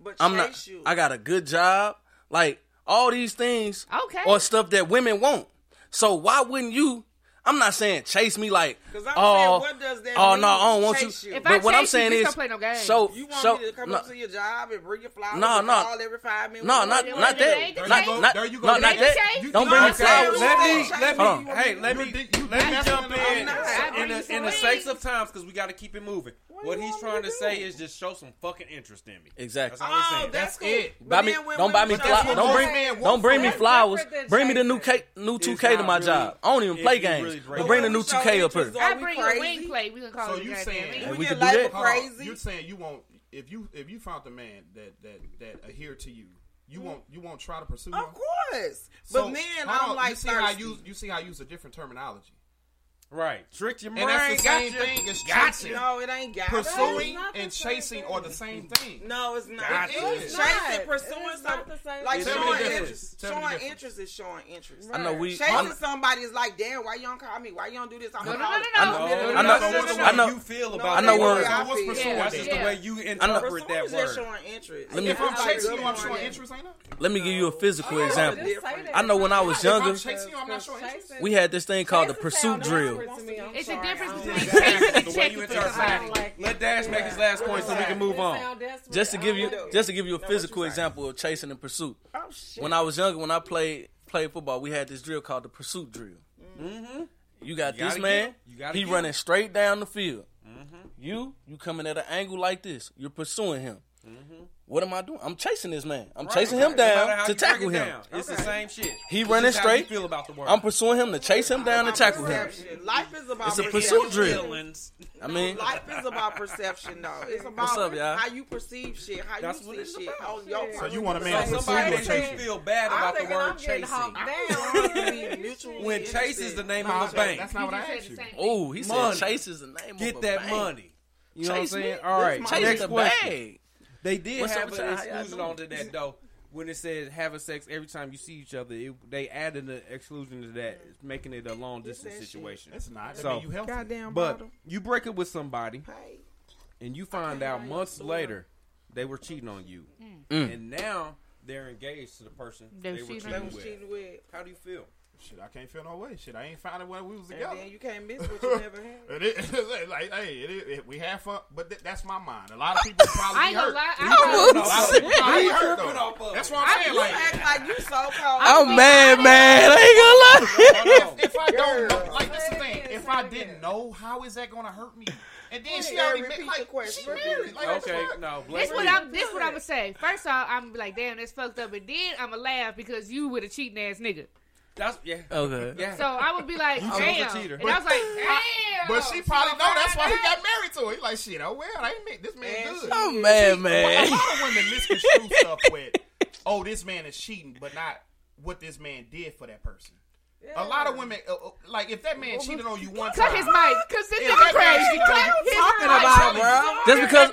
But I'm not you. I got a good job. Like all these things Okay. or stuff that women want. So why wouldn't you I'm not saying chase me like 'Cause I'm oh saying, what does that oh mean, no I don't want chase you you? If but I what I'm chase you, saying is play no games. so You want so me to come no, up to your job and bring your flowers? No, no. call every five minutes? No, not not that. Not, There you go. not, There you go. not that. Don't bring me flowers. Let me, let me, hey, let me, let me jump in. In the, bring in the some sakes of times, because we got to keep it moving. What he's trying to say is just show some fucking interest in me. Exactly. That's all he's Oh, saying. that's, cool. it. But Buy me, when don't buy me women flowers. Don't bring, that- don't bring me flowers. Bring me the new. K, new 2K to my really- job. I don't even play games. great. But bring the new 2K up here. I bring you a wing plate. We gonna call So it you goddamn saying We we get could do that. Crazy. You're saying you won't if you if you found a man that that that adhere to you, you won't you won't try to pursue him. Of course, So, but then hold I'm on. like you see how thirsty. you you see how I use a different terminology. Right. Tricked your mind. And that's the same gotcha. thing as gotcha. No, it ain't gotcha. Pursuing and chasing are the same thing. No, it's not. Gotcha. It is. Chasing, pursuing it is not something. Like Tell showing interest. Tell showing interest is showing interest. Right. I know we chasing I'm, somebody is like, damn, why you don't call me? Why you don't do this? I'm no, no, no, no, no. I know. No, no, no, I know. You feel about. I know where. What's pursuing? That's just the way you interpret that word. Showing interest. Let me. If I'm chasing you, I'm showing interest. Ain't it? Let me give you a physical oh, example. I know when I was younger, we had this thing called the pursuit drill difference it's a difference between chasing and checking for Let Dash make his last point so we can move on. Just to give you, just to give you a physical example of chasing and pursuit. Oh shit! When I was younger, when I played played football, we had this drill called the pursuit drill. Mm-hmm. You got this man. He running straight down the field. Mm-hmm. You you coming at an angle like this. You're pursuing him. Mm-hmm. What am I doing? I'm chasing this man. I'm right, chasing right. him down no to tackle him. Down. It's okay. the same shit. He this running straight. feel about the world. I'm pursuing him to chase him down and tackle perception. him. Life is about it's a pursuit drill. I mean, life is about perception, though. It's about What's up, y'all? how you perceive shit, how That's you see shit. Oh, so you want a man to feel bad about the word chasing? When chase is the name of the bank. That's not what I asked you. Oh, he said chase is the name. Get that money. You know what I'm saying? All right, next question. They did What's have an exclusion onto that though. When it said having sex every time you see each other, it, they added an exclusion to that, making it a long distance that situation. That's not so. I mean, you healthy. Goddamn but bottle. you break up with somebody, and you find out months later they were cheating on you, mm. and now they're engaged to the person they, they were cheating, cheating with. with. How do you feel? Shit, I can't feel no way. Shit, I ain't finding where we was together. And then you can't miss what you never had. it is like, hey, it is, it, we have fun, but th- that's my mind. A lot of people probably I ain't hurt. Lie, I'm hurt. That's what I'm saying. Like, act like you so cold. I'm mad, man. I ain't gonna lie. No, no, no. If, I don't know, like that's the thing. If I didn't know, how is that gonna hurt me? And then she already married. Like, she married. Like, okay, no. This what I'm. This what I'm gonna say. First off, I'm like, damn, that's fucked up. And then I'm gonna laugh because you with a cheating ass nigga. That's yeah. Okay. Yeah. So I would be like, You was a damn. cheater. And I was like, damn. But she probably know that's why he got married to her. He like, shit, oh well, I ain't make this man good. Oh, she- I'm mad, man. A lot of women misconstrue stuff with, oh, this man is cheating, but not what this man did for that person. A lot of women, uh, uh, like if that man cheated on you one time, Cut his mic, cause this is crazy. he talking about, bro. Just because-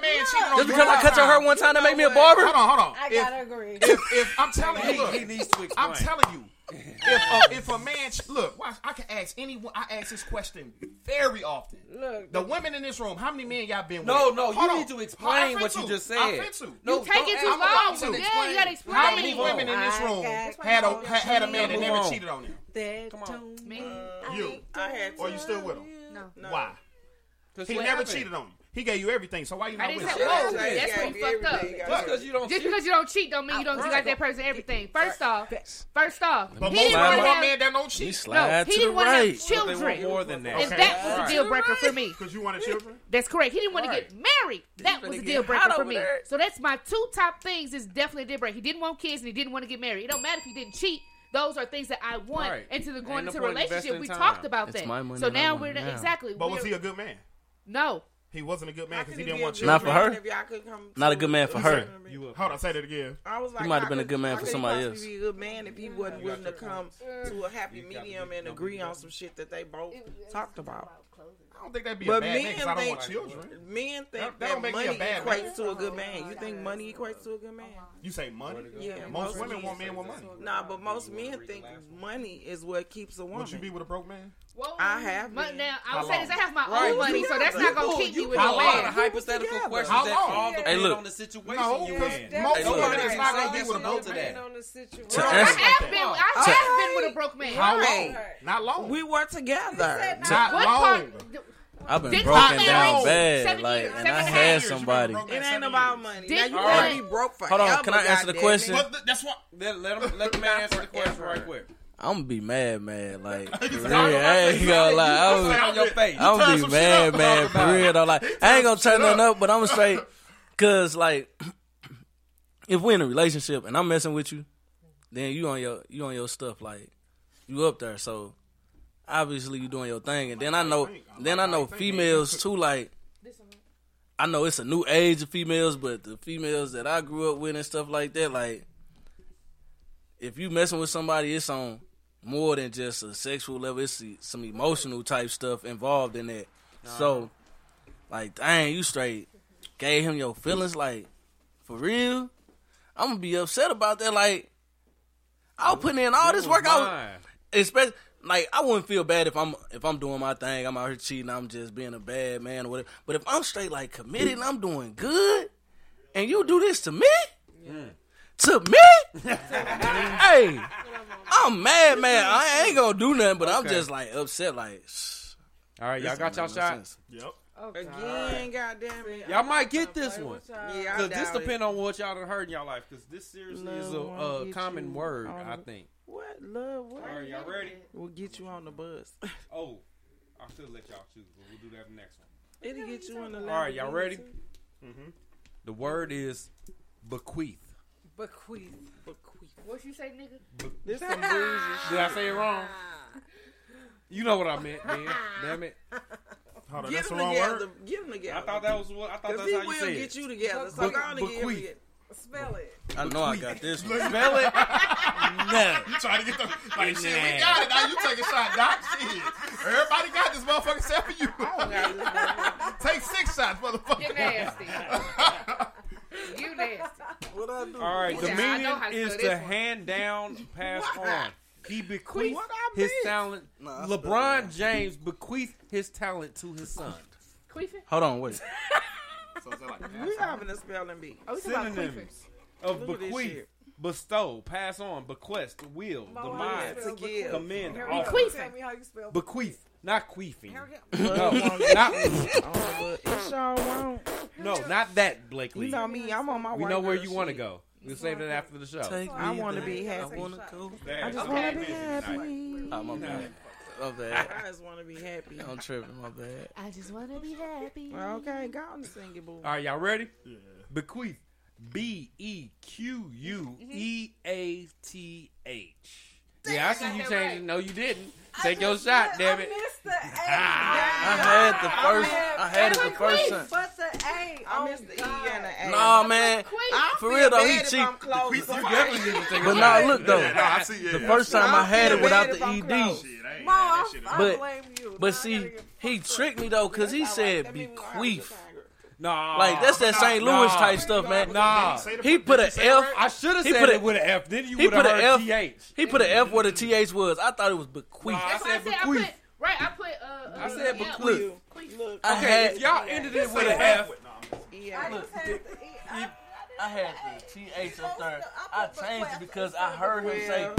just because I cut your hair one time, to make me a barber. Hold on, hold on. I gotta agree. if, if I'm telling you, look, needs to I'm telling you, if, a, if a man look, watch, I can ask anyone. I ask this question very often. Look, the women in this room, how many men y'all been with? No, no, Hold you on. need to explain what to. you just said. I. No, you take it too long. To. Yeah, you gotta explain. How many women in this room had a had a man that never on. cheated on them? That Come on, me, you, I had or you still with him? No, no. why? He never cheated on you. He gave you everything, so why you not I didn't with say, him? that's, what he fucked up. Just because you don't cheat. don't mean you don't got that person everything. First off, first off, he didn't want to man that don't cheat. No, he didn't want to have children. more than that. And that was a deal breaker for me. Because you wanted children? That's correct. He didn't want to get married. That was a deal breaker for me. So that's my two top things is definitely a deal breaker. He didn't want kids and he didn't want to get married. It don't matter if he didn't cheat. Those are things that I want Right. into the Ain't going no into a relationship. We talked about It's that. my money so now we're it now. exactly. But was we're- he a good man? no. He wasn't a good man because he didn't want children. Not for her. Not a good man for her. Hold on, say that again. I was like, he might have been a good man for somebody else. Be a good man if he wasn't willing to come to a happy medium and agree on some shit that they both talked about. I don't think that'd be but a bad men thing I don't think, want children. Men think that, that, that money equates man. to a good man. You think money equates to a good man? You say money? Yeah. Most, most women want men with money. Nah, but most men think money is what keeps a woman. Would you be with a broke man? I have my, now. I would say this: I have my right. own money, so that's not gonna keep me with a man. A lot of hypothetical questions that all yeah. depend hey, look. on the situation. No, you in. Nobody's not gonna be with a broke man. On the situation. To I have been. I have been with a broke man. How long? Not long. We were together. Not long. I've been Dick broken down bad, seven like, years, and I had years. somebody. It ain't about money. Dick now you right. be broke for Hold on, can I answer the question? The, that's what. Let, let, him, let the man answer the question right quick. I'm gonna be mad, mad. Like, for real, "I ain't gonna lie. I I'm, on your face. I'm gonna be mad, Talk for real though. Like, I ain't gonna turn nothing up, but I'm straight. Cause like, if we're in a relationship and I'm messing with you, then you on your you on your stuff. Like, you up there, so obviously you doing your thing. And then I know, then I know females too. Like, I know it's a new age of females, but the females that I grew up with and stuff like that, like, if you messing with somebody, it's on more than just a sexual level. It's some emotional type stuff involved in that. So, like, dang, you straight gave him your feelings, like, for real. I'm gonna be upset about that. Like, I was putting in all this work. I was, especially like I wouldn't feel bad if I'm if I'm doing my thing. I'm out here cheating. I'm just being a bad man or whatever. But if I'm straight like committed and I'm doing good, and you do this to me, yeah. to me, hey, I'm mad, man. I ain't gonna do nothing. But I'm Okay. just like upset. Like, All right, y'all this got don't y'all make no shot. sense. Yep. Again, goddamn it. Y'all might get this one. Yeah, I Cause this doubt it. depend on what y'all done heard in y'all life. Cause this seriously is a Love won't uh, get common you word, on I the- think. What love? What? All right, y'all ready? We'll get you on the bus. Oh, I should let y'all choose, but we'll do that next one. It'll get you on the. All right, y'all ready? Mm-hmm. The word is bequeath. Bequeath. What you say, nigga? This some bougie Did I say it wrong? You know what I meant, man. Damn it. Hold on, Get that's the them wrong together. word. Get them together. I thought that was what I thought Cause that's he how you will said get it. you together. So Be- go on and get him bequeath. together. Spell it. I know I got this one. Spell it. no. You trying to get the like shit? We got it. Now you take a shot, Doc. Shit. Everybody got this motherfucker except for you. take six shots, motherfucker. You nasty. You nasty. What I do? All right, the Yeah, I meaning how to is spell to this one. hand down, pass on. He bequeathed What I his missed? talent. Nah, I spelled LeBron James bequeathed his talent to his son. Queefing? Hold on, wait. So is that like We having a spelling bee. Oh, we talking about queefing. Synonyms of Look at this bequeath, shit. Bestow, pass on, bequest, will, Mo, demise, how you to give. commend, Here. Bequeath. Tell me how you spell bequeath, not queefing. No, No, not, Oh, but it sure won't. no, not that, Blakely. You know me. I'm on my. We know where you want to go. We'll save that after the show. Take I wanna be happy. I wanna go. I just Okay. want to be happy. tonight. Oh, my bad. My bad. I just want to be happy. I'm tripping. My bad. I just want to be happy. Okay, go on and sing it, boo. All right, y'all ready? Yeah. Bequeath. B E Q U E A T H. Yeah, I see you changing. right. No, you didn't. Take your shot, damn it. I missed the A. I had the first. I had it the first time. But the A. I oh missed the E and the A. Nah, man. For real though, he if cheat. You definitely need to take But shot. nah, look though. Nah, I see, yeah. The first time I had it without the ED. close. Shit, I ain't Mo, had that I, shit. I But- blame you. But see, he tricked me though, cause he said mean we gonna have a good bequeath. Time. Nah, Like that's that St. nah. Louis type stuff, man. Nah. He put an F. I should have said it with an F. Then you would have heard F. TH. He put an F where the TH was. I thought it was bequeath. Nah, I That's why I said said I put right. I put uh. I uh, said yeah, bequeath. Queef. Look, I Okay, had if y'all ended it with an Say F, it. Nah, yeah, I look. just had the. I- I had the TH up there. I changed it because I heard him Well, say.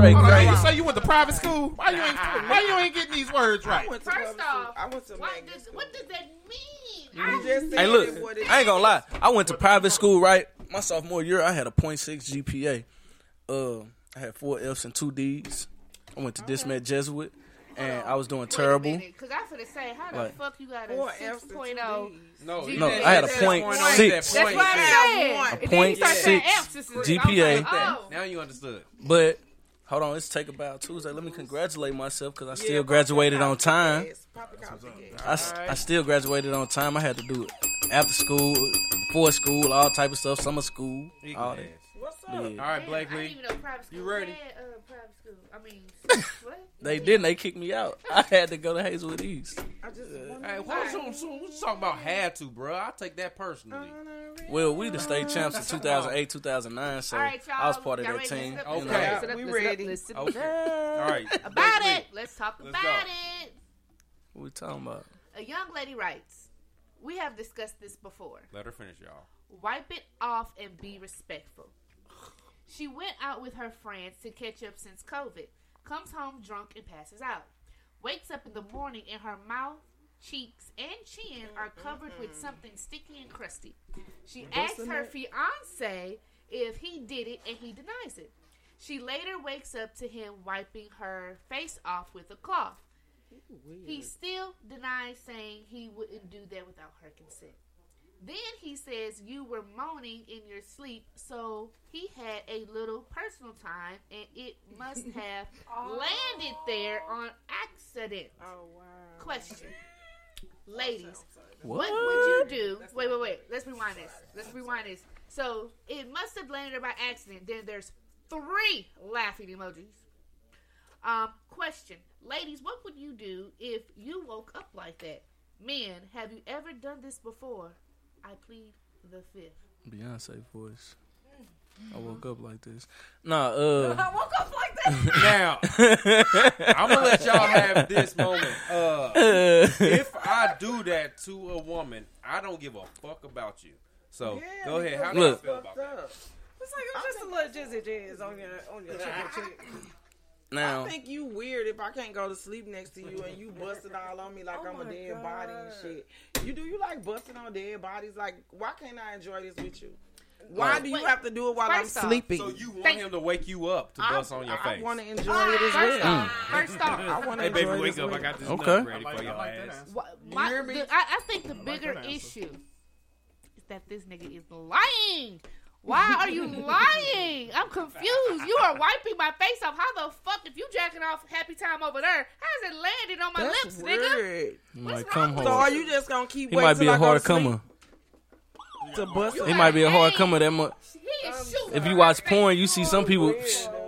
Right. That's straight Hold on, you crazy. say you went to private school? Why you ain't why you ain't getting these words I right? went to First public off, school. I went to What magnet does school. what does that mean? You I just said Hey, look, it, what it I ain't gonna lie. I went to private school, right? My sophomore year, I had a .6 GPA. Uh, I had four Fs and two Ds. I went to De Smet Jesuit, and I was doing terrible. Because I finna say, how the Like- fuck you got a Four six F's and point two oh? Ds. no, No, I had a point point six That's what I I'm have saying. one. And A then you point start saying six F's, it's- it's- GPA. I'm like, oh. Now you understood. But hold on, let's take about Tuesday. Let me congratulate myself because I Yeah, still pop graduated on time. I, Pop your coffee gas. I, s- I still graduated on time. I had to do it after school, before school, all type of stuff, summer school, all that. What's up? Yeah. All right, Damn, I didn't Blakely. even know private school You ready? had, uh, private school. I mean, what? They didn't. They kicked me out. I had to go to Hazelwood East. I just Hey, what's on? So what you talking about? Had to, bro. I take that personally. Well, we the state champs in 2008, 2009, so All right, y'all. I was part of Y'all that team. Let's you know. Okay. listen We listen up, ready. Okay. All right. About it. Let's talk Let's about go. it. What we talking about? A young lady writes, We have discussed this before. Let her finish, y'all. Wipe it off and be respectful. She went out with her friends to catch up since COVID. Comes home drunk and passes out. Wakes up in the morning and her mouth, cheeks, and chin are covered with something sticky and crusty. She asks her fiance if he did it and he denies it. She later wakes up to him wiping her face off with a cloth. He still denies saying he wouldn't do that without her consent. Then he says, You were moaning in your sleep, so he had a little personal time and it must have oh. landed there on accident. Oh, wow. Question. Ladies, what? what would you do? That's wait, wait, wait. Let's rewind this. Let's rewind this. So it must have landed by accident. Then there's three laughing emojis. Um, question. Ladies, what would you do if you woke up like that? Men, have you ever done this before? I plead the fifth. Beyonce voice. Mm-hmm. I woke up like this. Nah, uh. I woke up like this. now, I'm gonna let y'all have this moment. Uh, if I do that to a woman, I don't give a fuck about you. So yeah, go ahead. How do you feel about up. that? It's like I'm, I'm just a little jizzy jizz on your on your cheek. Now, I think you weird if I can't go to sleep next to you and you busting all on me like oh I'm a dead God. body and shit. You do you like busting on dead bodies? Like, why can't I enjoy this with you? Why do you wait, have to do it while I'm sleeping? So you want Thank him to wake you up to I, bust on your I, face? I want to ah, enjoy it as well. First off, I want to. Hey, enjoy baby, wake up! I got this okay. ready for your like ass. My, you hear me? The, I, I think the bigger issue is that this nigga is lying. Why are you lying? I'm confused. You are wiping my face off. How the fuck if you jacking off happy time over there? How's it landed on my That's lips, weird. nigga? What's? Come so are you just gonna keep? He might be a hard comer. To bust it might be a hard comer that much. Um, if you watch porn, you see some people.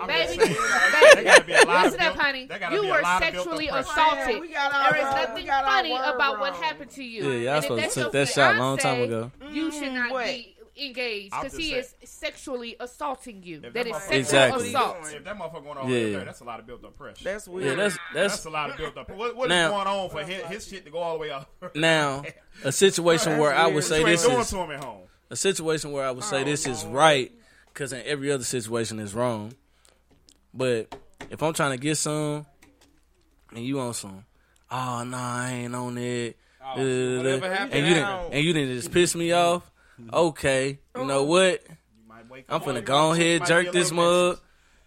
Baby, baby, listen up, honey. You were sexually assaulted. There is nothing funny about what happened to you. Yeah, yeah I supposed to take that shot a long time ago. You should not be engage because he is sexually assaulting you. That is sexual exactly. assault. If that motherfucker going on yeah. there, that's a lot of built up pressure. That's weird. Yeah, that's, that's, that's a lot of built up. What, what now, is going on for his, his, shit to go all the way up? now, a situation where I would say oh, this is a situation where I would say this is right because in every other situation is wrong. But if I'm trying to get some and you want some, oh nah, I ain't on it. Oh, uh, and you didn't, and you didn't just piss me off okay, you know what? I'm finna go ahead jerk this mug,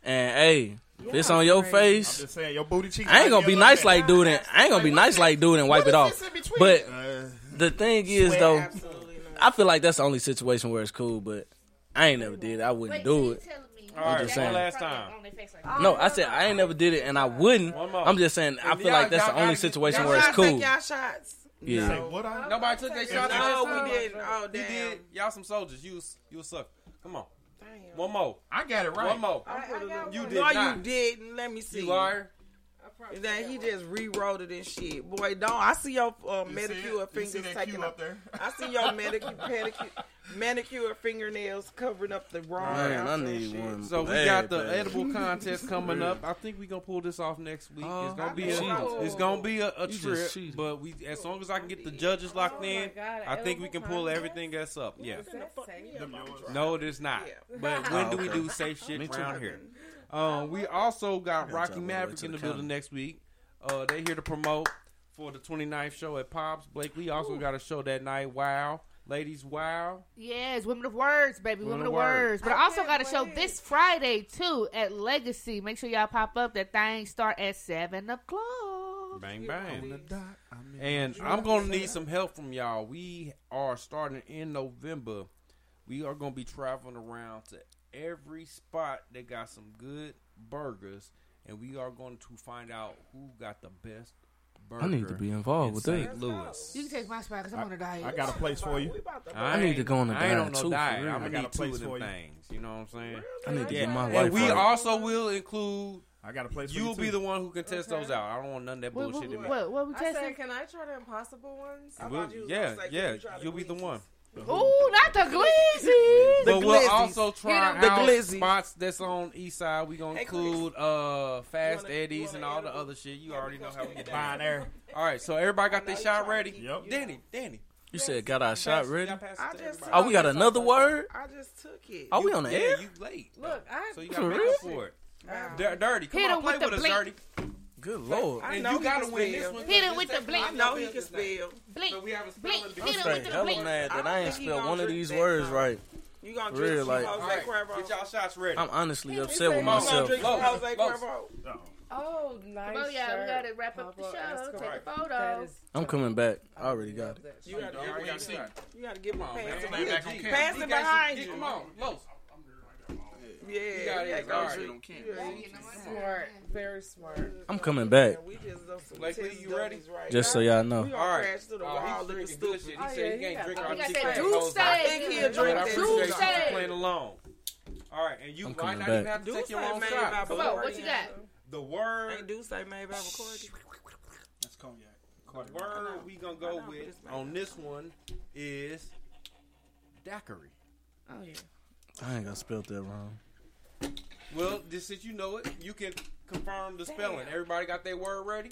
and hey, this on your face. Just saying, your booty cheeks. I ain't gonna be nice like dude, and I ain't gonna be nice like dude and wipe it off. But the thing is though, I feel like that's the only situation where it's cool. But I ain't never did. it. I wouldn't do it. I'm just saying. last time. No, I said I ain't never did it, and I wouldn't. I'm just saying I feel like that's the only situation where it's cool. Y'all shots. Yeah. No. What I, Nobody took their shot. No, oh, we didn't. Oh, damn. You did. Y'all some soldiers. You you a sucker. Come on. Damn. One more. I got it right. One more. I, I you did No, not. you didn't. Let me see. You liar. Then that he just rewrote it and shit. Boy, don't I see your uh, manicure see fingers taking up. there. I see your manicure, manicure fingernails covering up the wrong. Man, I need one. So we got the bad. edible contest coming up. I think we gonna pull this off next week. Uh, it's gonna I be a, it's gonna be a, a trip, but we as long as I can get the judges locked oh in, God, I think we can pull everything that's up. Yeah. No, it is not. Yeah. But when oh, do we do safe shit around here? Um, we also got Rocky Maverick in the, building next week. Uh, they here to promote for the 29th show at Pops. Blake, we also Ooh. got a show that night. Wow. Ladies, wow. Yes, Women of Words, baby. Women, women of Words. words. But I, I also got a show this Friday, too, at Legacy. Make sure y'all pop up. That thing start at 7 o'clock. Bang, bang. And I'm going to need some help from y'all. We are starting in November. We are going to be traveling around to every spot that got some good burgers, and we are going to find out who got the best burger. I need to be involved in with St. that. Louis. You can take my spot because I'm on a diet. I got a place for you. I, I need to go on a diet I ain't on no too. Diet. I'm gonna need two of them you. things. You know what I'm saying? I need to get my wife. And we right. also will include. I got a place. You'll be the one who can test okay. those out. I don't want none of that bullshit. What, what, what, what we testing? I said, can I try the impossible ones? I we'll, yeah, yeah. You'll be the one. Ooh, not the glizzies. but we'll also try the glizzy spots that's on East Side. We gonna include uh, Fast Eddies and all the other shit. You already know how we get down there. All right, so everybody got their shot ready. Yep. Danny, Danny. You said got our shot ready. I just Oh, we got another word. I just took it. Are we on the yeah, air? you late. Look, I So you got to look for it. Dirty, come Hit on, play with with us. Dirty. Good lord! I and you gotta win this one. Hit him with the blink. I know he can spell. Blink. So we have a blink. Hit it with the blink. I'm mad that I ain't spelled one of these words right. You gonna drink Real, like, Jose right, Cuervo? Get y'all shots ready. I'm honestly upset with myself. You gonna drink Jose Cuervo? Oh, nice. Oh, yeah, shirt. we gotta wrap up the show. Take right. photo. I'm coming back. I already got it. You gotta, you gotta, him. Pass it behind you. Come on, Los. Yeah, yeah, yeah. Guard, you don't care. Yeah, you smart, very smart. I'm coming back. Likely, you ready? Just so y'all know. All right. Oh, he's drinking good shit. He said he can't drink our chicken. I think he'll drink that. Dude said. Playing along. All right, and you I'm might not back. even have to do take your own shot. Come on, what you got? The word. Ain't do say maybe I recorded. That's cognac. The word we gonna go with on this one is daiquiri. Oh yeah. I ain't gonna spell that wrong. Well, this since you know it, you can confirm the spelling. Everybody got their word ready?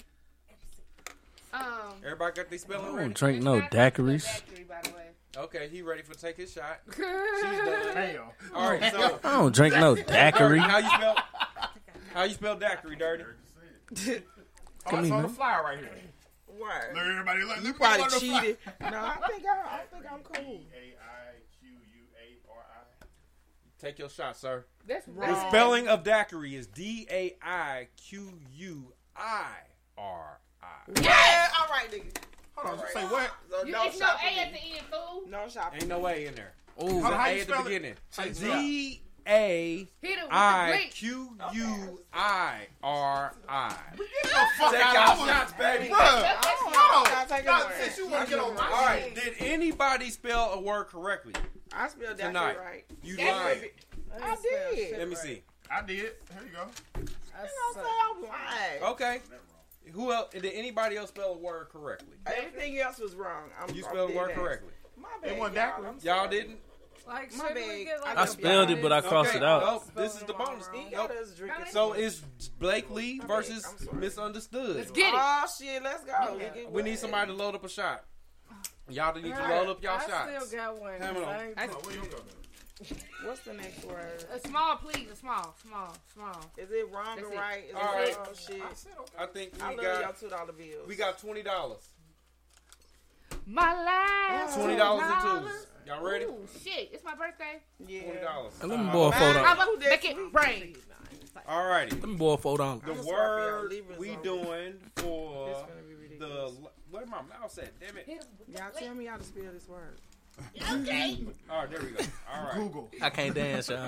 Um. Everybody got their spelling I don't drink no daiquiris. Daiquiri, by the way. Okay, he ready for take his shot. She's Damn. done. All right, so I don't drink no daiquiri. How you spell? How you spell daiquiri, dirty? Oh, Come that's here, on the man. flyer right here. Word. Look, everybody, look, You look probably on the flyer. cheated. no, I think I, I think I'm cool. Take your shot, sir. That's The spelling of daiquiri is D A I Q U I R I. Yeah, all right, nigga. Hold on, say what? So You, no it's no A at the end, fool. No shot for Ain't no way in there. Ooh. It's How- an A at the beginning. How you spell it? D A Hit it with I the blink. Q U I R I. Get the fuck Take out y'all of shots, baby. Bruh, hold on. I'll take Y'all- Since you want to get on my All right. Did anybody spell a word correctly I spelled that tonight? right. You That's lying. right. I did. Let me see. I did. Here you go. You know, say I'm lying. Okay. Who else? Did anybody else spell a word correctly? Everything else was wrong. I'm, You I'm spelled the dead word ass. correctly. My It bad, wasn't y'all. I'm Y'all sorry. didn't? Like, My should we bad. get like I a spelled it, but I crossed Okay, it out. Nope. This is the bonus. He Nope. us drinking. So it's Blake Lee versus I'm sorry. Misunderstood. Let's get it. Oh shit, let's go. Yeah. We need somebody to load up a shot. Y'all need to roll up y'all I shots. still got one. Come on. I ain't- I- Where you go? What's the next word? A small, please. A small, small, small. Is it wrong That's or it. right? Is All it right. oh shit? I think I we love y'all got two dollar bills. we got twenty dollars. My last Twenty dollars in twos. Y'all ready? Ooh, shit. It's my birthday. yeah. Twenty dollars. And let me borrow four How dollars. about make it rain? Alrighty. Let me borrow four dollars. The I'm sorry, y'all. word we doing for This gonna be the ridiculous. Where my mouse at? Damn it! Y'all tell me how to spell this word. Okay. All right, there we go. All right. Google. I can't dance, y'all.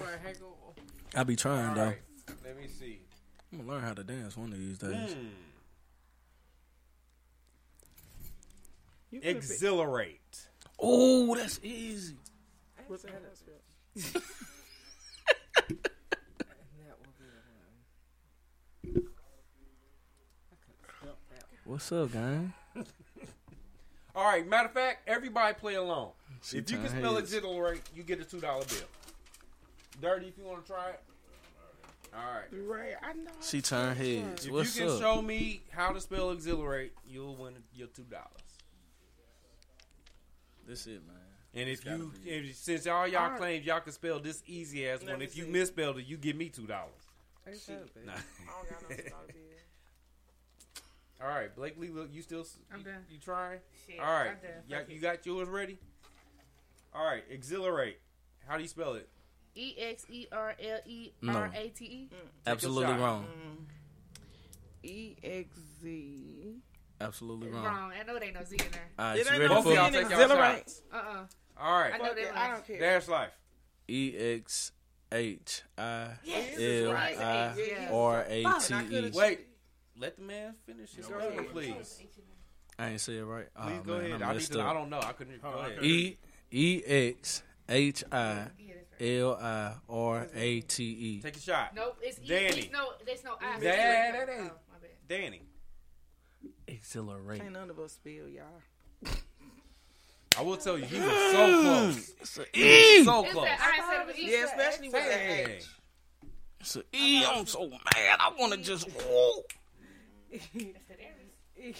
Right, hey, Google. I be trying All though. right. Let me see. I'm gonna learn how to dance one of these days. Hmm. You could've Exhilarate. Oh, that's easy. What's that spell? That will be the one. I could have spelled that one. What's up, gang? All right. Matter of fact, everybody play along. She if you can turn spell heads. exhilarate, you get a two dollar bill. Dirty, if you want to try it. All right. Right, I know. She turned heads. If What's you can up? show me how to spell exhilarate, you'll win your two dollars. This it, man. And if It's you, if, since all y'all All right. claim y'all can spell this easy as Let one, if you see. misspelled it, you give me two dollars. They should be. Nah. I don't got no dollar bill. All right, Blakely, look, you still, I'm you, done. you trying? Shit, All right, I'm done. Ya- Fuck you it. got yours ready? All right, exhilarate. How do you spell it? E X E R L E R A T E. Absolutely shot. wrong. E X Z. Absolutely wrong. Wrong. I know it ain't no Z in there. All right, It you ain't ready no Both of Z for y'all in take y'all exhilarate. shots. Uh uh All right, I know Fuck that it, one. I don't care. dash life. E X H I Yes. L right. I Yeah. R A Fuck, T I E. could've- Wait, let the man finish his Go answer, please. I ain't say it right. Oh, Please go man, ahead. I I, need messed to, I up. don't know. I couldn't. Go Hold on, I ahead. couldn't- E E X H I L I R A T E. Take a shot. Nope. It's E. Danny. It's no. There's no I. That- that Oh, ain't- my bad. Danny. Exhilarate. Ain't none of us spill, y'all. I will tell you, he was so close. It's a He E. was so It's close. that I instead of an E. Yeah, especially with the Dang. H. It's a E. I'm so mad. I want to just. Whoa. And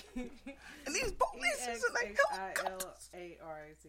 these polices and they come. E-X-H-I-L-A-R-A-T.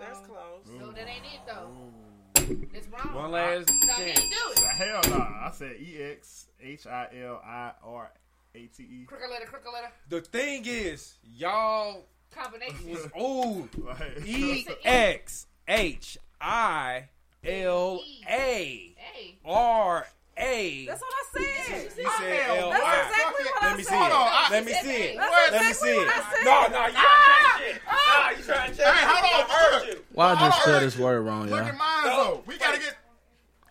That's close. No, that ain't it though. Mm. It's wrong. One last No, he chance. didn't do it. Hell nah. I said E X H I L I R A T E. Crooked letter, crooked letter. The thing is, y'all Combination. was old. Like, E X H I L A Hey. R A. That's what I said. You said L That's I. exactly what Let I me see said. it. Hold on, I- Let me see it. That's Let me exactly see what it. I said. No, no, you trying to ah! change shit. Ah! Nah, you trying to change Hey, hold on, I heard look. you. Why I just Hold spell this word wrong, Look y'all? at mine though. We gotta get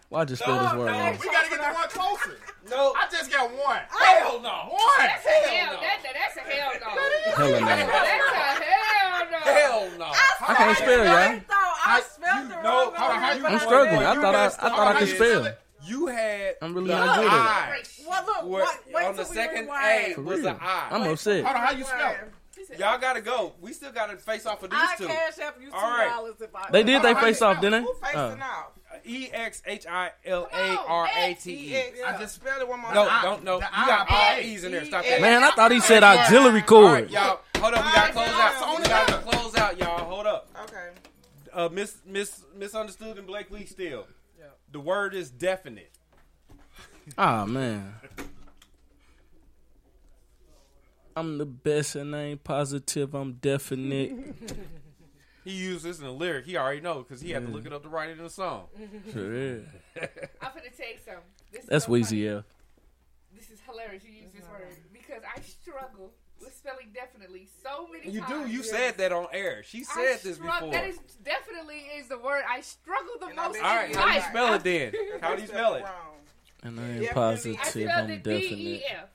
Why I just spell this word wrong? we gotta get the one closer. No. I just got one. Hell no. One. That's a hell. That, that, that's a hell no. Hella no. That's a hell no. Hell no. I can't spell, y'all. Though I spelled you the know- wrong hold Hold on, how you? I'm struggling. I thought I, I thought I could How you spell. You had I'm really the not good at it. Well, look, Where- wait, wait on the till we second rewind. A For was real. an I. I'm upset. Hold on, how you spell it? Y'all gotta go. We still gotta face off of these I two. cash app you two All right. dollars if I. They did they face off, didn't they? Who facing Oh. off? E X H I L A R A T E. E-X. I just spelled it one more No, don't no. You got I- all E's in there. Stop that. Man, I thought he said All right, auxiliary All cord. right, y'all. Hold up. We gotta close out. on We gotta close out, y'all. Hold up. Okay. Uh, miss, miss, misunderstood and Blake Lee still. Yeah. The word is definite. Ah man. I'm the best and I ain't positive. I'm definite. He used this in the lyric. He already know because he had to look it up to write it in the song. Sure is. I'm gonna tell you something. This is That's so Weezy, yeah. This is hilarious. You use this word because I struggle with spelling definitely so many You times. do. You said that on air. She I said this strugg- before. That is definitely is the word I struggle the And I most. bet in right. How do you life. spell it then? How do you spell it? Wrong. And I ain't Definitely. I positive. spelled I'm it D E definite. F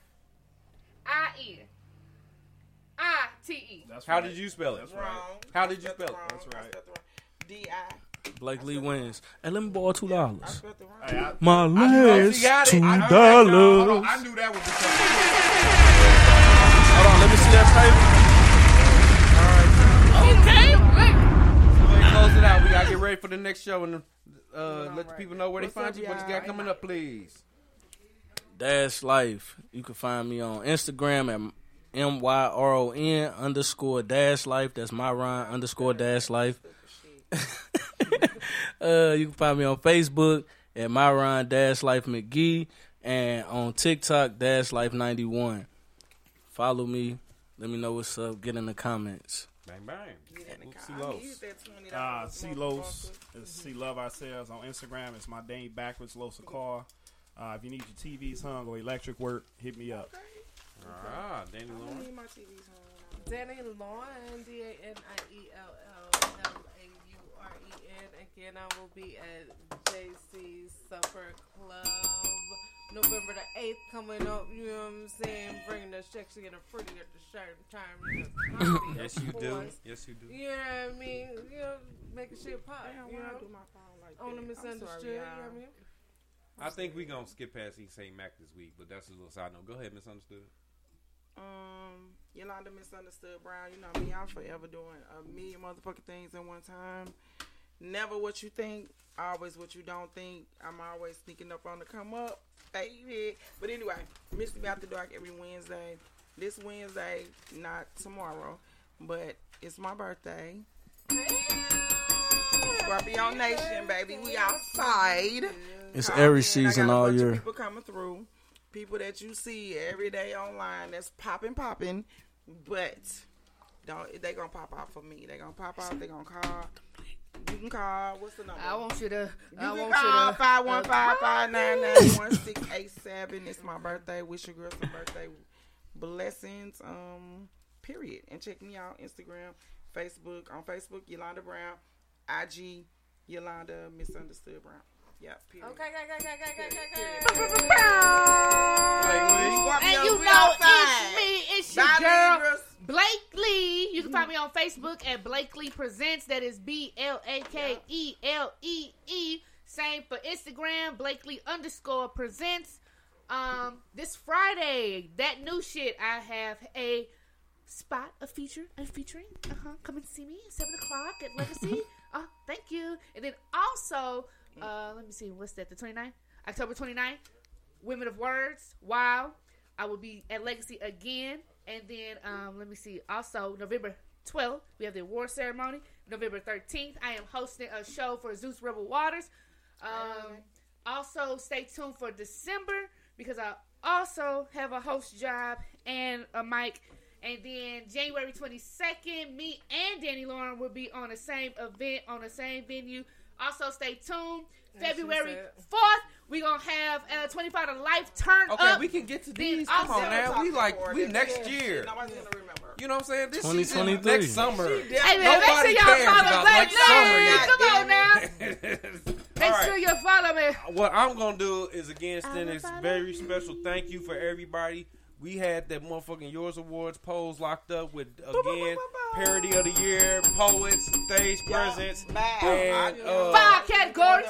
I N I T E. That's How right. did you spell it? That's Wrong. right. How did you spell it? That's right. spelled it wrong. D-I. Blake Lee wins. And let me borrow two I dollars. spelled it wrong. Hey, I, My last she got it. two I- all right, hold on, dollars. I knew that was because Hold on, let me see that Okay, wait. Go ahead, close it out. We gotta get ready for the next show and uh, let the people know where they find up, you. What you got coming up, please? Dash Life. You can find me on Instagram at M Y R O N underscore Dash Life. That's Myron underscore Dash Life. uh, you can find me on Facebook at Myron Dash Life McGee and on TikTok Dash Life ninety one. Follow me. Let me know what's up. Get in the comments. Bang bang. Get in the Oopsie car. I lows. need that $20 uh, C Los motherfucker. is Love Ourselves on Instagram. It's my name backwards, Los Car. Uh, if you need your TVs hung or electric work, hit me up. Ah, Danny I Lauren. need my TVs hung. Danny Lauren, D A N I E L L L A U R N. Again, I will be at JC's Supper Club November the 8th coming up. You know what I'm saying? Bringing the sexy and the pretty at the same time. comedy, Yes, of you do. Yes, you do. You know what I mean? You know, making shit pop. Damn, you why I know? do my phone like On the that? I'm misunderstood. sorry, you know what I mean? I think we gonna skip past East St. Mac this week, but that's a little side note. Go ahead, misunderstood. Um, Yolanda Misunderstood Brown. You know me. I'm forever doing a million motherfucking things at one time. Never what you think, always what you don't think. I'm always sneaking up on the come up, baby. But anyway, Missy After Dark every Wednesday. This Wednesday, not tomorrow, but it's my birthday. Scorpio Nation, baby. We outside. It's Call every in. Season all year. People coming through, people that you see every day online that's popping, popping, but don't they gonna pop out for me? They gonna pop out. They gonna call. You can call. What's the number? I want you to. You I can want call you to. five one five five nine nine one six eight seven. It's my birthday. Wish your girl some birthday blessings. Um, period. And check me out Instagram, Facebook. On Facebook, Yolanda Brown. IG, Yolanda Misunderstood Brown. Yeah. Period. Okay, okay, okay, okay, okay, okay, okay. Scorpios, And you know outside. it's me, it's your Bye, girl Libras. Blake Lee. You can find me on Facebook at Blake Lee Presents. That is B L A K E L E E. Same for Instagram, Blakely underscore presents. Um, this Friday, that new shit. I have a spot, a feature, a featuring. Uh huh. Come and see me at seven o'clock at Legacy. uh, thank you. And then also, uh, let me see, what's that? The 29th, October 29th. Women of Words. Wow. I will be at Legacy again. And then, um, let me see. Also, November 12th, we have the award ceremony. November 13th, I am hosting a show for Zeus Rebel Waters. Um, also, stay tuned for December because I also have a host job and a mic. And then January 22nd, me and Danny Lauren will be on the same event on the same venue. Also, stay tuned. As February 4th, we're going to have uh, 25 to Life Turn Okay, Up. we can get to Then these. Come on also- now. We like we next Yeah, year. Nobody's gonna remember. You know what I'm saying? This 2023. season, next summer. Hey, man, make sure Nobody y'all cares follow about Blake next summer Come on now. Make right. sure you follow me. What I'm gonna do is again send this very special thank you for everybody. We had that motherfucking Yours Awards polls locked up with again parody of the year, poets, stage presence, and uh, Five categories.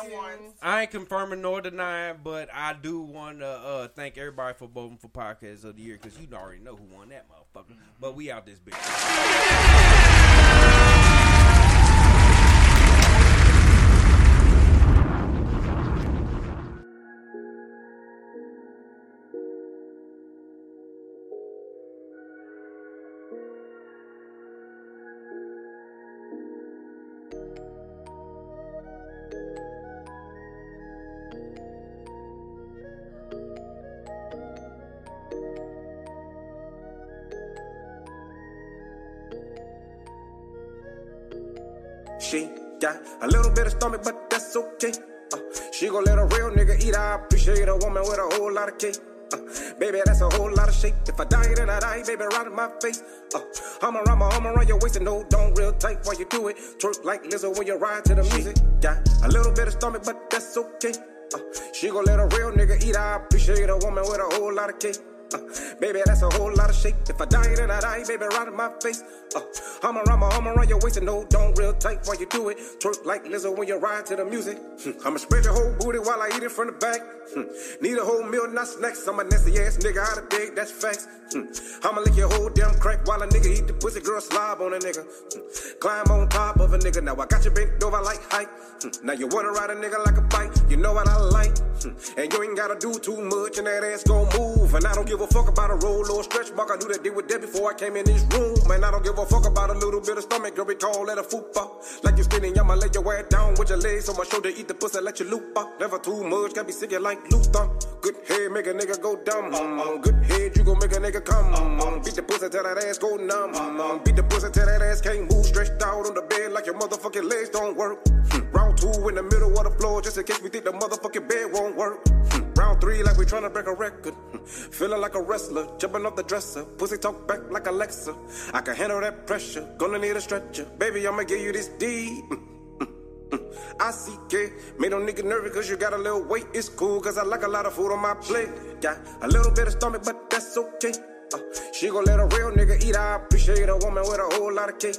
I ain't confirming nor denying, but I do want to uh, thank everybody for voting for podcast of the year because you already know who won that motherfucker. But we out this bitch. Got a little bit of stomach, but that's okay. Uh, she gon' let a real nigga eat. I appreciate a woman with a whole lot of cake. Uh, baby, that's a whole lot of shake. If I die, then I die, baby, right in my face. Uh, I'ma run my arm around your waist and no, don't real tight while you do it. Twerk like Lizzo when you ride to the music. Got a little bit of stomach, but that's okay. Uh, she gon' let a real nigga eat. I appreciate a woman with a whole lot of cake. Baby, that's a whole lot of shake. If I die, then I die, baby, right in my face. Uh, I'ma run my arm around your waist and no, don't real tight while you do it. Twerk like Lizzo when you ride to the music. Hmm, I'ma spread your whole booty while I eat it from the back. Hmm, Need a whole meal, not snacks. I'm a nasty ass nigga out of dig, that's facts. Hmm, I'ma lick your whole damn crack while a nigga eat the pussy, girl slob on a nigga. Climb on top of a nigga, now I got you bent over like height. Now you wanna ride a nigga like a bike, you know what I like. And you ain't gotta do too much, and that ass gon' move. And I don't give a fuck about a roll or a stretch mark. I knew that they were dead before I came in this room. Man, I don't give a fuck about a little bit of stomach, girl. We call that a fupa. Like you skinny, I'ma lay your ass down with your legs on my shoulder, eat the pussy, let you loop up. Never too much, got me sick like Luther. Good head, make a nigga go dumb. Mm, Good head, you gon' make a nigga come. Mm, Beat the pussy till that ass go numb. Mm, Beat the pussy till that ass can't move. Stretched out on the bed like your motherfucking legs don't work. Hmm, Round two in the middle of the floor, just in case we think the motherfucking bed won't work. Round three, like we tryna break a record. Feeling like a wrestler, jumping off the dresser. Pussy talk back like Alexa. I can handle that pressure, gonna need a stretcher. Baby, I'ma give you this D. I see K. Made a nigga nervous cause you got a little weight. It's cool cause I like a lot of food on my plate. Got a little bit of stomach, but that's okay. Uh, she gon' let a real nigga eat. I appreciate a woman with a whole lot of cake.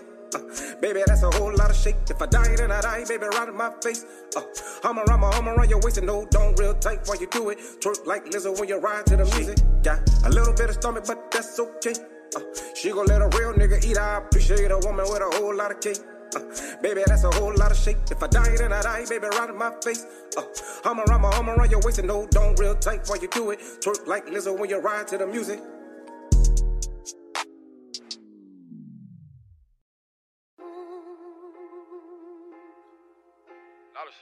Baby, that's a whole lot of shake. If I die, then I die, baby, right in my face. Uh, I'ma run my arm around your waist and no, don't real tight while you do it. Twerk like Lizzo when you ride to the music. Got a little bit of stomach, but that's okay. Uh, she gon' let a real nigga eat. I appreciate a woman with a whole lot of cake. Uh, baby, that's a whole lot of shake. If I die, then I die, baby, right in my face. Uh, I'ma run my arm around your waist and no, don't real tight while you do it. Twerk like Lizzo when you ride to the music.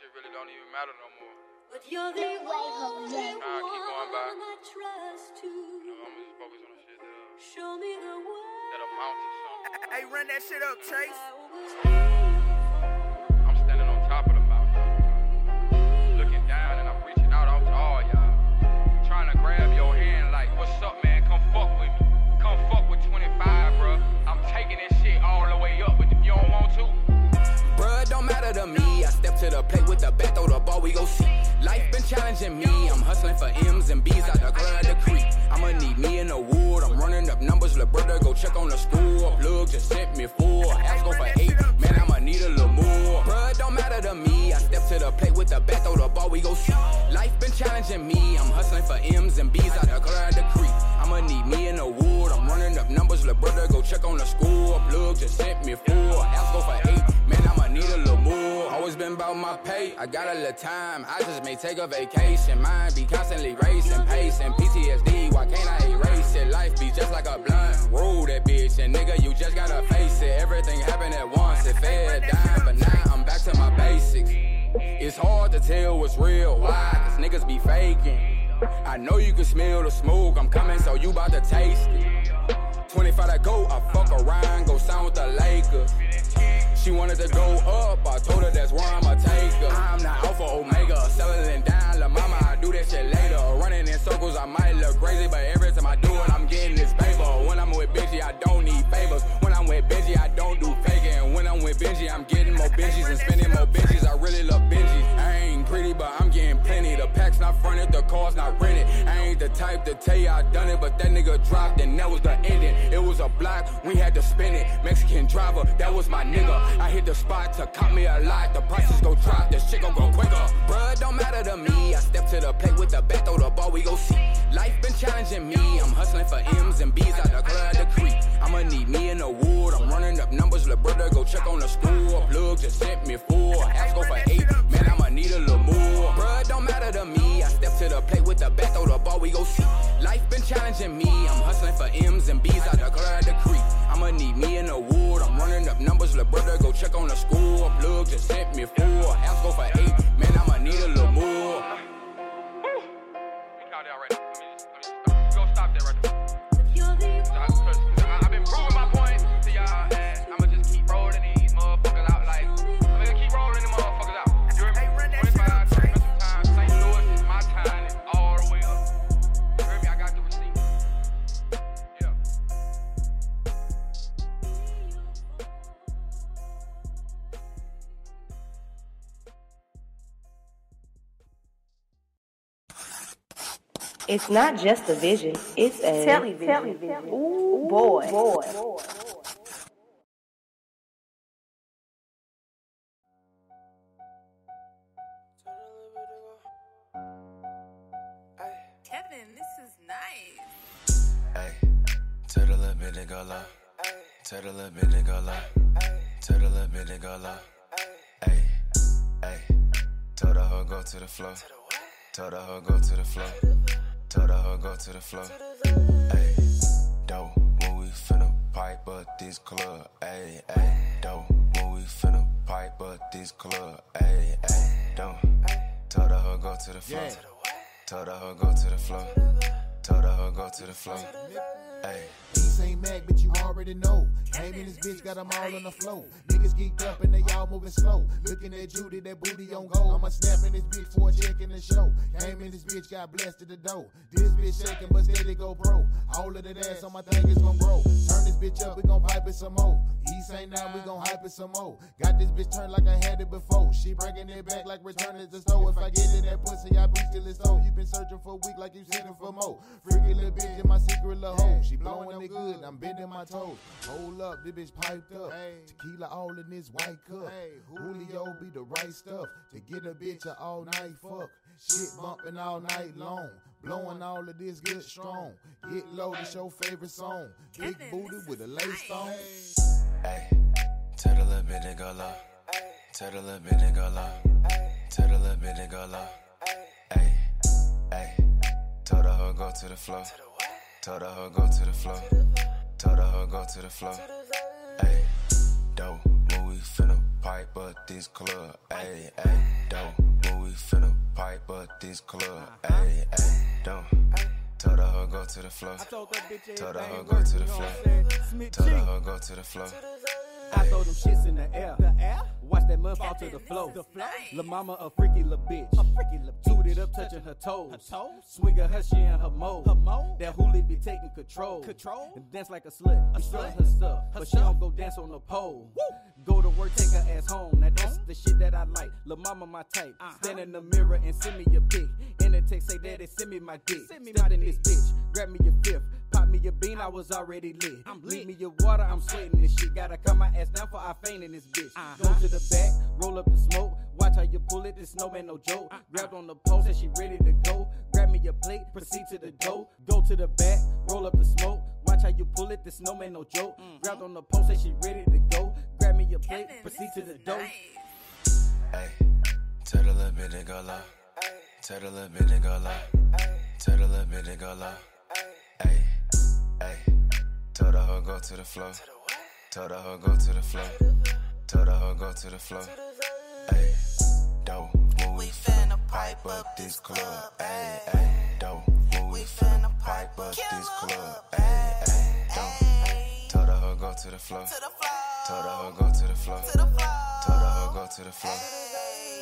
Shit really don't even matter no more. But you're the only Nah, keep going by. one I trust to You know, I'm just focused on the shit that, uh, show me the way. that amount to something. Hey, run that shit up, Chase. To the plate with the bat, throw the ball, we go see. Life been challenging me. I'm hustling for M's and B's out the club, the creek. I'ma need me in the wood. I'm running up numbers, brother, go check on the school. Plug just sent me four. Ask go for eight. Man, I'ma need a little more. Bruh, don't matter to me. I step to the plate with the bat, throw the ball, we go see. Life been challenging me. I'm hustling for M's and B's out the club, the creek. I'ma need me in the wood. I'm running up numbers, brother, go check on the school. Plug just sent me four. Ask go for eight. Man, I'ma need a little. Always been about my pay. I got a little time. I just may take a vacation. Mind be constantly racing, pacing. PTSD, why can't I erase it? Life be just like a blunt. Roll that bitch, and nigga, you just gotta face it. Everything happened at once. It fed down, but now I'm back to my basics. It's hard to tell what's real. Why? Cause niggas be faking. I know you can smell the smoke. I'm coming, so you bout to taste it. 25 to go, I fuck around, go sign with the Lakers. She wanted to go up, I told her that's where I'ma take her. I'm not Alpha Omega, settling down, la mama, I do that shit later. Running in circles, I might look crazy, but car's not rented. I ain't the type to tell you I done it, but that nigga dropped and that was the ending. It was a block, we had to spin it. Mexican driver, that was my nigga. I hit the spot to cop me a lot. The prices go drop, the shit gon' go quicker. Bruh, don't matter to me. I step to the plate with the bat, throw the ball, we go see. Life been challenging me. I'm hustling for M's and B's out the club, the creek. I'ma need me in the wood. I'm running up numbers, little brother, go check on the school. Plug just sent me four. Ask go for eight. Man, I'ma need a little more. Bruh, don't matter to me. I to the plate with the bat, throw the ball, we go see. Life been challenging me. I'm hustling for M's and B's the club, the creek. I'ma need me in the wood. I'm running up numbers, little brother, go check on the school. Plug just sent me four. Ask go for eight. Man, I'ma need a little more. It's not just a vision, it's a television. Ooh, boy. boy. Kevin, this is nice. Ay, to the little bit it go low. To the little bit it go low. To the little bit it go low. Ay, ay, told the hoe go to the floor. Told the hoe go to the floor. Told hoe go to the floor. Ay, dope, when we finna pipe up this club. Ay, ay, dope, when we finna pipe up this club. Ay, ay, dope. Told hoe go to the floor. Told the hoe go to the floor. Told the hoe go to the floor. Ay. Ain't Mac, but you already know. Came in this bitch, got them all on the floor. Niggas geeked up and they all moving slow. Looking at Judy, that booty on gold. I'ma snap in this bitch for a check in the show. Came in this bitch, got blessed the door. This bitch shaking, but steady go bro. All of that ass on my thing is gon' grow. Turn this bitch up, we gon' pipe it some more. East ain't now, we gon' hype it some more. Got this bitch turned like I had it before. She bringing it back like return it to store. If I get in that pussy, I boost till it's over. You been searching for a week like you searching for more. Freaky little bitch in my secret little hole. She blowing it good, I'm bending my toes. Hold up, this bitch piped up. Tequila all in this white cup. Julio be the right stuff to get a bitch a all night fuck. Shit bumping all night long. Blowing all of this good strong. Get low, this your favorite song. Big booty with a lace on. Hey, tell the little bit it go low. Tell the little bit it go low. Tell the little bit it go low. Hey, hey. told the hoe go to the floor. Told the hoe go to the floor. Told hoe go to the floor. Ay, dope, when we finna pipe up this club. Ay, ay, dope, when we finna pipe up this club. Ay, ay, dope. Told hoe go to the floor. Told hoe go to the floor. Told hoe go to the floor. I throw them shits in the air. The air? Watch that mud fall to the floor. The floor? La mama a freaky little bitch. A freaky little bitch. Tooted up, touching her toes. Her toes? Her shit in her mode. Her mode? That hoolie be taking control. Control? And dance like a slut. A slut her stuff. but she don't go dance on the pole. Go to work, take her ass home. Now that's the shit that I like. La mama my type. Uh-huh. Stand in the mirror and send me your pic. In the text say daddy send me my dick. Start in this bitch. Grab me your fifth. Pop me a bean, I was already lit. Leave me your water, I'm sweating this shit. Gotta cut my ass down for I faint in this bitch. Go to the back, roll up the smoke. Watch how you pull it, this snowman no joke. Grabbed on the post and she ready to go. Grab me a plate, proceed to the dough. Go to the back, roll up the smoke. Watch how you pull it, this snowman no joke. Grabbed on the post and she ready to go. Grab me a plate, proceed to the dough. Ay, to the little bit it go low. To the little bit it go low. To the little bit it go low. Hoe go to the floor. Told hoe go to the floor. Told hoe go to the floor. Ay, dope, when we finna pipe up this club. Ay, ay, dope, when we finna pipe up this club. Ay, ay, dope. Told hoe go to the floor. Told hoe go to the floor. Told hoe go to the floor.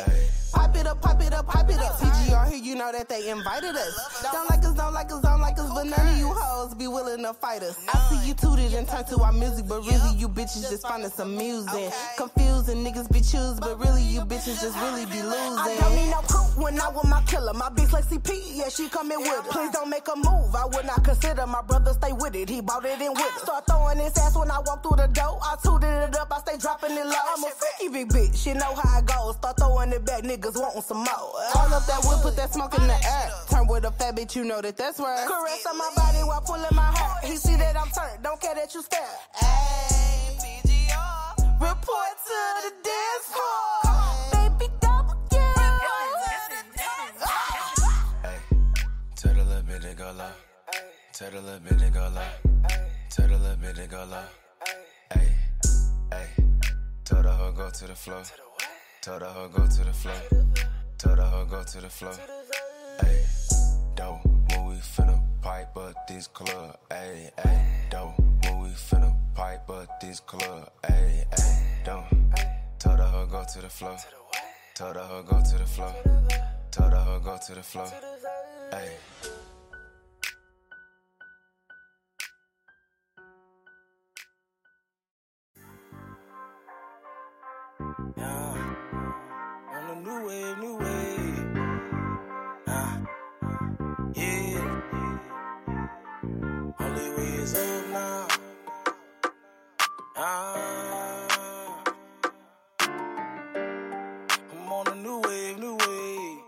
Ay. Pipe it up, pipe it up, pipe it up. TGR here, you know that they invited us. Don't like us, don't like us, don't like us, but none of you hoes be willing to fight us. I see you tooted and turn to our music, but really you bitches just find us amusing. Confusing niggas be choosing, but really you bitches just really be losing. I don't need no proof when I with my killer. My bitch like CP, yeah, she coming with it. Please don't make a move. I would not consider my brother stay with it. He bought it in with it. Start throwing his ass when I walk through the door. I tooted it up, I stay dropping it low. I'm a freaky big bitch, you know how it goes. Start throwing it back, niggas wanting some more. All up that wood, put that smoke in the air. Turn with a fat bitch, you know that that's right. Caress on my body while pulling my hair. He see that I'm turned, don't care that you stare. Ayy, PGR. Report to the dance floor. Baby, double Tell the little bit to go low. Tell the little bit to go low. Tell the little bit to go low. Ay, ay. Tell the hoe go to the floor. Tell the hoe go to the floor. Tell the hoe go to the floor. Ay, dope. When we finna pipe up this club. Ay, ay. Dope. When we finna pipe up this club. Ay, ay. Dope. Tell the hoe go to the floor. Tell the hoe go to the floor. Tell the hoe go to the floor. Ay. Yeah. New wave, new wave. Uh, yeah. Only way is up now. Ah. I'm on a new wave, new wave.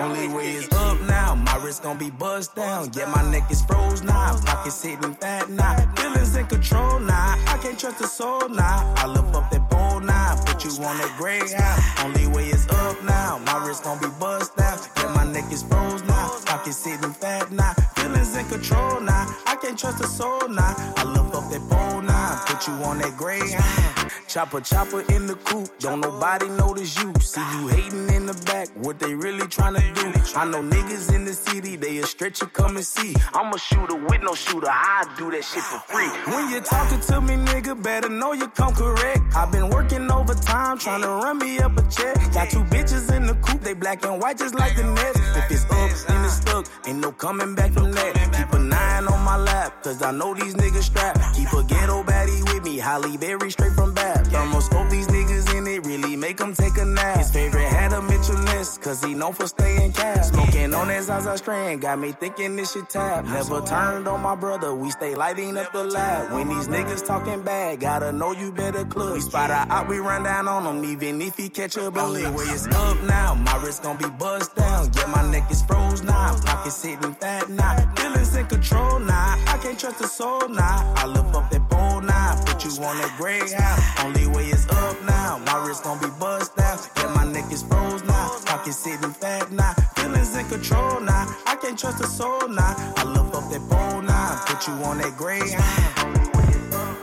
Only way is up now. My wrist gon' be buzzed down. Yeah, my neck is froze now. Pockets sitting fat now. Feelings in control now. I can't trust the soul now. I lift up that pole now. Put you on that greyhound. Only way is up now. My wrist gon' be buzzed down. Yeah, my neck is froze now. Pockets sitting fat now. Feelings in control now. Can't trust the soul now. I lift up that pole now. Put you on that greyhound. Chopper, chopper in the coop. Don't nobody notice you. See you hating in the back. What they really tryna do? I know niggas in the city. They a stretch you come and see. I'm a shooter with no shooter. I do that shit for free. When you talking to me, nigga, better know you come correct. i been working overtime trying to run me up a check. Got two bitches in the coop. They black and white just like the Nets. If it's up, then it's stuck. Ain't no coming back from that. Keep a nine on my lap. Cause I know these niggas strapped. Keep a ghetto baddie with me. Halle Berry straight from back. Thermoscope these niggas it. Really make them take a nap. His favorite had a Mitchell Ness. Cause he known for staying cash. Smoking on that Zaza strand. Got me thinking this shit tap. Never turned on my brother. We stay lighting up the lab. When these niggas talking bad, gotta know you better club. We spot a out, we run down on him. Even if he catch a bullet. Only way is up now. My wrist gon' be buzzed down. Yeah, my neck is froze now. Pockets sitting fat now. Feelings in control now. I can't trust the soul now. I lift up that pole now. Put you on that greyhound. Only way is up now. My wrist gon' be buzzed down. Yeah, my neck is froze now. Pockets sitting fat now. Feelings in control now. I can't trust the soul now. I lift up that pole now. Put you on that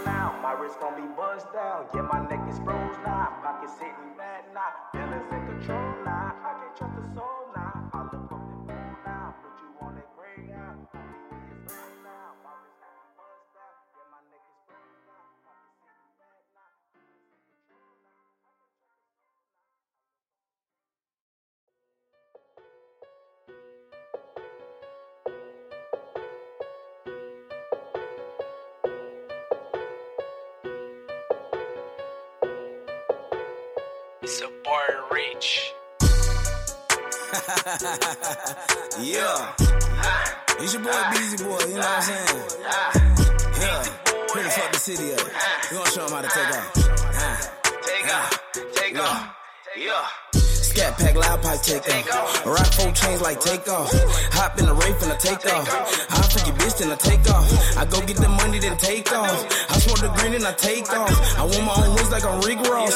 now. My wrist gon' be buzzed down. Yeah, my neck is froze now. Pockets sitting fat now. Feelings in control now. Boy Rich. yeah. It's your boy Beezy Boy, you know what I'm saying? Yeah. Here to fuck the city up. We gonna show them how to take off. Take off, take off, yeah. Scat pack, loud pipe, take off. Rock four chains like take off. Hop in the rape and I take off. Hop for your bitch then I take off. I go get the money then take off. I smoke the green and I take off. I want my own wings like I'm Rick Ross.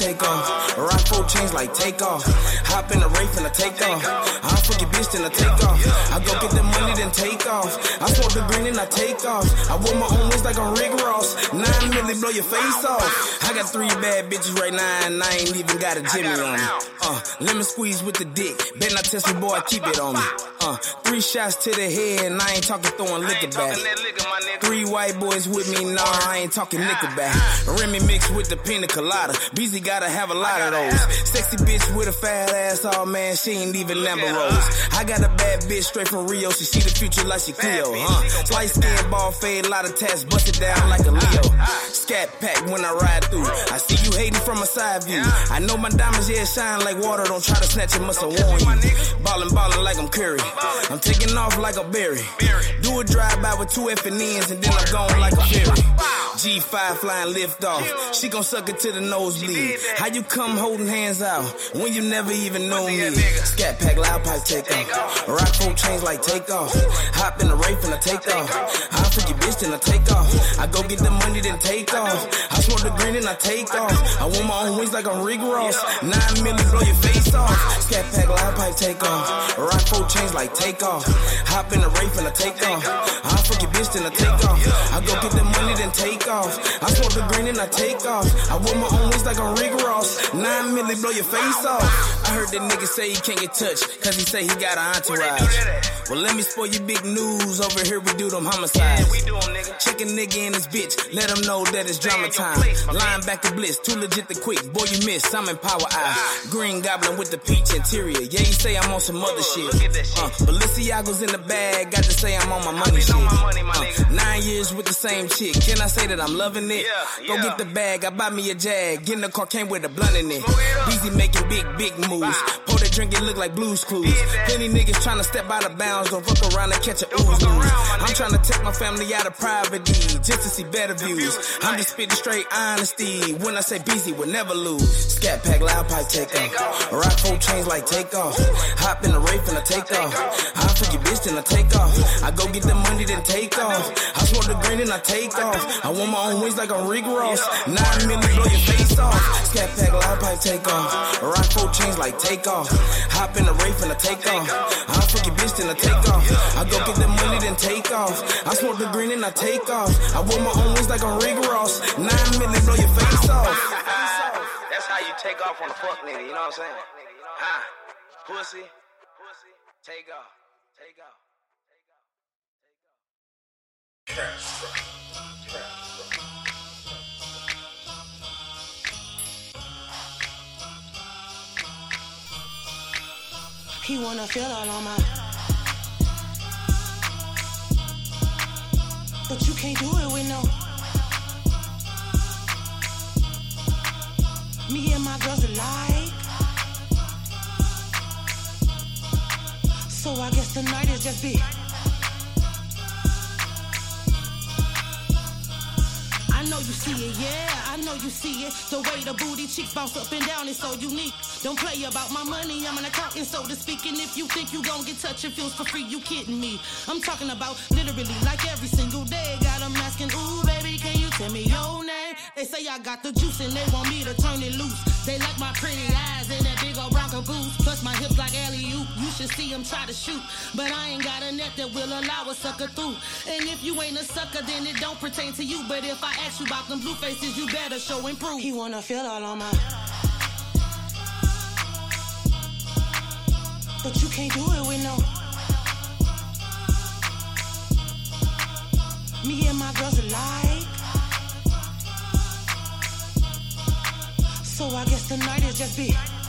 Take off. Rock four chains like take off. Hop in the rape and I take off. I for your bitch then I take off. I go get the money then take off. I smoke the green and I take off. I want my own wings like I'm Rick Ross. Nine million blow your face off. I got three bad bitches right now and I ain't even got a Jimmy on me. Uh, lemon squeeze with the dick. Bet not test me, boy, I keep it on me. Uh, three shots to the head, and I ain't talking throwing liquor back. Three white boys with me, nah, I ain't talking liquor back. Remy mixed with the pina colada. Beezy gotta have a lot of those. Sexy bitch with a fat ass, oh man, she ain't even Lambo Rose. I got a bad bitch straight from Rio, she see the future like she Cleo, huh? Light skin, ball fade, lot of tats, bust it down like a Leo. Scat pack when I ride through. I see you hating from a side view. I know my diamonds, yeah, shine like water. Don't try to snatch it, must have warned you. Ballin', ballin' like I'm Curry. I'm taking off like a berry. Do a drive by with two F and N's and then I'm gone like a ferry. G5 flying lift off. She gon' suck it to the nosebleed. How you come holding hands out when you never even know me? Scat pack, loud pipe, take off. Rock folk chains like take off. Hop in the rape and I take off. I freak your bitch then I take off. I go get the money then take off. I smoke the green and I take off. I want my own wings like I'm Rick Ross. Nine milli blow your face off. Scat pack, loud pipe, take off. Rock folk chains like take off. Hop in the rape and I take off. I freak your bitch then I take off. I go get the money then take off. I smoke the green and I take off. I wear my own wings like I'm Rick Ross. Nine milli blow your face off. I heard that nigga say he can't get touched cause he say he got an entourage. Well, let me spoil you big news. Over here we do them homicides. Check a nigga in his bitch. Let him know that it's drama time. Linebacker bliss. Too legit to quit. Boy, you miss. I'm in power eye. Green goblin with the peach interior. Yeah, you say I'm on some other shit. Uh, Balenciaga's in the bag. Got to say I'm on my money shit. Uh, nine years with the same chick. Can I say that I'm loving it? Go get the bag. I buy me a jag. Get in the car, came with a blunt in it. Busy making big, big moves. Pour that drink, it look like blues clues. Plenty niggas trying to step out of bounds. Don't fuck around and catch a ooze. I'm trying to take my family out of poverty just to see better views. I'm just spitting straight honesty. When I say busy, we'll never lose. Scat pack, loud pipe, take off. Rock four chains like take off. Hop in the rape and I take off. I for your bitch then I take off. I go get the money then take off. I smoke the green and I take off. I want my own wings like I'm Rick Ross. Nine million blow your face off. Scat pack, loud pipe, take off. Rock four chains like take off. Hop in the rape and I take off. I for your bitch then I take off. I go get the money then take off. I smoke the green and I take off. I wear my own wings like I'm Rick Ross. Nine million blow your face off. That's how you take off on a fuck nigga, you know what I'm saying? Ah, pussy, pussy, take off, take off. Take off. He wanna feel all on my. But you can't do it with no. Me and my girls alike. So I guess tonight is just be. I know you see it, yeah, I know you see it. The way the booty cheeks bounce up and down is so unique. Don't play about my money, I'm an accountant, so to speak. And if you think you gon' get touch and feels for free, you kidding me. I'm talking about literally like every single day. Got Got 'em asking, ooh, baby, can you tell me your name? They say I got the juice and they want me to turn it loose. They like my pretty eyes and that big old Bronco boots. Plus my hips like alley oop. You should see 'em try to shoot. But I ain't got a net that will allow a sucker through. And if you ain't a sucker, then it don't pertain to you. But if I ask you about them blue faces, you better show and prove. He wanna feel all on my. But you can't do it with no. Me and my girls alike. So I guess tonight is just be.